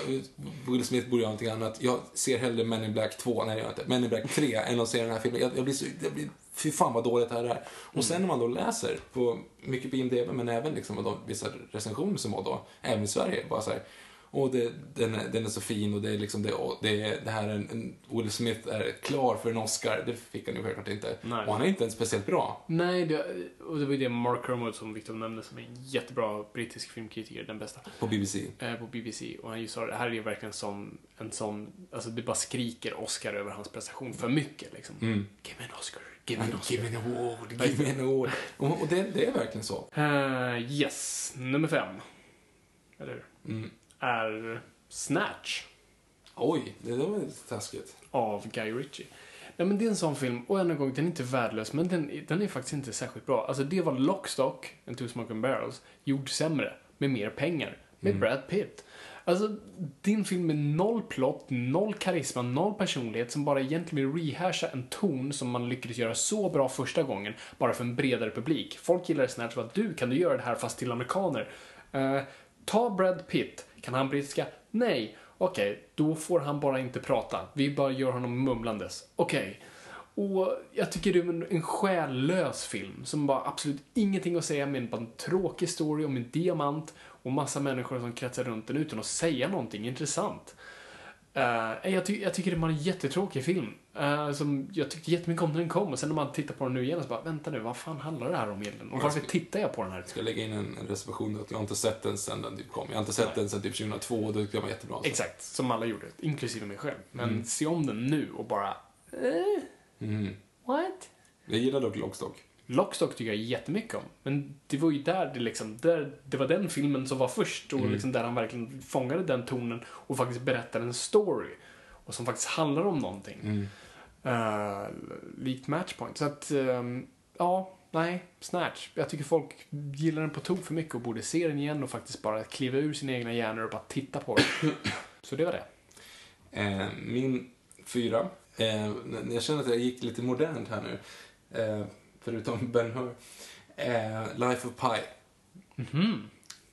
Will Smith borde göra någonting annat. Jag ser hellre Men in Black 2, nej det gör jag inte, Men in Black 3 än att se den här filmen. Jag, jag blir så, jag blir, fy fan vad dåligt det här är. Och sen när man då läser, på, mycket på IMDB, men även liksom vissa recensioner som var då, även i Sverige, bara så här, och det, den, är, den är så fin och det är liksom det, det, det här är en, en, Will Smith är klar för en Oscar. Det fick han ju självklart inte. Nej. Och han är inte ens speciellt bra. Nej, det, och det var ju det Mark Kermode som Victor nämnde som är en jättebra brittisk filmkritiker, den bästa. På BBC. eh, på BBC och han just sa det här är ju verkligen sån, en sån, alltså det bara skriker Oscar över hans prestation för mycket liksom. Mm. Give me an Oscar, give me an Oscar. Give me an award, give me an award. Och, och det, det är verkligen så. Eh, yes, nummer fem. Eller hur? Mm. Är Snatch Oj, det där var lite taskigt. av Guy Ritchie. Nej men det är en sån film, och än en gång, den är inte värdelös, men den, den är faktiskt inte särskilt bra. Alltså det var Lockstock, and Two Smoking Barrels, gjord sämre, med mer pengar, med Brad Pitt. Alltså, din film med noll plott, noll karisma, noll personlighet som bara egentligen vill rehasha en ton som man lyckades göra så bra första gången, bara för en bredare publik. Folk gillar Snatch för att du, kan du göra det här fast till amerikaner? Eh, ta Brad Pitt. Kan han brittiska? Nej. Okej, då får han bara inte prata. Vi bara gör honom mumlandes. Okej. Och jag tycker det är en, en själlös film som bara absolut ingenting att säga med bara en tråkig story om en diamant och massa människor som kretsar runt den utan att säga någonting intressant. Eh, jag, ty jag tycker det var en jättetråkig film. Eh, som jag tyckte jättemycket om när den kom och sen när man tittar på den nu igen så bara, vänta nu, vad fan handlar det här om egentligen? Och varför tittar jag på den här? Jag ska lägga in en, en reservation att jag har inte sett den sen den typ kom. Jag har inte sett den sen typ 2002 och då tyckte jag var jättebra. Så. Exakt, som alla gjorde, inklusive mig själv. Men Mm. se om den nu och bara, eh, Mm. what? Jag gillar dock Lockstock. Lockstock tycker jag jättemycket om. Men det var ju där det liksom, där, det var den filmen som var först och liksom där han verkligen fångade den tonen och faktiskt berättade en story. Och som faktiskt handlar om någonting. Mm. Uh, likt Matchpoint. Så att, ehm, ja, nej, Snatch. Jag tycker folk gillar den på tok för mycket och borde se den igen och faktiskt bara kliva ur sina egna hjärnor och bara titta på den. Så det var det. Eh, min fyra. Eh, jag känner att jag gick lite modernt här nu. Eh, förutom Ben Hur. Eh, Life of Pi. Mhm.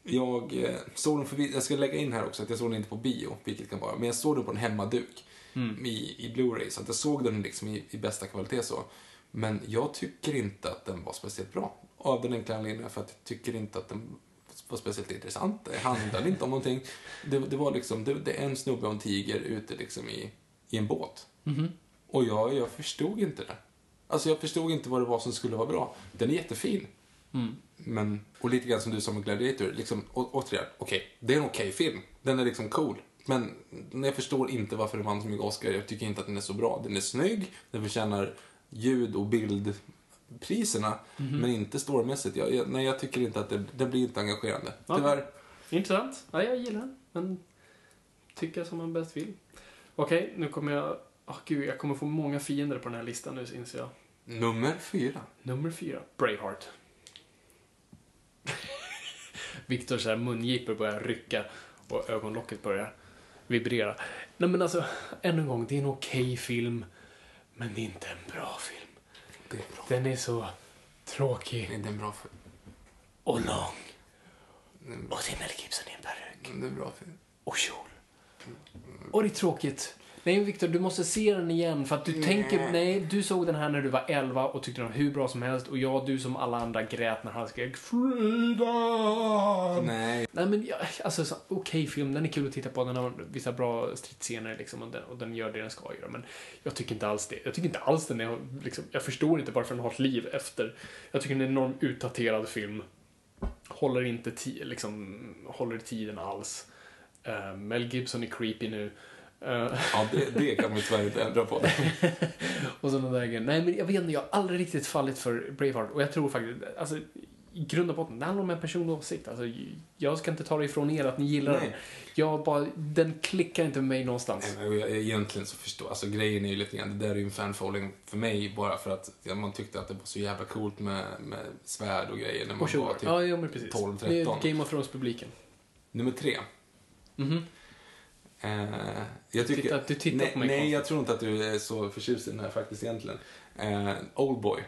Jag eh, såg den förbi, jag ska lägga in här också att jag såg den inte på bio, vilket kan vara, men jag såg den på en hemmaduk Mm. i, i Blu-ray, så att jag såg den liksom i, i bästa kvalitet så. Men jag tycker inte att den var speciellt bra. Av den enkla anledningen för att jag tycker inte att den var speciellt intressant. Det handlade inte om någonting. Det, det var liksom, det, det är en snubbe och en tiger ute liksom i, i en båt. Mhm. Och jag, jag förstod inte det. Alltså jag förstod inte vad det var som skulle vara bra. Den är jättefin. Mm. Men, och lite grann som du sa med Gladiator, liksom, å, återigen, okej, det är en okej film. Den är liksom cool. Men jag förstår inte varför den vann så mycket Oscar. Jag tycker inte att den är så bra. Den är snygg, den förtjänar ljud och bildpriserna, men inte storymässigt. Jag, jag, nej, jag tycker inte att det, det blir inte engagerande. Okej. Tyvärr. Intressant. Ja, jag gillar den. Men tycker som man bäst vill. Okej, nu kommer jag... Åh gud, jag kommer få många fiender på den här listan nu inser jag. Nummer fyra. Nummer fyra, Braveheart. Viktors mungipor börjar rycka och ögonlocket börjar vibrera. Nej men alltså, än en gång, det är en okej film. Men det är inte en bra film. Det är bra. Den är så tråkig Det är en bra film. och lång. Är en- Och det är Mel Gibson i en peruk. Det är en bra film. och kjol. Och det är tråkigt. Nej, men Victor, du måste se den igen för att du tänker... Nej, du såg den här när du var 11 och tyckte den var hur bra som helst och jag, du som alla andra grät när han skrek Freedom! Nej. Nej, men ja, alltså, så- okej film, den är kul att titta på, den har vissa bra stridsscener liksom och den, och den gör det den ska göra, men jag tycker inte alls det. Jag tycker inte alls den är, liksom, jag förstår inte varför den har ett liv efter. Jag tycker den är en enormt utdaterad film. Håller inte liksom, håller tiden alls. Uh, Mel Gibson är creepy nu. Ja, det, det kan man ju tyvärr inte ändra på. och sådana där grejer. Nej, men jag vet inte, jag har aldrig riktigt fallit för Braveheart och jag tror faktiskt, alltså, i grund och botten, det handlar om en personlig åsikt. Alltså, jag ska inte ta det ifrån er att ni gillar den. Jag bara, den klickar inte med mig någonstans. Nej, men jag- Egentligen så förstår alltså grejen är ju lite grann, det där är ju en fanfolding för mig bara för att ja, man tyckte att det var så jävla coolt med, med svärd och grejer när man Och var typ ja, ja, men precis. 12, Det är 13. Game of Thrones-publiken. Nummer tre. Mhm. Eh, jag tycker, du tittar nej, på mig Nej, jag tror inte att du är så förtjust i den här faktiskt egentligen. Eh, Oldboy.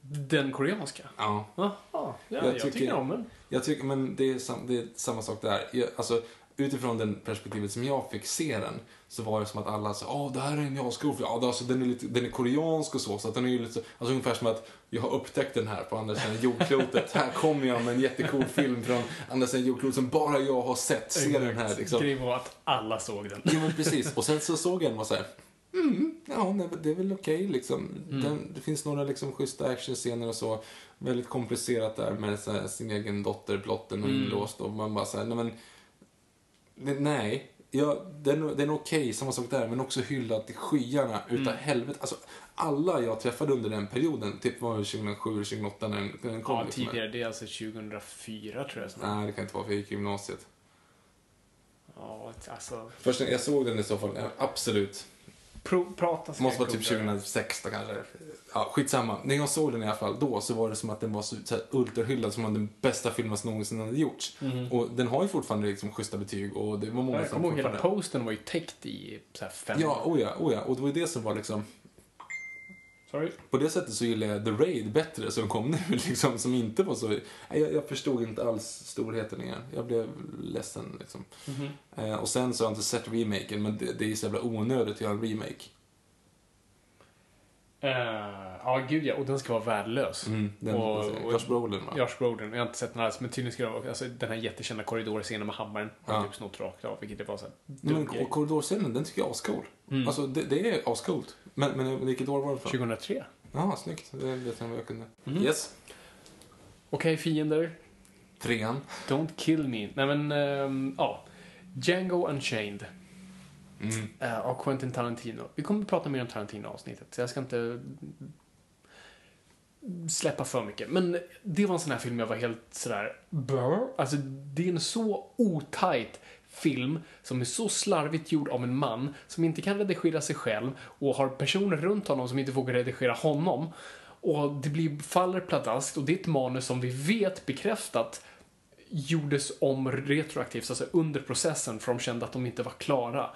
Den koreanska? Ja. Jaha, ja, jag, Jag tycker, tycker- om den. Jag tycker, men det är, sam, det är samma sak där. Jag, alltså, utifrån den perspektivet som jag fick se den, så var det som att alla sa åh, det här är en jazzgrov. Ja, alltså, den, är lite, den är koreansk och så, så att den är ju lite, så- alltså ungefär som att jag har upptäckt den här på andra sidan jordklotet. här kommer jag med en jättecool film från andra sidan jordklotet som bara jag har sett. Se den här liksom. Grejen var att alla såg den. Ja, men precis. Och sen så såg jag den och så här, mm, ja, nej, det är väl okej liksom. Den, det finns några liksom schyssta actionscener och så. Väldigt komplicerat där med så här, sin egen dotter, plotten och inlåst och man bara så här, nej men, nej. Ja, den, den är okej, samma sak där, men också hyllad till skyarna utav helvete. Alltså, alla jag träffade under den perioden, typ var det 2007 eller 2008 när den, när den kom. Ja, liksom. tidigare. Det är alltså 2004 tror jag. Snart. Nej, det kan inte vara för jag gick i gymnasiet. Ja, alltså. Först när jag såg den i så fall, absolut. Pro, prata måste vara typ jag googla. 2006 då kanske. Ja, skitsamma. När jag såg den i alla fall då så var det som att den var så, så här, ultrahyllad som var den bästa filmen som någonsin hade gjorts. Och den har ju fortfarande liksom schyssta betyg och det var många Jag som kommer ihåg hela posten var ju täckt i så här fem Ja, oh ja, oh ja. Och det var ju det som var liksom... Sorry. På det sättet så gillar jag The Raid bättre som kom nu liksom, som inte var så... Jag, jag förstod inte alls storheten igen. Jag blev ledsen liksom. Mhm. Eh, och sen så har jag inte sett remaken, men det, det är så jävla onödigt att göra en remake. Eh, ja, gud ja. Och den ska vara värdelös. Mm, den, och, och, Josh Brolin va? Josh Brolin. Jag har inte sett den alls, men tydligen ska det vara alltså, den här jättekända korridorscenen med hammaren. Har Ja. typ snott rakt av, vilket det var så här Men grej. korridorscenen, den tycker jag är ascool. Mm. Alltså, det, det är ascoolt. Men, men vilket år var det från? 2003. Ja, snyggt. Det är lite vad jag kunde. Mm. Yes. Okej, fiender. Trean. Don't kill me. Nej men, ehm, ja. Django Unchained. Mm. Eh, av Quentin Tarantino. Vi kommer att prata mer om Tarantino-avsnittet, så jag ska inte släppa för mycket. Men det var en sån här film jag var helt sådär... Burr. Alltså, det är en så otajt film som är så slarvigt gjord av en man som inte kan redigera sig själv och har personer runt honom som inte vågar redigera honom. Och det blir, faller pladask och det är ett manus som vi vet bekräftat gjordes om retroaktivt, alltså under processen, för de kände att de inte var klara.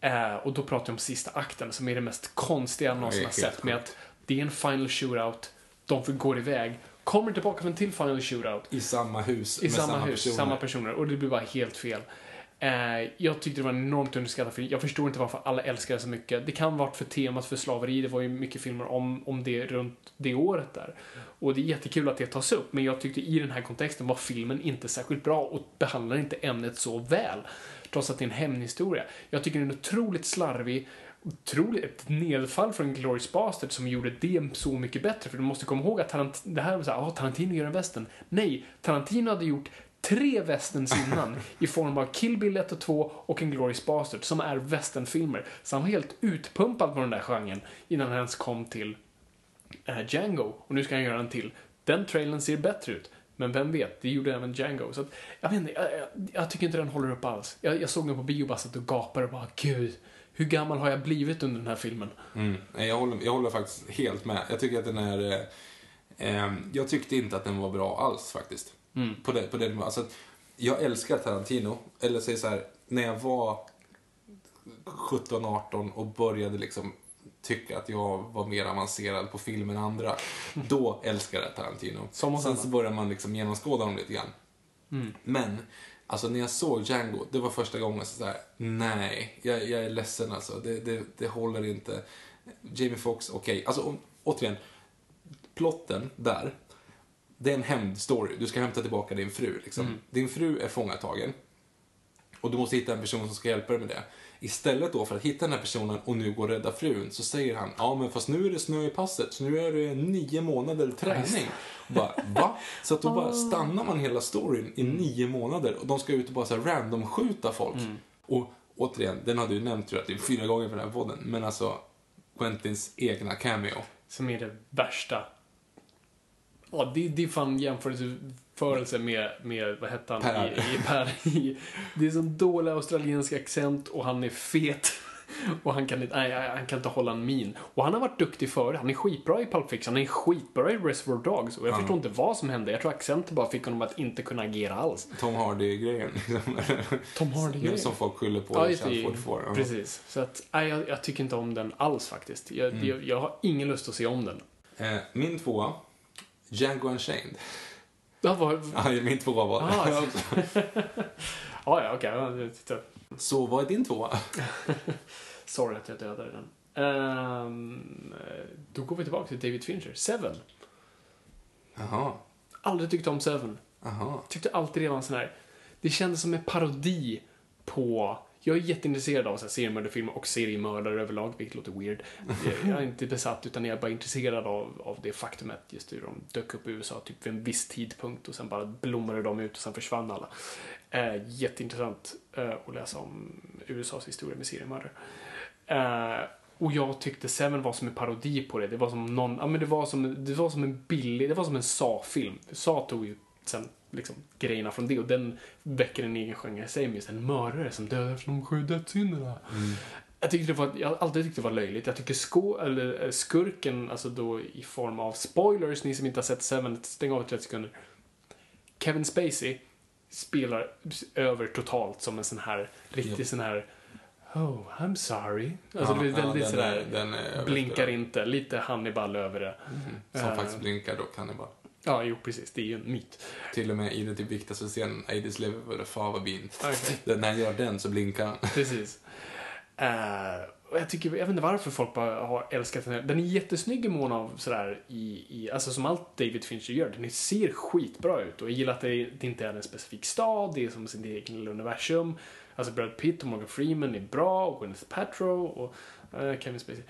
Eh, och då pratar jag om sista akten, som är det mest konstiga jag någonsin har sett. Med att det är en final shootout, de går iväg, kommer tillbaka för en till final shootout. I samma hus. I med samma, hus, personer. samma personer. Och det blir bara helt fel. Eh, jag tyckte det var en enormt underskattad film. Jag förstår inte varför alla älskar det så mycket. Det kan vara för temat för slaveri. Det var ju mycket filmer om, om det runt det året där. Och det är jättekul att det tas upp, men jag tyckte i den här kontexten var filmen inte särskilt bra och behandlar inte ämnet så väl. Trots att det är en hämndhistoria. Jag tycker den är otroligt slarvig otroligt ett nedfall från Glorious Bastard som gjorde det så mycket bättre. För du måste komma ihåg att Tarant det här var såhär, ah, Tarantino gör en västern. Nej, Tarantino hade gjort tre westerns innan i form av Kill Bill 1 och 2 och en Glorious Bastard som är westernfilmer. Så han var helt utpumpad på den där genren innan han ens kom till eh, Django. Och nu ska han göra en till. Den trailern ser bättre ut. Men vem vet, det gjorde även Django. Så att, jag, vet inte, jag, jag, jag tycker inte den håller upp alls. Jag, jag såg den på biobasset och gapade och bara, gud, hur gammal har jag blivit under den här filmen? Mm. Jag, håller, jag håller faktiskt helt med. Jag tycker att den är... Eh, eh, jag tyckte inte att den var bra alls faktiskt. På det, på det, alltså, jag älskar Tarantino. Eller säg så här, när jag var 17-18 och började liksom tycka att jag var mer avancerad på film än andra. Då älskade jag Tarantino. Som Sen så börjar man liksom genomskåda dem lite grann. Men, alltså när jag såg Django, det var första gången så här, nej, jag, jag är ledsen alltså. Det, det, det håller inte. Jamie Foxx, okej. Alltså om, återigen, plotten där, det är en hämndstory. Du ska hämta tillbaka din fru. Liksom. Din fru är fångatagen. Och du måste hitta en person som ska hjälpa dig med det. Istället då för att hitta den här personen och nu gå och rädda frun så säger han ja men fast nu är det snö i passet så nu är det nio månader träning. Och bara, va? Så att då bara stannar man hela storyn i nio månader och de ska ut och bara så här random skjuta folk. Och återigen, den hade du nämnt tror jag typ fyra gånger på den här podden. Men alltså Quentins egna cameo. Som är det värsta Ja, det, det är fan jämförelse med, med, vad hette han? Per. I, i, per i, det är sån dålig australiensk accent och han är fet. Och han kan, inte, nej, han kan inte hålla en min. Och han har varit duktig förr. Han är skitbra i Pulp Fiction. Han är skitbra i Reservoir Dogs. Och jag förstår inte vad som hände. Jag tror accenten bara fick honom att inte kunna agera alls. Tom Hardy-grejen. liksom. Tom Hardy-grejen. Som folk skyller på Ja, i får. Ja. Precis. Så att, nej, jag, jag tycker inte om den alls faktiskt. Jag, Mm. jag, jag har ingen lust att se om den. Eh, min tvåa, Django Unchained. Ja, var, Ja, min tvåa var Ah, det. ja, ja, okej. Ja, titta. Så vad är din tvåa? Sorry att jag dödade den. Ehm, då går vi tillbaka till David Fincher. Seven. Jaha. Aldrig tyckt om Seven. Jaha. Tyckte alltid det var en sån här... Det kändes som en parodi på... Jag är jätteintresserad av så här seriemördarfilmer och seriemördare överlag, vilket låter weird. Jag- Jag är inte besatt, utan jag är bara intresserad av, av det faktumet just hur de dök upp i USA typ vid en viss tidpunkt och sen bara blommade de ut och sen försvann alla. Eh, jätteintressant eh, att läsa om USAs historia med seriemördare. Eh, och jag tyckte Seven var som en parodi på det. Det var som någon, ja men det var som, det var som en billig, det var som en sa-film. Sa tog ju sen liksom grejerna från det och den väcker en egen genre i sig med en mördare som dödar efter de sju dödssynderna. Jag tyckte det var, jag alltid tyckt det var löjligt. Jag tycker sko, eller eh, skurken, alltså då i form av spoilers, ni som inte har sett Seven, stäng av i 30 sekunder. Kevin Spacey spelar över totalt som en sån här, riktig Japp. sån här Oh, I'm sorry. Alltså Ja, det är väldigt ja, den sådär, är- den är blinkar inte, lite Hannibal över det. Som Eh. faktiskt blinkar dock, han är bara. Ja, jo precis, det är ju en myt. Till och med i den typ viktigaste scenen, Aidis lever för fava bin. Okej. När han gör den så blinkar han. Precis. Eh, och jag, tycker, jag vet inte varför folk bara har älskat den här. Den är jättesnygg i mån av sådär i, i, alltså som allt David Fincher gör. Den ser skitbra ut och jag gillar att det, det inte är en specifik stad, det är som sin egen lilla universum. Alltså Brad Pitt och Morgan Freeman är bra och Gwyneth Paltrow och eh, Kevin Spacey.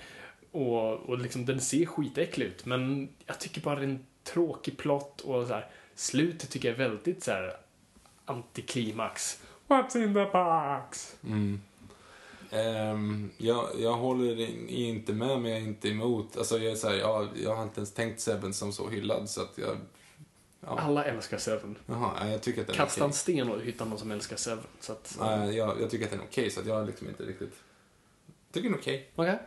Och, och liksom den ser skitäcklig ut men jag tycker bara det är en tråkig plott och så här, slutet tycker jag är väldigt så här antiklimax. What's in the box? Mm. Ehm, jag, jag håller in- inte med, men jag är inte emot. Alltså jag är så här, jag, jag har inte ens tänkt Seven som så hyllad, så att jag... Ja. Alla älskar Seven. Jaha, ja, jag tycker att den är Kasta en sten och hitta någon som älskar Seven. Så att, Nej, jag, jag tycker att den är okej, så att jag liksom inte riktigt... tycker den är okej. Okej.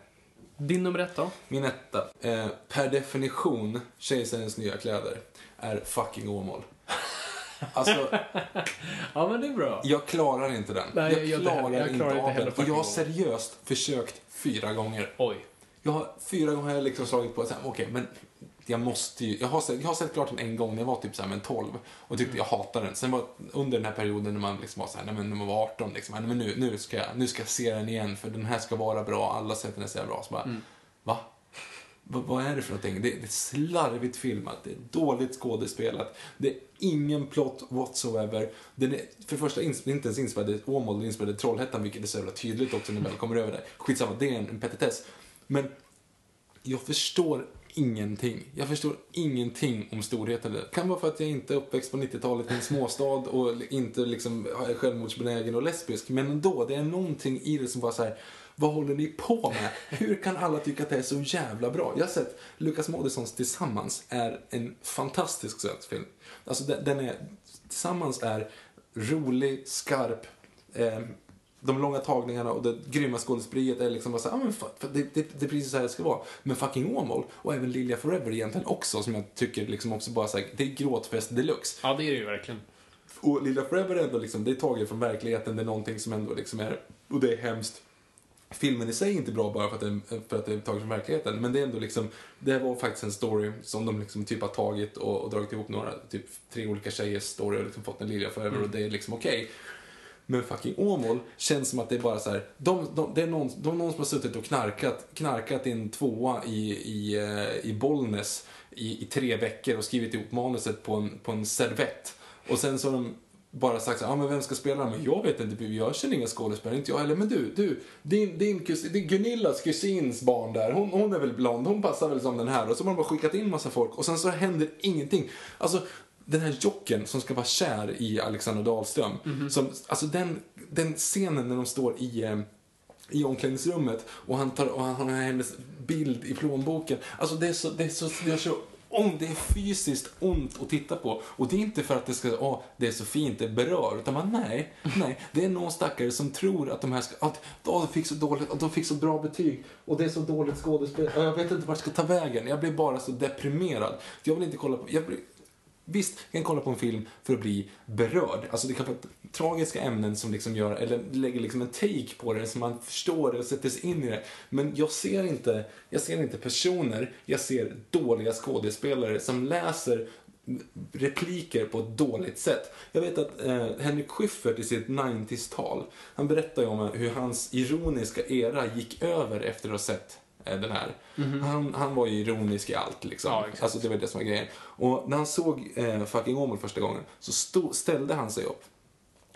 Din nummer ett då? Min etta. Eh, per definition, Kejsarens nya kläder, är fucking Åmål. Alltså, Ja, men det är bra. jag klarar inte den. Nej, jag, jag inte klarar heller. Jag inte klarar inte av heller den. Och jag har fucking seriöst försökt fyra gånger. Oj. Jag har fyra gånger liksom slagit på här, okej, men jag måste ju, jag har, sett, jag har sett klart den en gång när jag var typ så här, men 12 och tyckte jag hatade den. Sen var under den här perioden när man liksom var så här, nej men när man var 18 liksom, nej, men nu, nu, ska jag, nu ska jag se den igen för den här ska vara bra, alla säger att den är så här bra. Så bara, va? V- vad är det för någonting? Det, det är slarvigt filmat, det är dåligt skådespelat, det är ingen plot whatsoever. Den är för det första ins- inte ens inspelad i Åmål, den är inspelad i Trollhättan, vilket är så jävla tydligt också när man väl kommer över det. Skitsamma, det är en, en petitess. Men jag förstår ingenting. Jag förstår ingenting om storheten. Det kan vara för att jag inte är uppväxt på 90-talet i en småstad och inte liksom är självmordsbenägen och lesbisk. Men ändå, det är någonting i det som bara så här. Vad håller ni på med? Hur kan alla tycka att det är så jävla bra? Jag har sett Lukas Moodyssons Tillsammans är en fantastisk svensk film. Alltså den, den är, Tillsammans är rolig, skarp, eh, de långa tagningarna och det grymma skådespeleriet är liksom bara så här, ah, men fa- det, det, det är precis så här det ska vara. Men fucking Åmål och även Lilja Forever egentligen också som jag tycker liksom också bara så här, det är gråtfest deluxe. Ja, det är det ju verkligen. Och Lilja Forever är ändå liksom, det är taget från verkligheten, det är någonting som ändå liksom är, och det är hemskt. Filmen i sig är inte bra bara för att, det, för att det är taget från verkligheten, men det är ändå liksom, det var faktiskt en story som de liksom typ har tagit och, och dragit ihop några, typ tre olika tjejers story och liksom fått en Lilja Forever och det är liksom okej. Men fucking Åmål känns som att det är bara så här, de, de, det är någon, de, någon som har suttit och knarkat, knarkat i en tvåa i, i, eh, i Bollnäs i, i tre veckor och skrivit ihop manuset på en, på en servett. Och sen så har de bara sagt så här, ah, men vem ska spela den? Men jag vet inte, jag känner inga skådespelare, inte jag heller. Men du, du, din, din kusin, det är Gunillas kusins barn där, hon, hon är väl blond, hon passar väl som den här. Och så har de bara skickat in massa folk och sen så händer ingenting. Alltså, den här jocken som ska vara kär i Alexander Dahlström, som, alltså den, den scenen när de står i eh, i omklädningsrummet och han, tar, och han har hennes bild i plånboken. Alltså det är så, det är så, det är så ont, det är fysiskt ont att titta på. Och det är inte för att det ska, åh, det är så fint, det berör. Utan man, nej, nej. Det är någon stackare som tror att de här ska, att åh, de fick så dåligt, att de fick så bra betyg. Och det är så dåligt skådespel. Jag vet inte vart jag ska ta vägen. Jag blir bara så deprimerad. Jag vill inte kolla på, jag blir, Visst, jag kan kolla på en film för att bli berörd. Alltså det kan vara tragiska ämnen som liksom gör, eller lägger liksom en take på det, så man förstår det och sätter sig in i det. Men jag ser inte, jag ser inte personer, jag ser dåliga skådespelare som läser repliker på ett dåligt sätt. Jag vet att eh, Henrik Schyffert i sitt 90s-tal, han berättar ju om hur hans ironiska era gick över efter att ha sett den här. Han, han var ju ironisk i allt liksom. Ja, alltså det var det som var grejen. Och när han såg eh, Fucking Åmål första gången så stod, ställde han sig upp,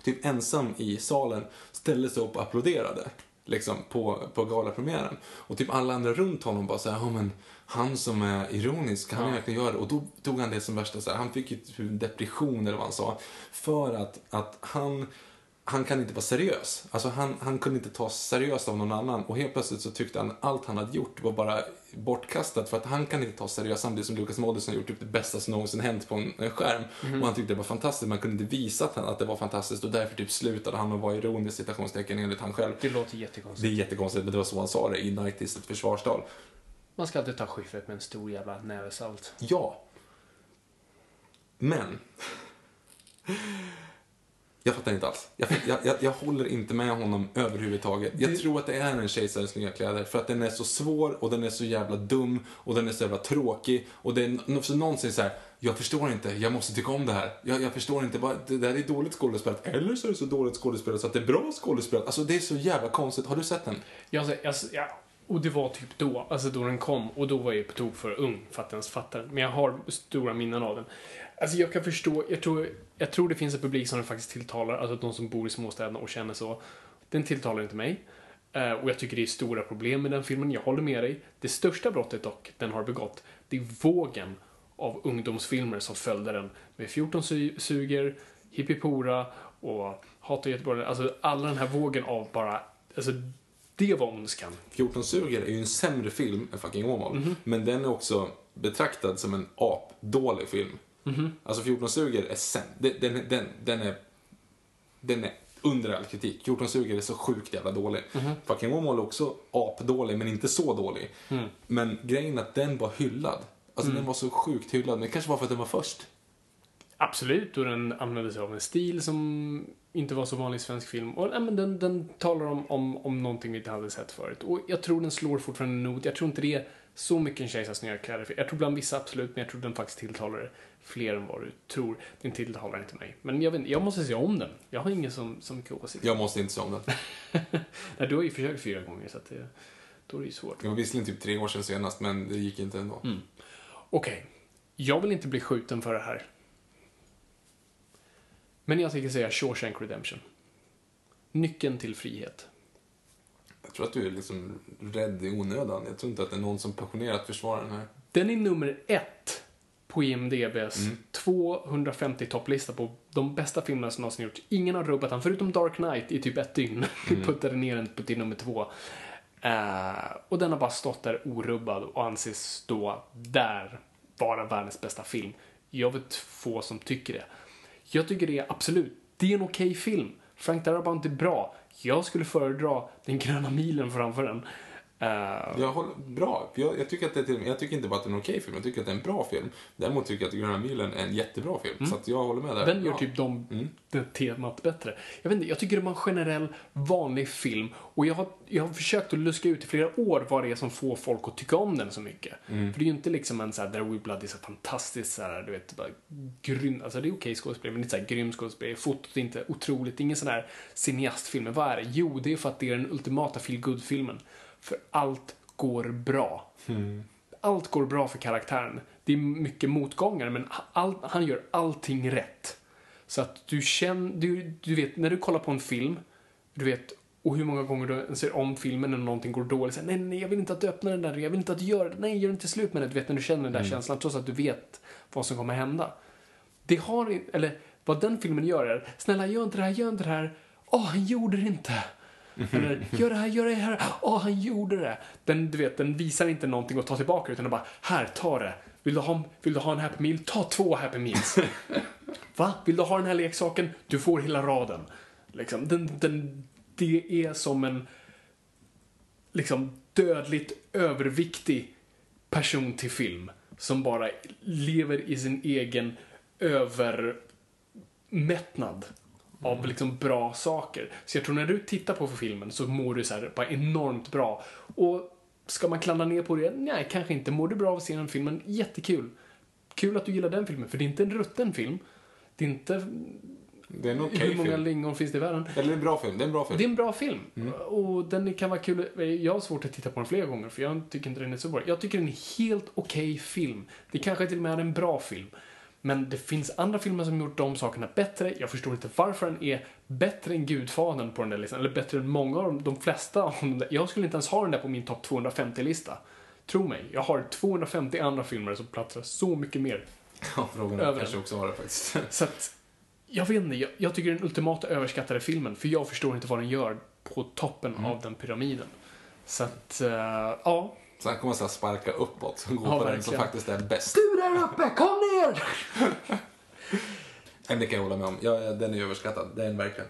typ ensam i salen, ställde sig upp och applåderade. Liksom på, på galapremiären. Och typ alla andra runt honom bara såhär, ja men han som är ironisk, kan han verkligen göra det? Och då tog han det som värsta så här, han fick ju typ depression eller vad han sa. För att, att han, han kan inte vara seriös. Alltså han, han kunde inte ta seriöst av någon annan. Och helt plötsligt så tyckte han allt han hade gjort var bara bortkastat. För att han kan inte ta seriöst samtidigt som Lucas Moodysson har gjort typ det bästa som någonsin hänt på en skärm. Och han tyckte det var fantastiskt. Man kunde inte visa att, han, att det var fantastiskt. Och därför typ slutade han att vara ironisk citationstecken enligt han själv. Det låter Det jättekonstigt. är jättekonstigt, men det var så han sa det i Nighties, ett försvarstal. Man ska alltid ta Schyffert med en stor jävla näve salt. Ja. Men. Jag fattar inte alls. Jag, jag, jag, jag håller inte med honom överhuvudtaget. Jag tror att det är en kejsares nya kläder. För att den är så svår och den är så jävla dum och den är så jävla tråkig. Och det är så någon säger så här, jag förstår inte, jag måste tycka om det här. Jag, jag förstår inte, bara, det där är dåligt skådespelat. Eller så är det så dåligt skådespelat så att det är bra skådespelat. Alltså det är så jävla konstigt. Har du sett den? Jag, jag, jag, och det var typ då, alltså då den kom. Och då var jag på tok för ung för att ens fatta den. Men jag har stora minnen av den. Alltså jag kan förstå, jag tror, jag tror det finns en publik som den faktiskt tilltalar, alltså de som bor i småstäderna och känner så. Den tilltalar inte mig. Eh, och jag tycker det är stora problem med den filmen, jag håller med dig. Det största brottet dock den har begått, det är vågen av ungdomsfilmer som följde den. Med 14 su- suger, Hippipora och Hata Göteborg. Alltså alla den här vågen av bara, alltså det var ondskan. 14 suger är ju en sämre film än fucking Åmål. Men den är också betraktad som en apdålig film. Alltså 14 suger är sämre. Den, den, den, den är... Den är under all kritik. 14 suger är så sjukt jävla dålig. Fucking Åmål är också apdålig, men inte så dålig. Men grejen är att den var hyllad. Alltså den var så sjukt hyllad. Men det kanske var för att den var först. Absolut, och den använde sig av en stil som inte var så vanlig i svensk film. Och nej, men den, den talar om, om, om någonting vi inte hade sett förut. Och jag tror den slår fortfarande en not. Jag tror inte det är så mycket en kejsars nya kläder. Jag tror bland vissa absolut, men jag tror den faktiskt tilltalar fler än vad du tror. Den tilltalar inte mig. Men jag, vet, jag måste se om den. Jag har ingen som, som mycket åsikt. Jag måste inte se om den. Nej, du har ju försökt fyra gånger, så att det, då är det ju svårt. Det var visserligen typ tre år sedan senast, men det gick inte ändå. Okej, jag vill inte bli skjuten för det här. Men jag tänker säga Shawshank Redemption. Nyckeln till frihet. Jag tror att du är liksom rädd i onödan. Jag tror inte att det är någon som passionerat försvarar den här. Den är nummer ett på IMDBs 250 topplista på de bästa filmerna som någonsin gjorts. Ingen har rubbat den, förutom Dark Knight i typ ett dygn. Vi puttade ner den på till nummer två. Eh, och den har bara stått där orubbad och anses då där vara världens bästa film. Jag vet få som tycker det. Jag tycker det är absolut, det är en okej film. Frank Darabont är bra. Jag skulle föredra Den gröna milen framför den. Eh, Jag håller, bra. Jag, jag, tycker att det till, jag tycker inte bara att det är en okej film, jag tycker att det är en bra film. Däremot tycker jag att Gröna milen är en jättebra film. Så att jag håller med där. Den gör Ja. typ de, det temat bättre. Jag vet inte, jag tycker det var en generell vanlig film och jag har, jag har försökt att luska ut i flera år vad det är som får folk att tycka om den så mycket. För det är ju inte liksom en såhär, There We Blood är så fantastiskt såhär, du vet, bara grym, alltså det är okej skådespel, men inte såhär grym skådespel. Fotot är inte otroligt, det är ingen sån här cineastfilm. Men vad är det? Jo, det är för att det är den ultimata feel filmen För allt går bra. Allt går bra för karaktären. Det är mycket motgångar, men all, han gör allting rätt. Så att du känner, du, du vet, när du kollar på en film, du vet, och hur många gånger du ser om filmen när någonting går dåligt. Så, nej, nej, jag vill inte att du öppnar den där, jag vill inte att du gör det. Nej, gör inte slut med det. Du vet, när du känner den där känslan, trots att du vet vad som kommer hända. Det har eller vad den filmen gör är, snälla gör inte det här, gör inte det här. Åh, han gjorde det inte. Eller, gör det här, gör det här. Åh, han gjorde det. Den, du vet, den visar inte någonting att ta tillbaka, utan den bara, här, ta det. Vill du ha, vill du ha en Happy Meal? Ta två Happy Meals. Va? Vill du ha den här leksaken? Du får hela raden. Liksom, den, den, det är som en liksom dödligt överviktig person till film som bara lever i sin egen övermättnad av liksom bra saker. Så jag tror när du tittar på filmen så mår du så här bara enormt bra. Och ska man klandra ner på det? Nej, kanske inte. Mår du bra av att se den filmen? Jättekul. Kul att du gillar den filmen, för det är inte en rutten film. Det är inte... Det är en okej Hur många film. lingon finns det i världen? Eller en bra film. Det är en bra film. Det är en bra film. Och den kan vara kul. Jag har svårt att titta på den flera gånger för jag tycker inte den är så bra. Jag tycker den är en helt okej film. Det kanske till och med är en bra film. Men det finns andra filmer som gjort de sakerna bättre. Jag förstår inte varför den är bättre än Gudfadern på den där listan. Eller bättre än många av dem, de flesta av dem. Jag skulle inte ens ha den där på min topp 250-lista. Tro mig, jag har 250 andra filmer som platsar så mycket mer. Ja, frågan är kanske också har det faktiskt. Så att, jag vet inte, jag, jag tycker den ultimata överskattade filmen, för jag förstår inte vad den gör på toppen av den pyramiden. Så att, eh, ja. Sen kommer man så sparka uppåt och gå Ja, på den som verkligen. faktiskt är bäst. Du där uppe, kom ner! Men det kan jag hålla med om. Ja, den är överskattad. Det är den verkligen.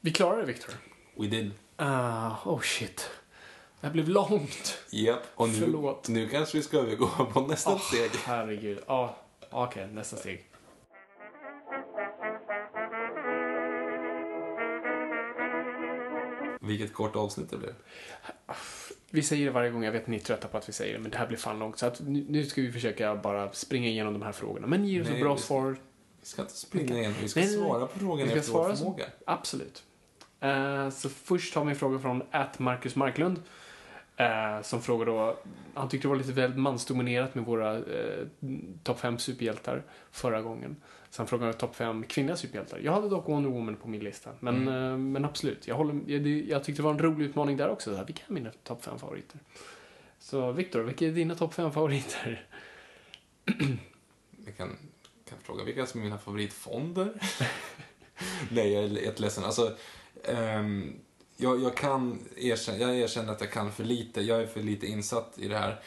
Vi klarar det, Victor. We did. Uh, oh shit. Det här blev långt. Japp. Och nu, Förlåt. nu kanske vi ska övergå på nästa Åh, steg. Herregud. Ja, okej, nästa steg. Vilket kort avsnitt det blev. Vi säger det varje gång, jag vet att ni är trötta på att vi säger det, men det här blir fan långt. Så att nu, nu ska vi försöka bara springa igenom de här frågorna. Men ge oss ett bra svar. Vi ska inte springa igen. Vi ska Nej, svara på frågan efter vår svara som- förmåga. Absolut. Eh, så först har vi en fråga från att Marcus Marklund. eh, som frågar då, han tyckte det var lite väl mansdominerat med våra eh, topp 5 superhjältar förra gången. Så han frågade topp 5 kvinnliga superhjältar. Jag hade dock Wonder Woman på min lista. Men, eh, men absolut, jag, håller, jag, jag tyckte det var en rolig utmaning där också. Så här, vilka är mina topp 5 favoriter? Så Viktor, vilka är dina topp 5 favoriter? Vi kan, kan fråga vilka som är mina favoritfonder. Nej, jag är jätteledsen. Alltså, ehm, jag, jag kan erkänna, jag erkänner att jag kan för lite. Jag är för lite insatt i det här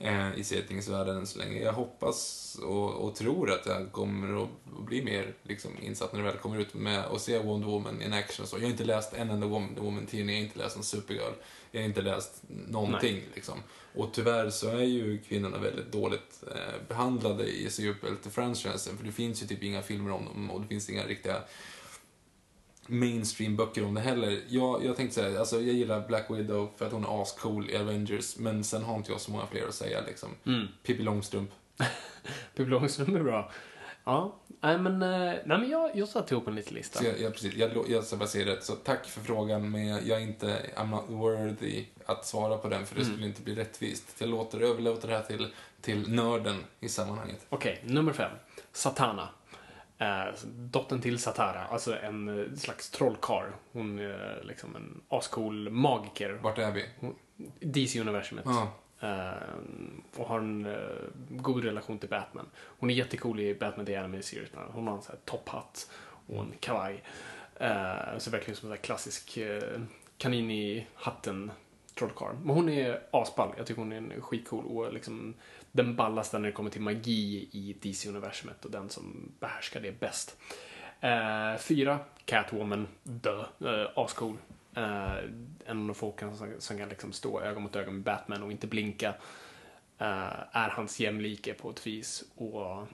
eh, i serietidningsvärlden än så länge. Jag hoppas och, och tror att jag kommer att bli mer liksom, insatt när det väl kommer ut med att se Wonder Woman in action. och Så jag har inte läst en enda Wonder Woman-tidning, jag har inte läst en Supergirl, jag har inte läst någonting. Liksom. Och tyvärr så är ju kvinnorna väldigt dåligt eh, behandlade i superhjälte-franchisen, för det finns ju typ inga filmer om dem och det finns inga riktiga mainstream-böcker om det heller. Jag, jag tänkte säga, alltså jag gillar Black Widow för att hon är ascool i Avengers, men sen har inte jag så många fler att säga liksom. Pippi Långstrump. Pippi Långstrump är bra. Ja, nej men, eh, nej, men jag, jag satte ihop en liten lista. Så jag, jag, precis, jag, jag bara säga det, så tack för frågan, men jag, jag är inte, I'm not worthy att svara på den, för det skulle inte bli rättvist. Jag låter, överlåter det här till, till nörden i sammanhanget. Okej, nummer fem. Satana. Eh, dottern till Satara, alltså en eh, slags trollkarl. Hon är liksom en ascool magiker. Vart är vi? DC-universumet. Ja. Eh, och har en eh, god relation till Batman. Hon är jättecool i Batman The Animated Series. Hon har en sån här topphatt och en kavaj. Uh, så verkligen som en sån klassisk eh, kanin i hatten trollkarl. Men hon är asball. Jag tycker hon är en skitcool och liksom den ballaste när det kommer till magi i DC-universumet och den som behärskar det bäst. Eh, fyra, Catwoman, dö, eh, ascool. Eh, en av de få som, som kan liksom stå öga mot öga med Batman och inte blinka. Eh, är hans jämlike på ett vis och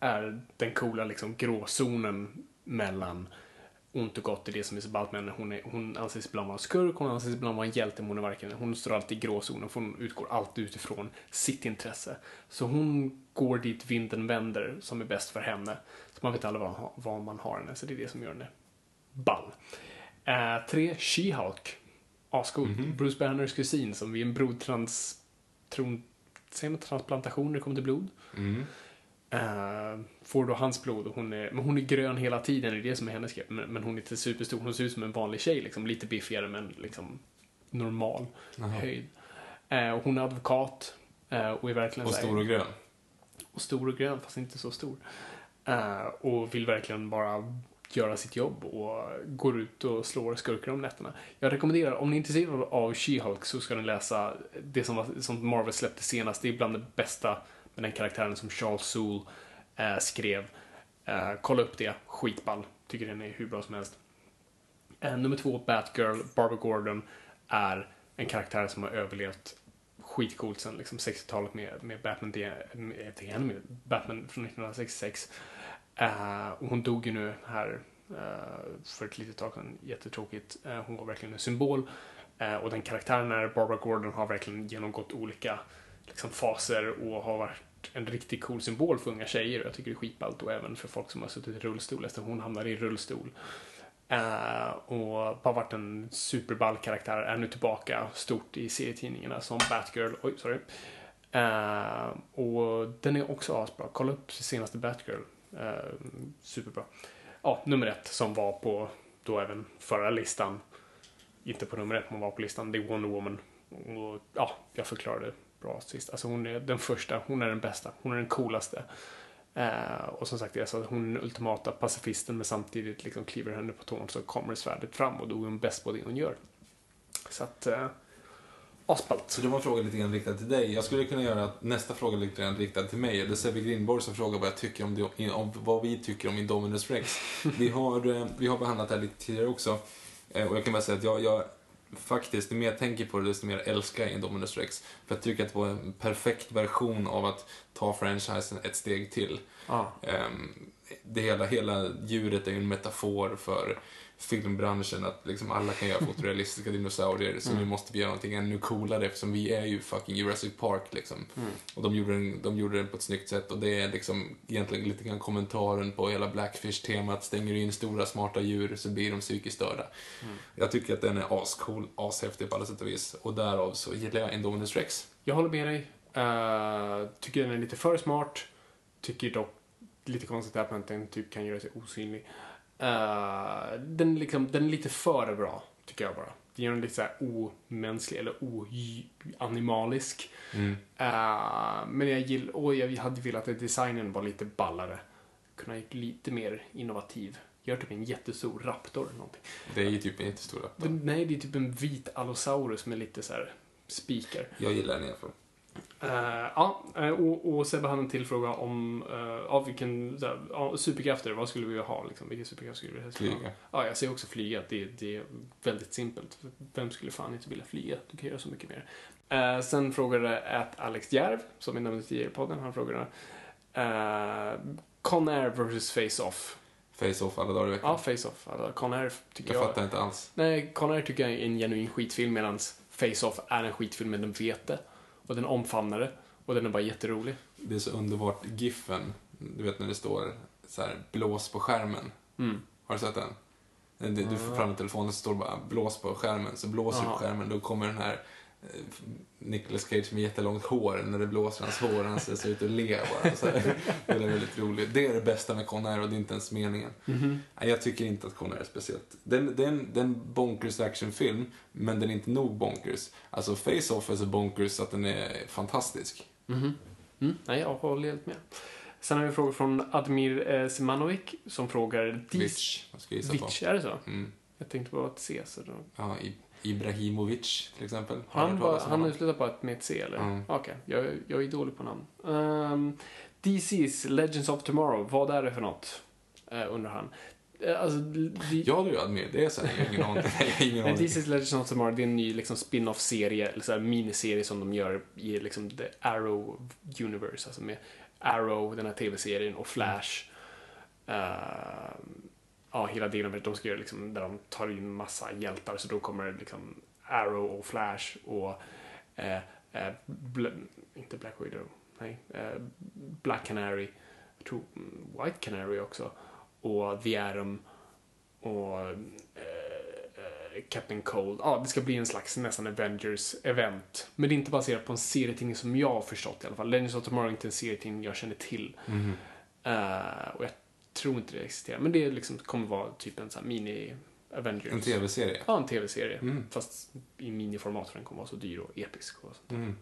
är den coola liksom gråzonen mellan ont och gott i det som är så ballt med henne. Hon, är, hon anses ibland vara en skurk, hon anses ibland vara en hjälte, men hon är varken, hon står alltid i gråzonen för hon utgår alltid utifrån sitt intresse. Så hon går dit vinden vänder som är bäst för henne. Så man vet aldrig vad, vad man har henne, så det är det som gör henne ball. Eh, tre, She-Hulk. Ascool. Bruce Banners kusin som vid en blodtrans... Tron, säger man transplantation när det kommer till blod? Eh, får då hans blod och hon är, men hon är grön hela tiden, det är det som är hennes grej. Men, men hon är inte superstor, hon ser ut som en vanlig tjej liksom, lite biffigare men liksom normal höjd. Eh, och hon är advokat eh, och är verkligen Och stor och grön. och stor och grön fast inte så stor. Och vill verkligen bara göra sitt jobb och går ut och slår skurkar om nätterna. Jag rekommenderar, om ni är intresserade av She-Hulk så ska ni läsa det som, var, som Marvel släppte senast. Det är bland det bästa med den karaktären som Charles Soule eh, skrev. Eh, kolla upp det, skitball. Tycker den är hur bra som helst. Eh, nummer två, Batgirl, Barbara Gordon, är en karaktär som har överlevt skitcoolt sen liksom 60-talet med, med Batman, The, med, The med Batman från 1966. Eh, och hon dog ju nu här eh, för ett litet tag sedan, jättetråkigt. Eh, hon var verkligen en symbol. och den karaktären är Barbara Gordon har verkligen genomgått olika liksom, faser och har varit en riktigt cool symbol för unga tjejer. Och jag tycker det är skitballt och även för folk som har suttit i rullstol efter hon hamnade i rullstol. Uh, och har varit en superball karaktär, är nu tillbaka stort i serietidningarna som Batgirl. Oj, sorry. Uh, och den är också asbra. Kolla upp senaste Batgirl. Uh, superbra. Ja, nummer ett som var på då även förra listan. Inte på nummer ett, men var på listan. Det är Wonder Woman. Och ja, jag förklarade bra sist. Alltså hon är den första, hon är den bästa, hon är den coolaste. Eh, och som sagt, jag sa att hon är den ultimata pacifisten men samtidigt liksom kliver henne på tån så kommer svärdet fram och då är hon bäst på det hon gör. Så att, eh, asballt. Så det var en fråga lite grann riktad till dig. Jag skulle kunna göra nästa fråga lite grann riktad till mig. Det är Sebbe Grindborg som frågar vad jag tycker om, det, om vad vi tycker om Indominus Rex. vi, har, eh, vi har behandlat det här lite tidigare också. Eh, och jag kan bara säga att jag, jag faktiskt, ju mer jag tänker på det, desto mer älskar jag Indominus Rex. För jag tycker att det var en perfekt version av att ta franchisen ett steg till. Ah. Det hela, hela djuret är ju en metafor för filmbranschen, att liksom alla kan göra fotorealistiska dinosaurier, så mm. nu måste vi göra någonting ännu coolare eftersom vi är ju fucking Jurassic Park liksom. Mm. Och de gjorde, den, de gjorde den på ett snyggt sätt och det är liksom egentligen lite grann kommentaren på hela Blackfish-temat, stänger du in stora smarta djur så blir de psykiskt störda. Mm. Jag tycker att den är ascool, ashäftig på alla sätt och vis och därav så gillar jag Indominus Rex. Jag håller med dig. Uh, tycker den är lite för smart. Tycker dock lite konstigt att den typ kan göra sig osynlig. Uh, den, liksom, den är lite för bra, tycker jag bara. Den gör den lite såhär omänsklig eller oanimalisk. Mm. Uh, men jag gillar, och jag hade velat att designen var lite ballare. Kunna gjort lite mer innovativ. Gör typ en jättestor raptor eller någonting. Det är ju typ en jättestor raptor. Nej, det är typ en vit allosaurus med lite så här spikar. Jag gillar den i alla fall. Uh, ja, eh, och, och Sebbe hade en till fråga om uh, av vilken uh, superkrafter, vad skulle vi vilja ha? Liksom? Vilken superkraft skulle vi helst Flyga. ha? Ja, jag säger också flyga. Det, det är väldigt simpelt. Vem skulle fan inte vilja flyga? Du kan göra så mycket mer. Uh, sen frågade att Alex Järv, som vi nämnde tidigare i podden, han frågade uh, Conair vs Face-Off. Face-Off alla dagar i veckan. Ja, Face-Off. Conair tycker jag... Jag fattar inte alls. Nej, Conair tycker jag är en genuin skitfilm medan Face-Off är en skitfilm men den vet det. Och den omfamnar det. Och den är bara jätterolig. Det är så underbart, giffen. Du vet när det står så här, blås på skärmen. Mm. Har du sett den? Du får fram telefonen så står det bara blås på skärmen. Så blåser du på skärmen, då kommer den här Eh, Nicolas Cage med jättelångt hår när det blåser hans hår han ser ut att le bara. Så här. Det är väldigt roligt. Det är det bästa med Conair och det är inte ens meningen. Mm -hmm. Jag tycker inte att Conair är speciellt. Den, den, den bonkers actionfilm, men den är inte nog bonkers. Alltså Face-Off är så bonkers att den är fantastisk. Mm -hmm. mm. Nej, jag håller helt med. Sen har vi frågor från Admir eh, Simanovic som frågar... Ska gissa Vitch, är det så? Mm. Jag tänkte på ett C. Så då... Ja, i Ibrahimovic till exempel. han var, han på ett med ett C eller? Mm. Okej, okay. jag, jag är dålig på namn. Um, ehm, DC's Legends of Tomorrow, vad är det för något? Uh, undrar han. Uh, alltså, de... Jag håller ju med, det är så här, jag har ingen aning. DC's Legends of Tomorrow, det är en ny liksom, spin-off-serie, eller så här, miniserie som de gör i liksom, The Arrow Universe, alltså med Arrow, den här tv-serien, och Flash. Uh, ja, hela delen med de ska göra liksom, där de tar in massa hjältar så då kommer liksom Arrow och Flash och eh, eh, inte Black Widow, nej, eh, Black Canary, jag tror White Canary också och The Atom och eh, eh, Captain Cold. Ja, det ska bli en slags nästan Avengers-event. Men det är inte baserat på en serietidning som jag har förstått i alla fall. Legends of Tomorrow är inte en serietidning jag känner till. Mm. Uh, och jag tror inte det existerar. Men det liksom kommer vara typ en sån här mini Avengers. En tv-serie? Ja, en tv-serie. Mm. Fast i miniformat för den kommer vara så dyr och episk. Och sånt. Mm.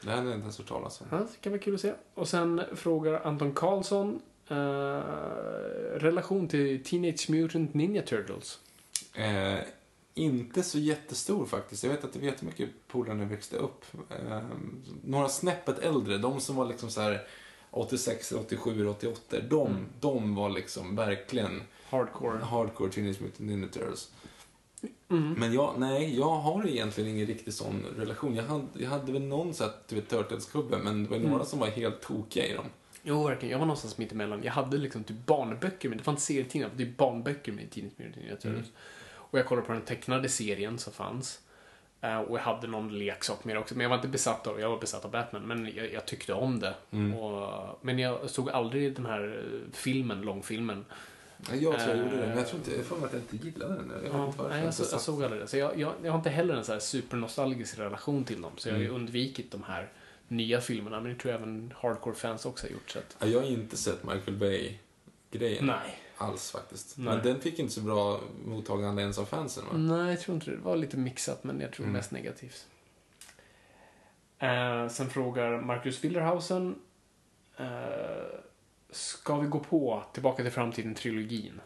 Det hade jag inte ens hört talas om. Ja, det kan vara kul att se. Och sen frågar Anton Karlsson Eh, relation till Teenage Mutant Ninja Turtles. Eh, inte så jättestor faktiskt. Jag vet att det var jättemycket polare när jag växte upp. Eh, några snäppet äldre, de som var liksom så här 86, 87, 88. De, Mm. de var liksom verkligen Hardcore. hardcore Teenage Mutant Ninja Turtles. Mm. Men jag, nej, jag har egentligen ingen riktig sån relation. Jag hade, jag hade väl någon så här, du vet, Turtles-gubbe, men det var några Mm. som var helt tokiga i dem. Jo, verkligen. Jag var någonstans mitt emellan. Jag hade liksom typ barnböcker, men det inte serietidningar, det typ barnböcker med Teenage Mutant Ninja Turtles. Och jag kollade på den tecknade serien som fanns. Eh, och jag hade någon leksak med det också, men jag var inte besatt av Jag var besatt av Batman, men jag, jag tyckte om det. Och, men jag såg aldrig den här eh, filmen, långfilmen. Ja, Jag tror jag gjorde det, Eh, men jag tror inte, jag får att jag inte gillade den. Jag Ja, inte nej, jag, så, jag såg aldrig det. Så jag, jag, jag har inte heller en så här supernostalgisk relation till dem. Så jag har ju undvikit de här nya filmerna. Men det tror jag även hardcore-fans också har gjort. Så att, Ja, Jag har inte sett Michael Bay-grejen nej. Alls faktiskt. Nej. Men den fick inte så bra mottagande ens av fansen va? Nej, jag tror inte det. Det var lite mixat, men jag tror Mm. mest negativt. Eh, sen frågar Marcus Wilderhausen. Eh, ska vi gå på Tillbaka till framtiden-trilogin?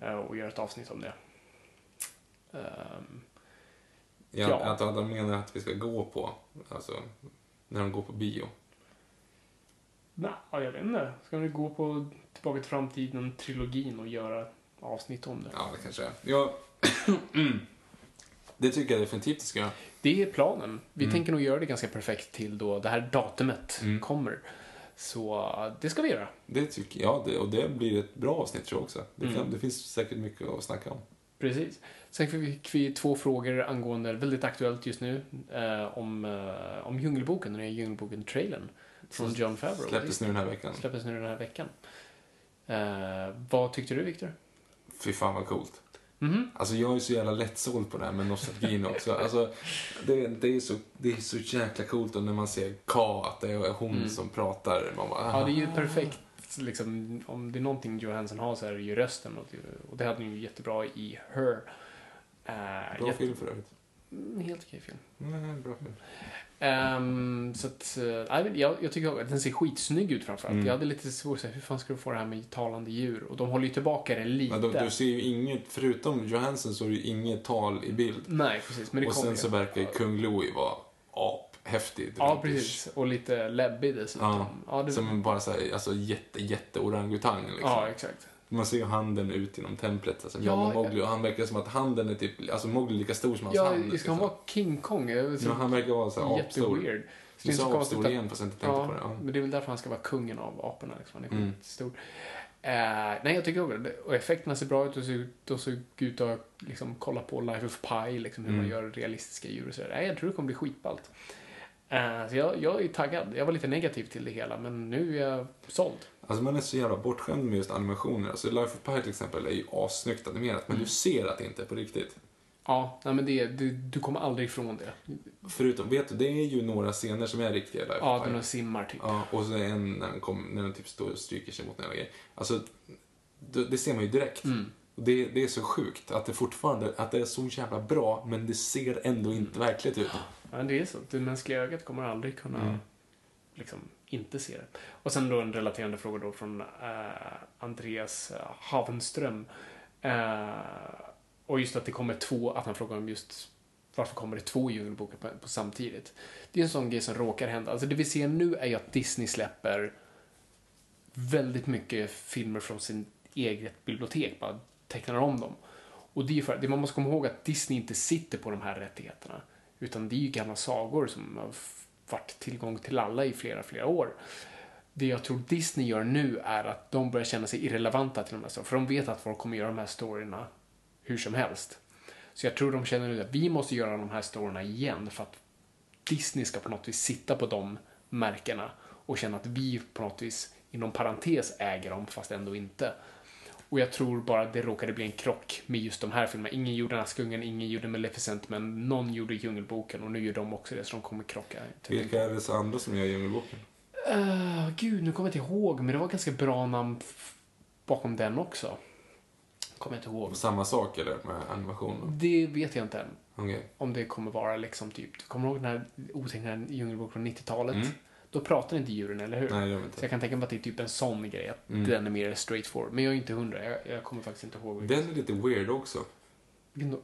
Eh, och göra ett avsnitt om det. Ehm, Jag Ja. antar att de menar att vi ska gå på, alltså, när de går på bio. Nej, jag vet inte. Ska vi gå på Tillbaka till framtiden-trilogin och göra avsnitt om det? Ja, det kanske är. Ja. det tycker jag definitivt ska göra. Det är planen. Vi tänker nog göra det ganska perfekt till då det här datumet Mm. kommer. Så det ska vi göra. Det tycker jag, det, och det blir ett bra avsnitt tror jag också. Det, kan, Mm. det finns säkert mycket att snacka om. Precis. Sen fick vi två frågor angående, väldigt aktuellt just nu, eh, om, eh, om Djungelboken, den nya Djungelboken-trailern från John Favreau. Släpptes nu den här veckan. Släpptes nu den här veckan. Eh, vad tyckte du, Viktor? Fy fan vad coolt. Mhm. Alltså jag är så jävla lättsåld på det här med nostalgin också. Alltså, det, det, är så, det är så jäkla coolt och när man ser Ka, att det är hon Mm. som pratar. Man bara, Ja, det är ju perfekt. Liksom, om det är någonting Johansson har så är det ju rösten. Och det, och det hade ni ju jättebra i Her. Eh, Bra jätte- film för övrigt. Mm, Helt okej film. Nej, bra film. Ehm, så att, men jag, jag tycker att den ser skitsnygg ut framförallt. Mm. Jag hade lite svårt att hur fan ska du få det här med talande djur? Och de håller ju tillbaka det lite. Då, du ser ju inget, förutom Johansson så är det ju inget tal i bild. Nej, precis. Men det och sen ju. så verkar ju kung Louis vara aphäftig. Ja, precis. Och lite läbbig dessutom. Ja, Ja, det... Som bara så här, alltså jätte, jätte orangutang liksom. ja exakt. Man ser ju handen ut genom templet, alltså Ja, ja, ja. Mowgli, och han verkar som att handen är typ, alltså Mowgli är lika stor som hans Ja, hand. ska liksom. han vara King Kong? Men han verkar vara så här apstor. Jätteweird. Du sa apstor att... igen fast jag inte tänkte Ja, på det. Ja. men det är väl därför han ska vara kungen av aporna. Liksom. Han är Mm. skitstor. Eh, nej, jag tycker också det. Och effekterna ser bra ut. Och ser, de ser ut att liksom, kolla på Life of Pi, liksom, hur man Mm. gör realistiska djur och sådär. Nej, jag tror det kommer bli skitballt. Eh, så jag, jag är taggad. Jag var lite negativ till det hela, men nu är jag såld. Alltså man är så jävla bortskämd med just animationer. Alltså Life of Pi till exempel är ju assnyggt animerat, men Mm. du ser att det inte är på riktigt. Ja, nej, men det, det, du kommer aldrig ifrån det. Förutom, vet du, det är ju några scener som är riktiga i Life Ja, Pi. den simmar typ. Ja, och så en när den, kom, när den typ står och stryker sig mot jävla grej. Alltså, det, det ser man ju direkt. Mm. Det, det är så sjukt att det fortfarande, att det är så jävla bra, men det ser ändå inte verkligt ut. Ja, det är så. Det mänskliga ögat kommer aldrig kunna Mm. liksom inte se det. Och sen då en relaterande fråga då från uh, Andreas eh, Havenström. Uh, och just att det kommer två, att han frågar om just varför kommer det två djungelböcker på, på samtidigt. Det är en sån grej som råkar hända. Alltså det vi ser nu är ju att Disney släpper väldigt mycket filmer från sin eget bibliotek, bara tecknar om dem. Och det är ju för, att man måste komma ihåg att Disney inte sitter på de här rättigheterna. Utan det är ju gamla sagor som varit tillgång till alla i flera, flera år. Det jag tror Disney gör nu är att de börjar känna sig irrelevanta till de här storyna. För de vet att folk kommer göra de här storyna hur som helst. Så jag tror de känner nu att vi måste göra de här storyna igen för att Disney ska på något vis sitta på de märkena och känna att vi på något vis inom parentes äger dem fast ändå inte. Och jag tror bara att det råkade bli en krock med just de här filmerna. Ingen gjorde Askungen, ingen gjorde Maleficent, men någon gjorde Djungelboken och nu gör de också det så de kommer krocka. Vilka är det så andra som gör Djungelboken? Uh, gud, nu kommer jag inte ihåg, men det var ganska bra namn bakom den också. Kommer jag inte ihåg. Samma sak eller med animation? Det vet jag inte än. Okej. Om det kommer vara liksom typ, kommer du ihåg den här otecknade Djungelboken från 90-talet? Mm. Då pratar inte djuren, eller hur? Nej, de Så inte. jag kan tänka mig att det är typ en sån grej, att Mm. den är mer straightforward. Men jag är inte hundra, jag, jag kommer faktiskt inte ihåg. Den är lite weird också.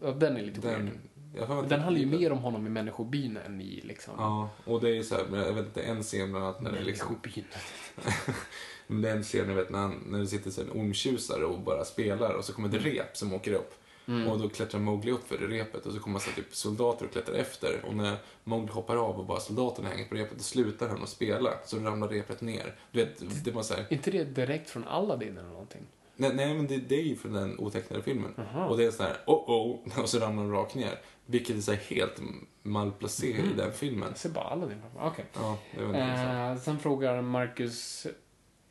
ja, den är lite Den, weird. Den handlar ju inte- mer om honom i människobyn än i liksom... Ja, och det är ju så här, jag vet inte, en scen bland annat när det är liksom... Men det är en scen, jag vet, när, han, när det sitter så en ormtjusare och bara spelar och så kommer det rep som åker upp. Mm. Och då klättrar Mowgli upp för det repet och så kommer typ soldater och klättrar efter. Och när Mowgli hoppar av och bara soldaterna hänger på repet, då slutar han att spela. Så ramlar repet ner. Du vet, det var så här, inte det direkt från Aladdin eller någonting? nej, nej men det, det är ju från den otecknade filmen. Jaha. Och det är så här, oh oh, och så ramlar de rakt ner. Vilket är så helt malplacé Mhm. i den filmen. Jag ser bara Aladdin framför. Okej. Ja, Eh, sen frågar Marcus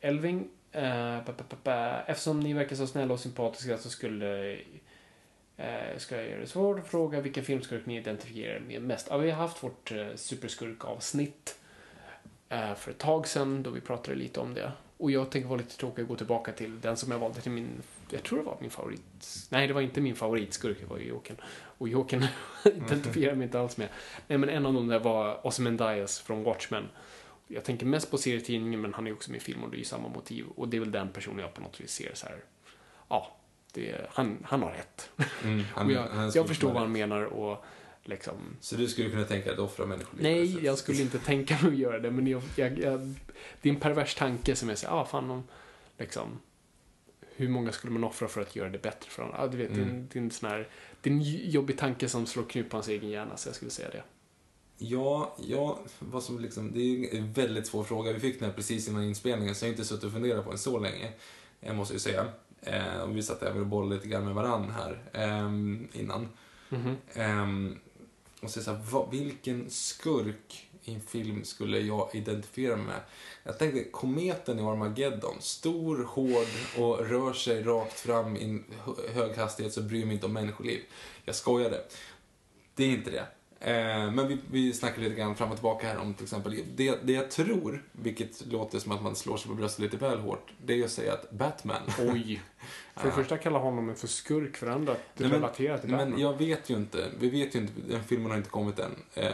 Elving. Eh, ba, ba, ba, ba. Eftersom ni verkar så snälla och sympatiska så skulle Eh, ska jag göra det svårt att fråga vilken filmskurk ni identifierar med mest. Ja, vi har haft vårt eh, superskurk-avsnitt eh, för ett tag sedan då vi pratade lite om det. Och jag tänker vara lite tråkig och gå tillbaka till den som jag valde till min, jag tror det var min favorit. Nej, det var inte min favoritskurk, det var ju Jokern. Och Jokern identifierar mig inte alls med. Nej, men en av dem där var Ozymandias från Watchmen. Jag tänker mest på serietidningen, men han är också med i film och det är ju samma motiv. Och det är väl den personen jag på något vis ser så här. Ja, det, han, han har rätt. Mm, han- och jag, jag förstår vad han menar och liksom... Så du skulle kunna tänka dig att offra det Nej, jag skulle inte tänka mig att göra det, men jag, jag, jag, det är en pervers tanke som jag säger, ah, fan om, liksom, hur många skulle man offra för att göra det bättre för honom? Ah, du vet, det, är en, Mm. det är en sån här, det är en jobbig tanke som slår knut på hans egen hjärna, så jag skulle säga det. Ja, ja, vad som liksom, det är en väldigt svår fråga. Vi fick den här precis innan inspelningen, så jag har inte suttit och funderat på den så länge. Jag måste ju säga. Eh, och vi satt även och bollade lite grann med varann här ehm, innan. Mhm. Ehm, och så, så här, vad, vilken skurk i en film skulle jag identifiera mig med? Jag tänkte kometen i Armageddon. Stor, hård och rör sig rakt fram i hög hastighet så bryr mig inte om människoliv. Jag skojade. Det är inte det. Eh, men vi, vi snackade lite grann fram och tillbaka här om till exempel det, det jag tror, vilket låter som att man slår sig på bröstet lite väl hårt, det är att säga att Batman Oj. För det första kalla honom för skurk, för andra Nej, men- relatera till Batman. Men jag vet ju inte, vi vet ju inte, den filmen har inte kommit än, eh,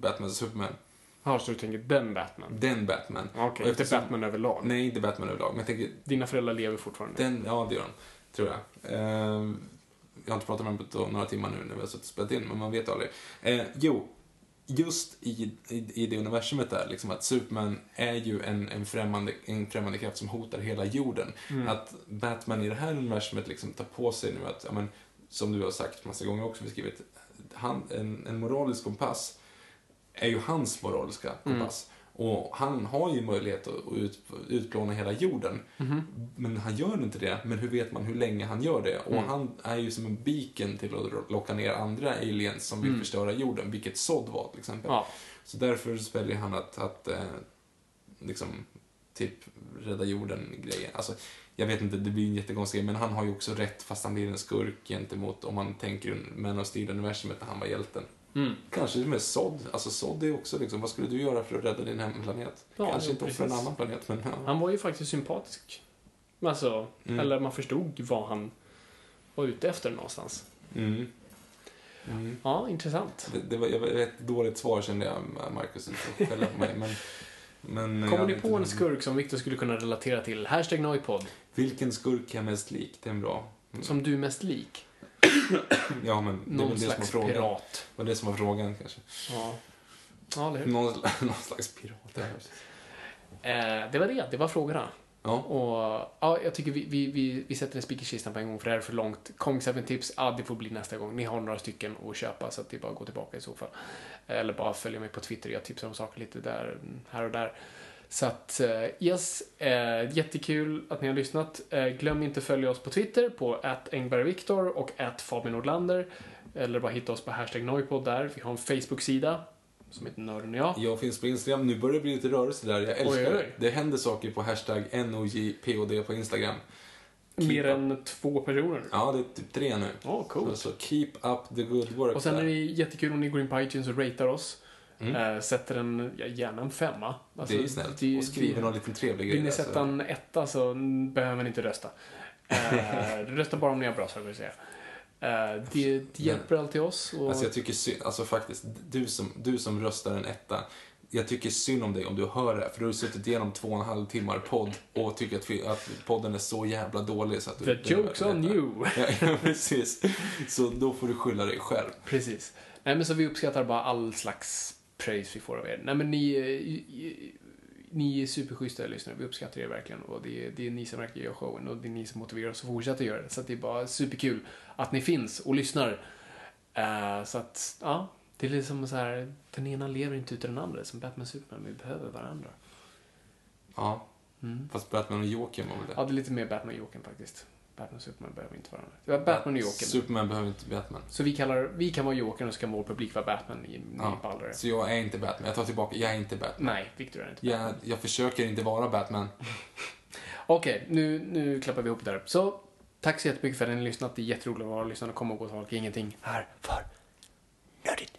Batman och Superman. Ja, så du tänker den Batman? Den Batman. Okej, Och inte Batman överlag. Nej, inte Batman överlag, men jag tänker, Dina föräldrar lever fortfarande. den, ja det gör de, tror jag. Eh, jag har inte pratat med dem på några timmar nu när vi har suttit och spelat in, men man vet aldrig. Eh, jo, just i, i, i det universumet där, liksom att Superman är ju en, en, främmande, en främmande kraft som hotar hela jorden. Mm. Att Batman i det här universumet liksom tar på sig nu att, ja, men, som du har sagt massa gånger också beskrivit, han, en, en moralisk kompass är ju hans moraliska kompass. Och han har ju möjlighet att ut, utplåna hela jorden. Men han gör inte det. Men hur vet man hur länge han gör det? Och han är ju som en beacon till att locka ner andra aliens som vill förstöra jorden. Vilket Sod var till exempel. Ja. Så därför väljer han att, att eh, liksom, typ rädda jorden-grejen. Alltså, jag vet inte, det blir en jättekonstig grej, men han har ju också rätt fast han blir en skurk gentemot, om man tänker Man of Steel-universumet när han var hjälten. Mm. Kanske med Sod. Alltså Sod är också liksom, vad skulle du göra för att rädda din hemplanet? Ja, Kanske inte offra en annan planet, men ja. Han var ju faktiskt sympatisk. Alltså, Mm. eller man förstod vad han var ute efter någonstans. Mm. Mm. Ja, intressant. Det, det var ett dåligt svar kände jag, Marcus, skälla på mig. Men, men, Kommer ni på en skurk som Victor skulle kunna relatera till? Hashtag Noipod. Vilken skurk är mest lik? Det är en bra. Mm. Som du är mest lik. Ja, men det är Någon väl det som var slags frågan. pirat. Det var det som var frågan kanske. Ja. Ja, eller hur? Någon, någon slags pirat. ja. Eh, det var det. Det var frågorna. Ja. Och ja, jag tycker vi, vi, vi, vi sätter en spik i kistan på en gång för det här är för långt. Kong 7 tips, ja det får bli nästa gång. Ni har några stycken att köpa så att det är bara att gå tillbaka i så fall. Eller bara följa mig på Twitter, jag tipsar om saker lite där, här och där. Så att, eh, yes, eh, jättekul att ni har lyssnat. Eh, glöm inte att följa oss på Twitter på @engbergviktor och Fabian Nordlander. Eller bara hitta oss på hashtag Noipod där. Vi har en Facebook-sida som heter Nörden och jag. Jag finns på Instagram. Nu börjar det bli lite rörelse där. Jag älskar det. Det händer saker på hashtag NOJPOD på Instagram. Mer än två personer. Ja, det är typ tre nu. Åh, coolt. Så, så keep up the good work Och sen är där. det jättekul om ni går in på iTunes och ratear oss. Mm. Eh, sätter en, ja, gärna en femma. Alltså, det är ju snällt. det- och skriver det- någon liten trevlig grej. Vill ni där, så- sätta en etta så behöver ni inte rösta. Eh, rösta bara om ni har bra saker att säga. Eh, det, det hjälper alltid oss. Och, Alltså jag tycker synd, alltså faktiskt, du som, du som röstar en etta, jag tycker synd om dig om du hör det, för du har suttit igenom två och en halv timmar podd och tycker att, att podden är så jävla dålig så att du... The joke's on you. Ja, precis. Så då får du skylla dig själv. Precis. Nej, men så vi uppskattar bara all slags praise vi får av er. Nej, men ni, eh, ni är superschyssta lyssnare. Vi uppskattar er verkligen. Och det är, det är ni som verkligen gör showen och det är ni som motiverar oss att fortsätta göra det. Så det är bara superkul att ni finns och lyssnar. Eh, så att, ja. Det är liksom så här, den ena lever inte utan den andra. Som Batman och Superman, vi behöver varandra. Ja. Fast Batman och Jokern var väl det? Ja, det är lite mer Batman och Jokern faktiskt. Batman och Superman behöver inte varandra. Det var Batman och Jokern. Superman behöver inte Batman. Så vi, kallar, vi kan vara Jokern och så kan vår publik vara Batman. Ni Ja. Så jag är inte Batman. Jag tar tillbaka, jag är inte Batman. Nej, Victor är inte Jag, jag försöker inte vara Batman. Okej, nu, nu klappar vi ihop det där. Så, tack så jättemycket för att ni har lyssnat. Det är jätteroligt att vara lyssnare och komma och gå till folk. Ingenting här för nördigt.